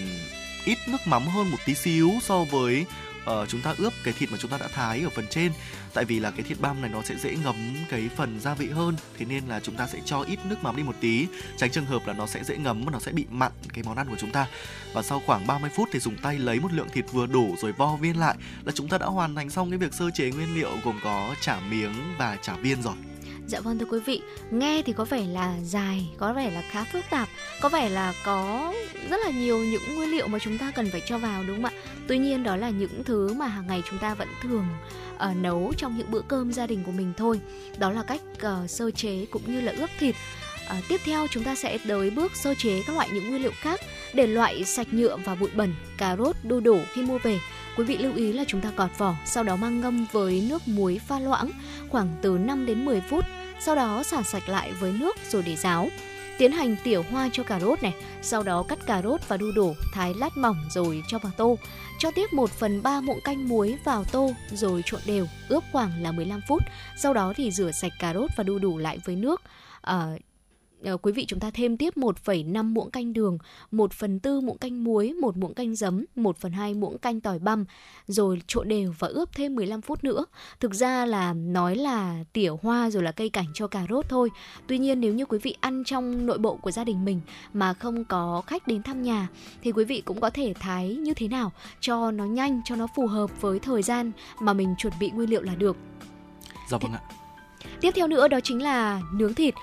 ít nước mắm hơn một tí xíu so với uh, chúng ta ướp cái thịt mà chúng ta đã thái ở phần trên. Tại vì là cái thịt băm này nó sẽ dễ ngấm cái phần gia vị hơn thế nên là chúng ta sẽ cho ít nước mắm đi một tí. Tránh trường hợp là nó sẽ dễ ngấm và nó sẽ bị mặn cái món ăn của chúng ta. Và sau khoảng 30 phút thì dùng tay lấy một lượng thịt vừa đủ rồi vo viên lại. Là chúng ta đã hoàn thành xong cái việc sơ chế nguyên liệu gồm có chả miếng và chả viên rồi. Dạ vâng thưa quý vị, nghe thì có vẻ là dài, có vẻ là khá phức tạp, có vẻ là có rất là nhiều những nguyên liệu mà chúng ta cần phải cho vào đúng không ạ? Tuy nhiên đó là những thứ mà hàng ngày chúng ta vẫn thường uh, nấu trong những bữa cơm gia đình của mình thôi. Đó là cách uh, sơ chế cũng như là ướp thịt. À, tiếp theo chúng ta sẽ tới bước sơ chế các loại những nguyên liệu khác để loại sạch nhựa và bụi bẩn, cà rốt, đu đủ khi mua về. Quý vị lưu ý là chúng ta gọt vỏ, sau đó mang ngâm với nước muối pha loãng khoảng từ 5 đến 10 phút, sau đó xả sạch lại với nước rồi để ráo. Tiến hành tỉa hoa cho cà rốt này, sau đó cắt cà rốt và đu đủ, thái lát mỏng rồi cho vào tô. Cho tiếp 1 phần 3 muỗng canh muối vào tô rồi trộn đều, ướp khoảng là 15 phút. Sau đó thì rửa sạch cà rốt và đu đủ lại với nước. À, quý vị chúng ta thêm tiếp 1,5 muỗng canh đường, 1 phần tư muỗng canh muối, 1 muỗng canh giấm, 1 phần 2 muỗng canh tỏi băm, rồi trộn đều và ướp thêm 15 phút nữa. Thực ra là nói là tỉa hoa rồi là cây cảnh cho cà rốt thôi. Tuy nhiên nếu như quý vị ăn trong nội bộ của gia đình mình mà không có khách đến thăm nhà thì quý vị cũng có thể thái như thế nào cho nó nhanh, cho nó phù hợp với thời gian mà mình chuẩn bị nguyên liệu là được. Dạ vâng ạ. Tiếp theo nữa đó chính là nướng thịt.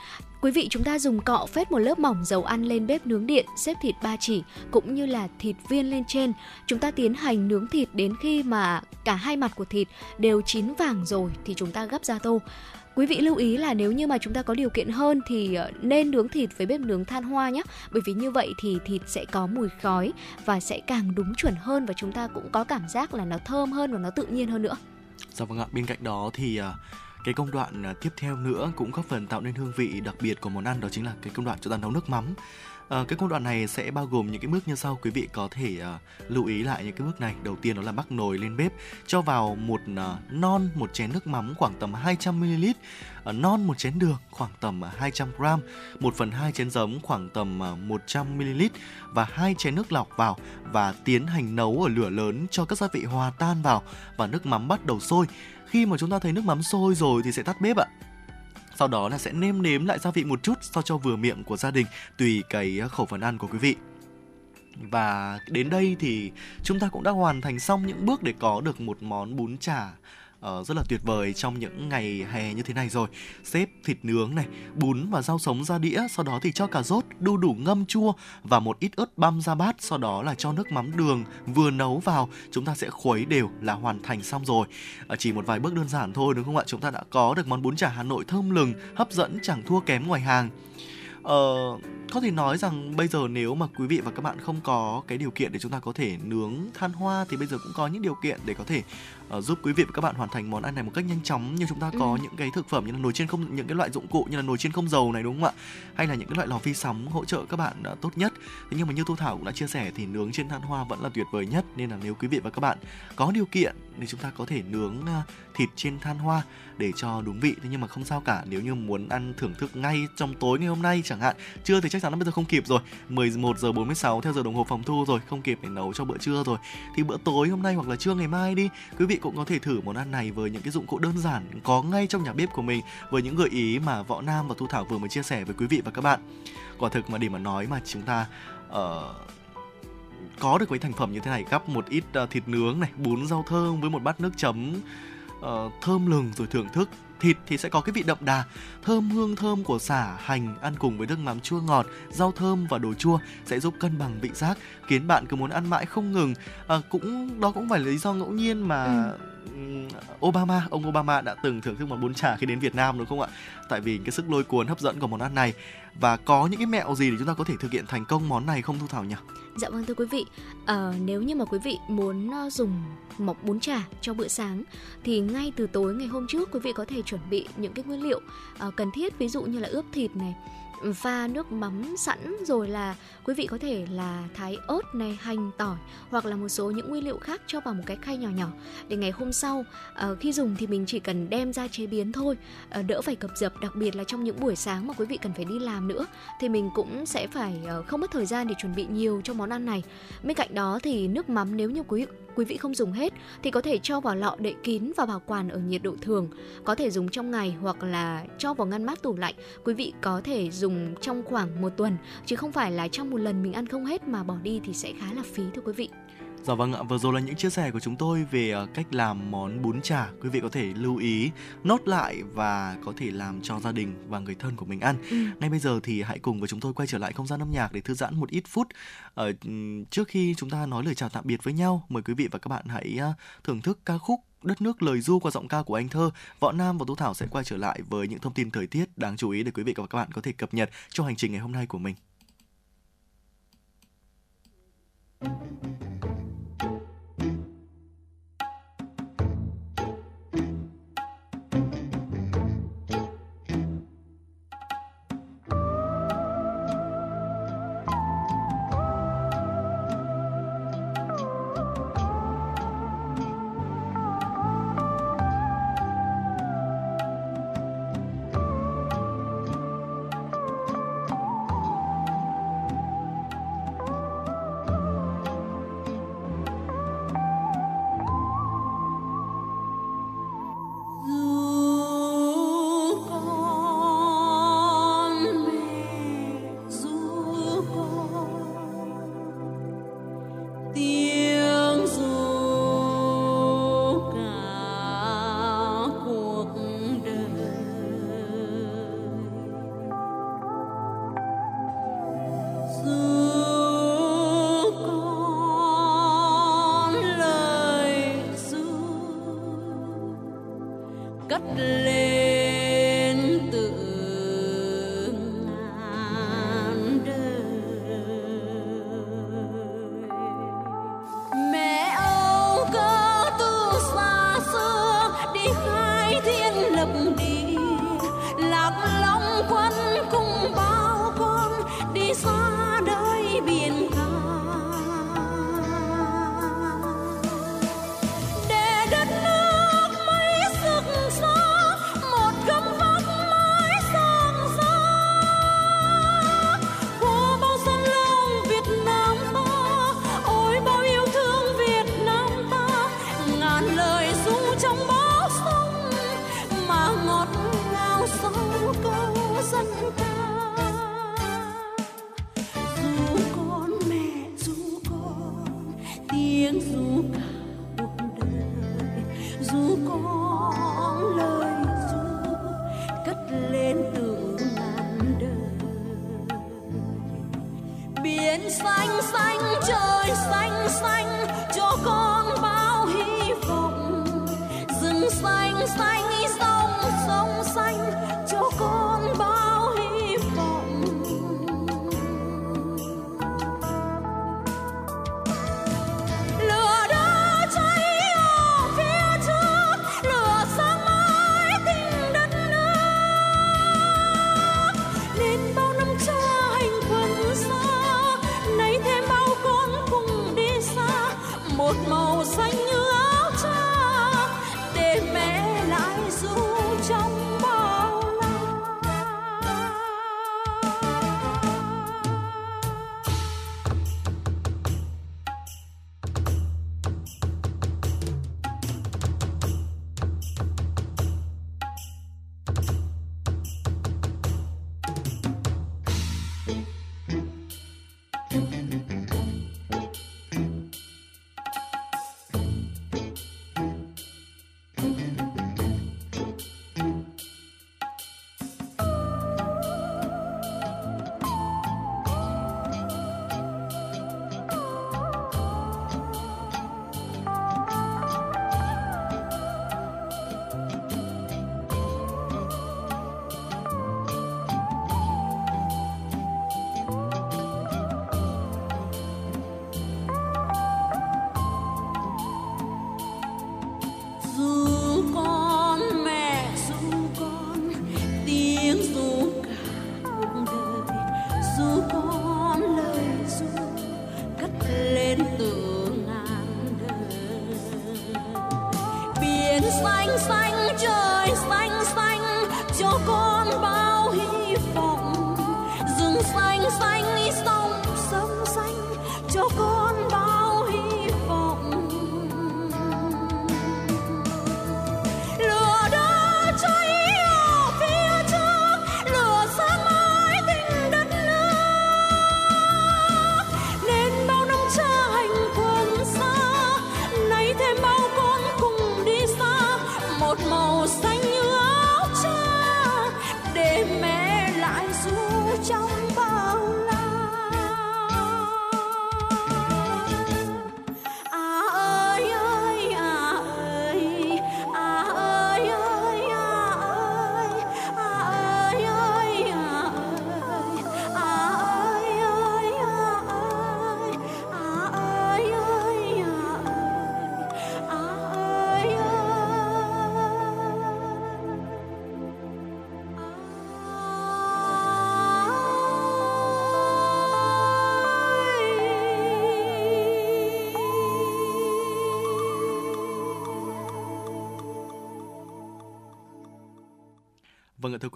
Quý vị chúng ta dùng cọ phết một lớp mỏng dầu ăn lên bếp nướng điện, xếp thịt ba chỉ cũng như là thịt viên lên trên. Chúng ta tiến hành nướng thịt đến khi mà cả hai mặt của thịt đều chín vàng rồi thì chúng ta gấp ra tô. Quý vị lưu ý là nếu như mà chúng ta có điều kiện hơn thì ờ, nên nướng thịt với bếp nướng than hoa nhé. Bởi vì như vậy thì thịt sẽ có mùi khói và sẽ càng đúng chuẩn hơn và chúng ta cũng có cảm giác là nó thơm hơn và nó tự nhiên hơn nữa. Dạ vâng ạ, bên cạnh đó thì ờ, cái công đoạn à, tiếp theo nữa cũng góp phần tạo nên hương vị đặc biệt của món ăn đó chính là cái công đoạn chúng ta nấu nước mắm. À, cái công đoạn này sẽ bao gồm những cái bước như sau quý vị có thể à, lưu ý lại những cái bước này. Đầu tiên đó là bắc nồi lên bếp cho vào một à, non một chén nước mắm khoảng tầm 200 ml à, non một chén đường khoảng tầm 200 g 1 phần 2 chén giấm khoảng tầm à, 100 ml và hai chén nước lọc vào và tiến hành nấu ở lửa lớn cho các gia vị hòa tan vào và nước mắm bắt đầu sôi khi mà chúng ta thấy nước mắm sôi rồi thì sẽ tắt bếp ạ. Sau đó là sẽ nêm nếm lại gia vị một chút sao cho vừa miệng của gia đình, tùy cái à, khẩu phần ăn của quý vị. Và đến đây thì chúng ta cũng đã hoàn thành xong những bước để có được một món bún chả uh, rất là tuyệt vời trong những ngày hè như thế này rồi. Xếp thịt nướng này bún và rau sống ra đĩa sau đó thì cho cà rốt đu đủ ngâm chua và một ít ớt băm ra bát sau đó là cho nước mắm đường vừa nấu vào. Chúng ta sẽ khuấy đều là hoàn thành xong rồi. Uh, chỉ một vài bước đơn giản thôi đúng không ạ? Chúng ta đã có được món bún chả Hà Nội thơm lừng hấp dẫn chẳng thua kém ngoài hàng. Ờ, có thể nói rằng bây giờ nếu mà quý vị và các bạn không có cái điều kiện để chúng ta có thể nướng than hoa thì bây giờ cũng có những điều kiện để có thể uh, giúp quý vị và các bạn hoàn thành món ăn này một cách nhanh chóng. Như chúng ta có ừ. những cái thực phẩm như là nồi chiên không những cái loại dụng cụ như là nồi chiên không dầu này đúng không ạ? Hay là những cái loại lò vi sóng hỗ trợ các bạn uh, tốt nhất. Thế nhưng mà như thu thảo cũng đã chia sẻ thì nướng trên than hoa vẫn là tuyệt vời nhất. Nên là nếu quý vị và các bạn có điều kiện thì chúng ta có thể nướng uh, thịt trên than hoa để cho đúng vị. Thế nhưng mà không sao cả nếu như muốn ăn thưởng thức ngay trong tối ngày hôm nay chẳng hạn trưa thì chắc chắn là bây giờ không kịp rồi. 11 giờ 46 theo giờ đồng hồ phòng thu rồi không kịp để nấu cho bữa trưa rồi. Thì bữa tối hôm nay hoặc là trưa ngày mai đi quý vị cũng có thể thử món ăn này với những cái dụng cụ đơn giản có ngay trong nhà bếp của mình với những gợi ý mà võ nam và thu thảo vừa mới chia sẻ với quý vị và các bạn. Quả thực mà để mà nói mà chúng ta uh, có được cái thành phẩm như thế này gắp một ít uh, thịt nướng này bún rau thơm với một bát nước chấm ờ, thơm lừng rồi thưởng thức. Thịt thì sẽ có cái vị đậm đà thơm hương thơm của xả hành ăn cùng với nước mắm chua ngọt rau thơm và đồ chua sẽ giúp cân bằng vị giác khiến bạn cứ muốn ăn mãi không ngừng. À, cũng đó cũng phải là lý do ngẫu nhiên mà ừm, Obama ông Obama đã từng thưởng thức món bún chả khi đến Việt Nam đúng không ạ? Tại vì cái sức lôi cuốn hấp dẫn của món ăn này. Và có những cái mẹo gì để chúng ta có thể thực hiện thành công món này không thu thảo nhỉ Dạ vâng thưa quý vị, à, nếu như mà quý vị muốn ờ, dùng mọc bún chả cho bữa sáng thì ngay từ tối ngày hôm trước quý vị có thể chuẩn bị những cái nguyên liệu à, cần thiết. Ví dụ như là ướp thịt này pha nước mắm sẵn rồi là quý vị có thể là thái ớt này, hành tỏi hoặc là một số những nguyên liệu khác cho vào một cái khay nhỏ nhỏ. Để ngày hôm sau ờ, khi dùng thì mình chỉ cần đem ra chế biến thôi. Ờ, đỡ phải cập dập, đặc biệt là trong những buổi sáng mà quý vị cần phải đi làm nữa, thì mình cũng sẽ phải ờ, không mất thời gian để chuẩn bị nhiều cho món ăn này. Bên cạnh đó thì nước mắm nếu như quý quý vị không dùng hết thì có thể cho vào lọ đậy kín và bảo quản ở nhiệt độ thường. Có thể dùng trong ngày hoặc là cho vào ngăn mát tủ lạnh, quý vị có thể dùng trong khoảng một tuần, chứ không phải là trong một lần mình ăn không hết mà bỏ đi thì sẽ khá là phí, thưa quý vị. Dạ vâng ạ, vừa rồi là những chia sẻ của chúng tôi về ờ, cách làm món bún chả. Quý vị có thể lưu ý, nốt lại và có thể làm cho gia đình và người thân của mình ăn. Ừ. Ngay bây giờ thì hãy cùng với chúng tôi quay trở lại không gian âm nhạc để thư giãn một ít phút. Ờ, ừm, trước khi chúng ta nói lời chào tạm biệt với nhau, mời quý vị và các bạn hãy ờ, thưởng thức ca khúc Đất nước lời du qua giọng ca của anh thơ Võ Nam và Tú Thảo sẽ quay trở lại với những thông tin thời tiết đáng chú ý để quý vị và các bạn có thể cập nhật cho hành trình ngày hôm nay của mình.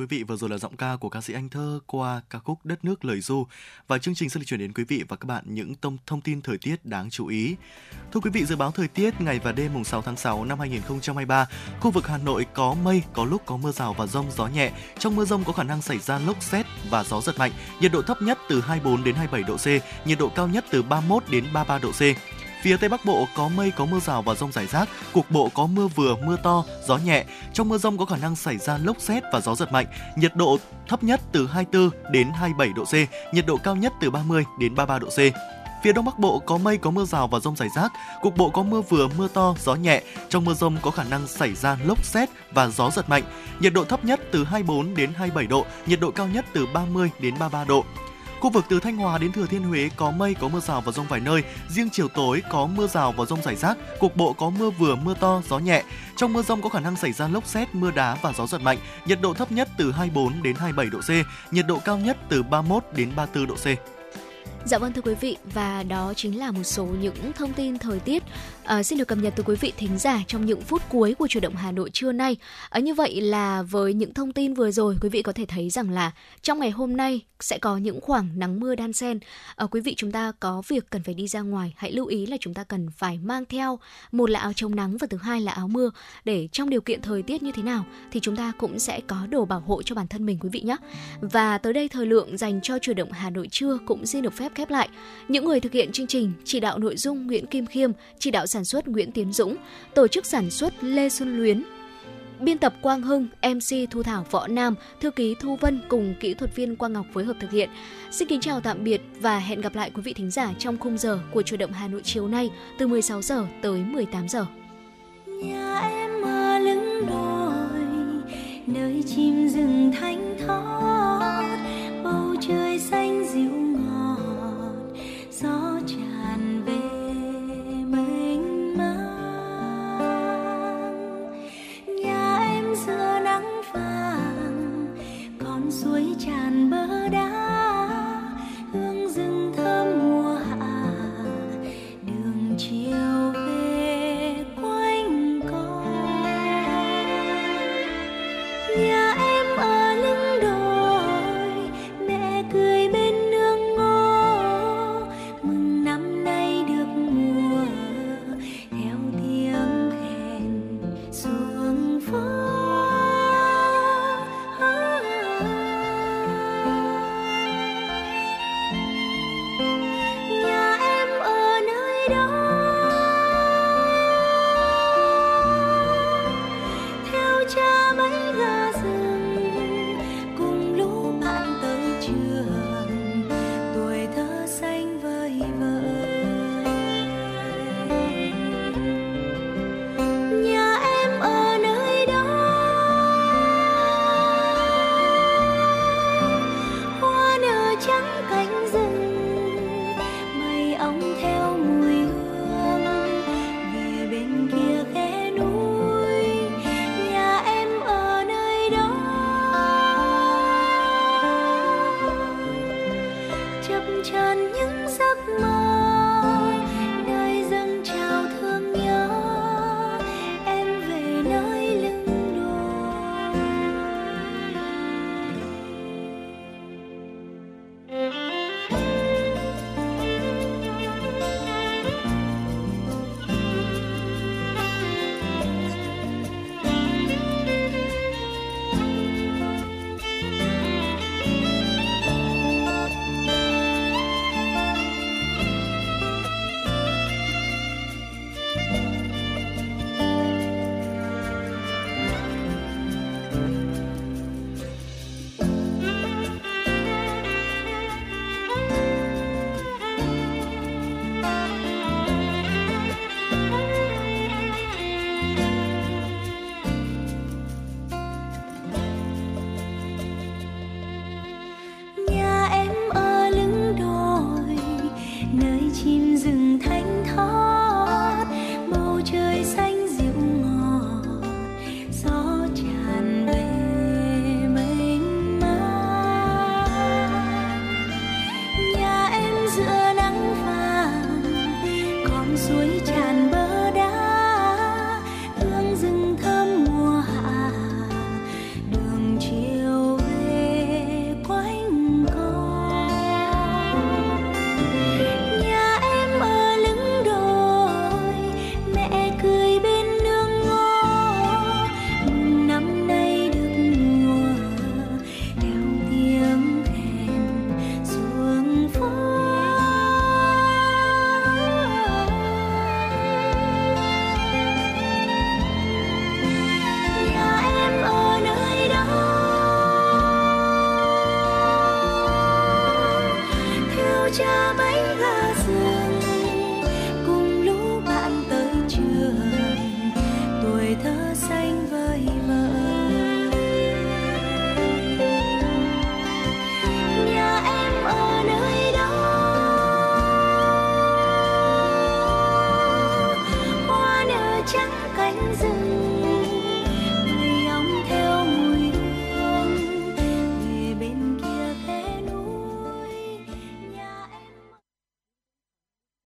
Vị, vừa rồi là giọng ca của ca sĩ Anh Thơ qua ca khúc Đất nước lời du và chương trình sẽ được chuyển đến quý vị và các bạn những thông thông tin thời tiết đáng chú ý. Thưa quý vị, dự báo thời tiết ngày và đêm mùng 6 tháng 6 năm 2023, khu vực Hà Nội có mây, có lúc có mưa rào và rông gió nhẹ. Trong mưa rông có khả năng xảy ra lốc xét và gió giật mạnh. Nhiệt độ thấp nhất từ 24 đến 27 độ C, nhiệt độ cao nhất từ 31 đến 33 độ C. Phía Tây Bắc Bộ có mây có mưa rào và rông rải rác, cục bộ có mưa vừa, mưa to, gió nhẹ. Trong mưa rông có khả năng xảy ra lốc xét và gió giật mạnh. Nhiệt độ thấp nhất từ 24 đến 27 độ C, nhiệt độ cao nhất từ 30 đến 33 độ C. Phía Đông Bắc Bộ có mây có mưa rào và rông rải rác, cục bộ có mưa vừa, mưa to, gió nhẹ. Trong mưa rông có khả năng xảy ra lốc xét và gió giật mạnh. Nhiệt độ thấp nhất từ 24 đến 27 độ, nhiệt độ cao nhất từ 30 đến 33 độ. Khu vực từ Thanh Hóa đến Thừa Thiên Huế có mây có mưa rào và rông vài nơi, riêng chiều tối có mưa rào và rông rải rác, cục bộ có mưa vừa mưa to, gió nhẹ. Trong mưa rông có khả năng xảy ra lốc xét, mưa đá và gió giật mạnh. Nhiệt độ thấp nhất từ 24 đến 27 độ C, nhiệt độ cao nhất từ 31 đến 34 độ C. Dạ vâng thưa quý vị và đó chính là một số những thông tin thời tiết à, xin được cập nhật từ quý vị thính giả trong những phút cuối của chủ động Hà Nội trưa nay. À, như vậy là với những thông tin vừa rồi quý vị có thể thấy rằng là trong ngày hôm nay sẽ có những khoảng nắng mưa đan xen. À, quý vị chúng ta có việc cần phải đi ra ngoài hãy lưu ý là chúng ta cần phải mang theo một là áo chống nắng và thứ hai là áo mưa để trong điều kiện thời tiết như thế nào thì chúng ta cũng sẽ có đồ bảo hộ cho bản thân mình quý vị nhé. Và tới đây thời lượng dành cho chủ động Hà Nội trưa cũng xin được phép khép lại. Những người thực hiện chương trình chỉ đạo nội dung Nguyễn Kim Khiêm, chỉ đạo sản xuất Nguyễn Tiến Dũng, tổ chức sản xuất Lê Xuân Luyến, Biên tập Quang Hưng, MC Thu Thảo Võ Nam, thư ký Thu Vân cùng kỹ thuật viên Quang Ngọc phối hợp thực hiện. Xin kính chào tạm biệt và hẹn gặp lại quý vị thính giả trong khung giờ của chủ động Hà Nội chiều nay từ 16 giờ tới 18 giờ. nhà em ở lưng đồi nơi chim rừng thanh thót bầu trời xanh dịu xưa nắng vàng con suối tràn bờ đá.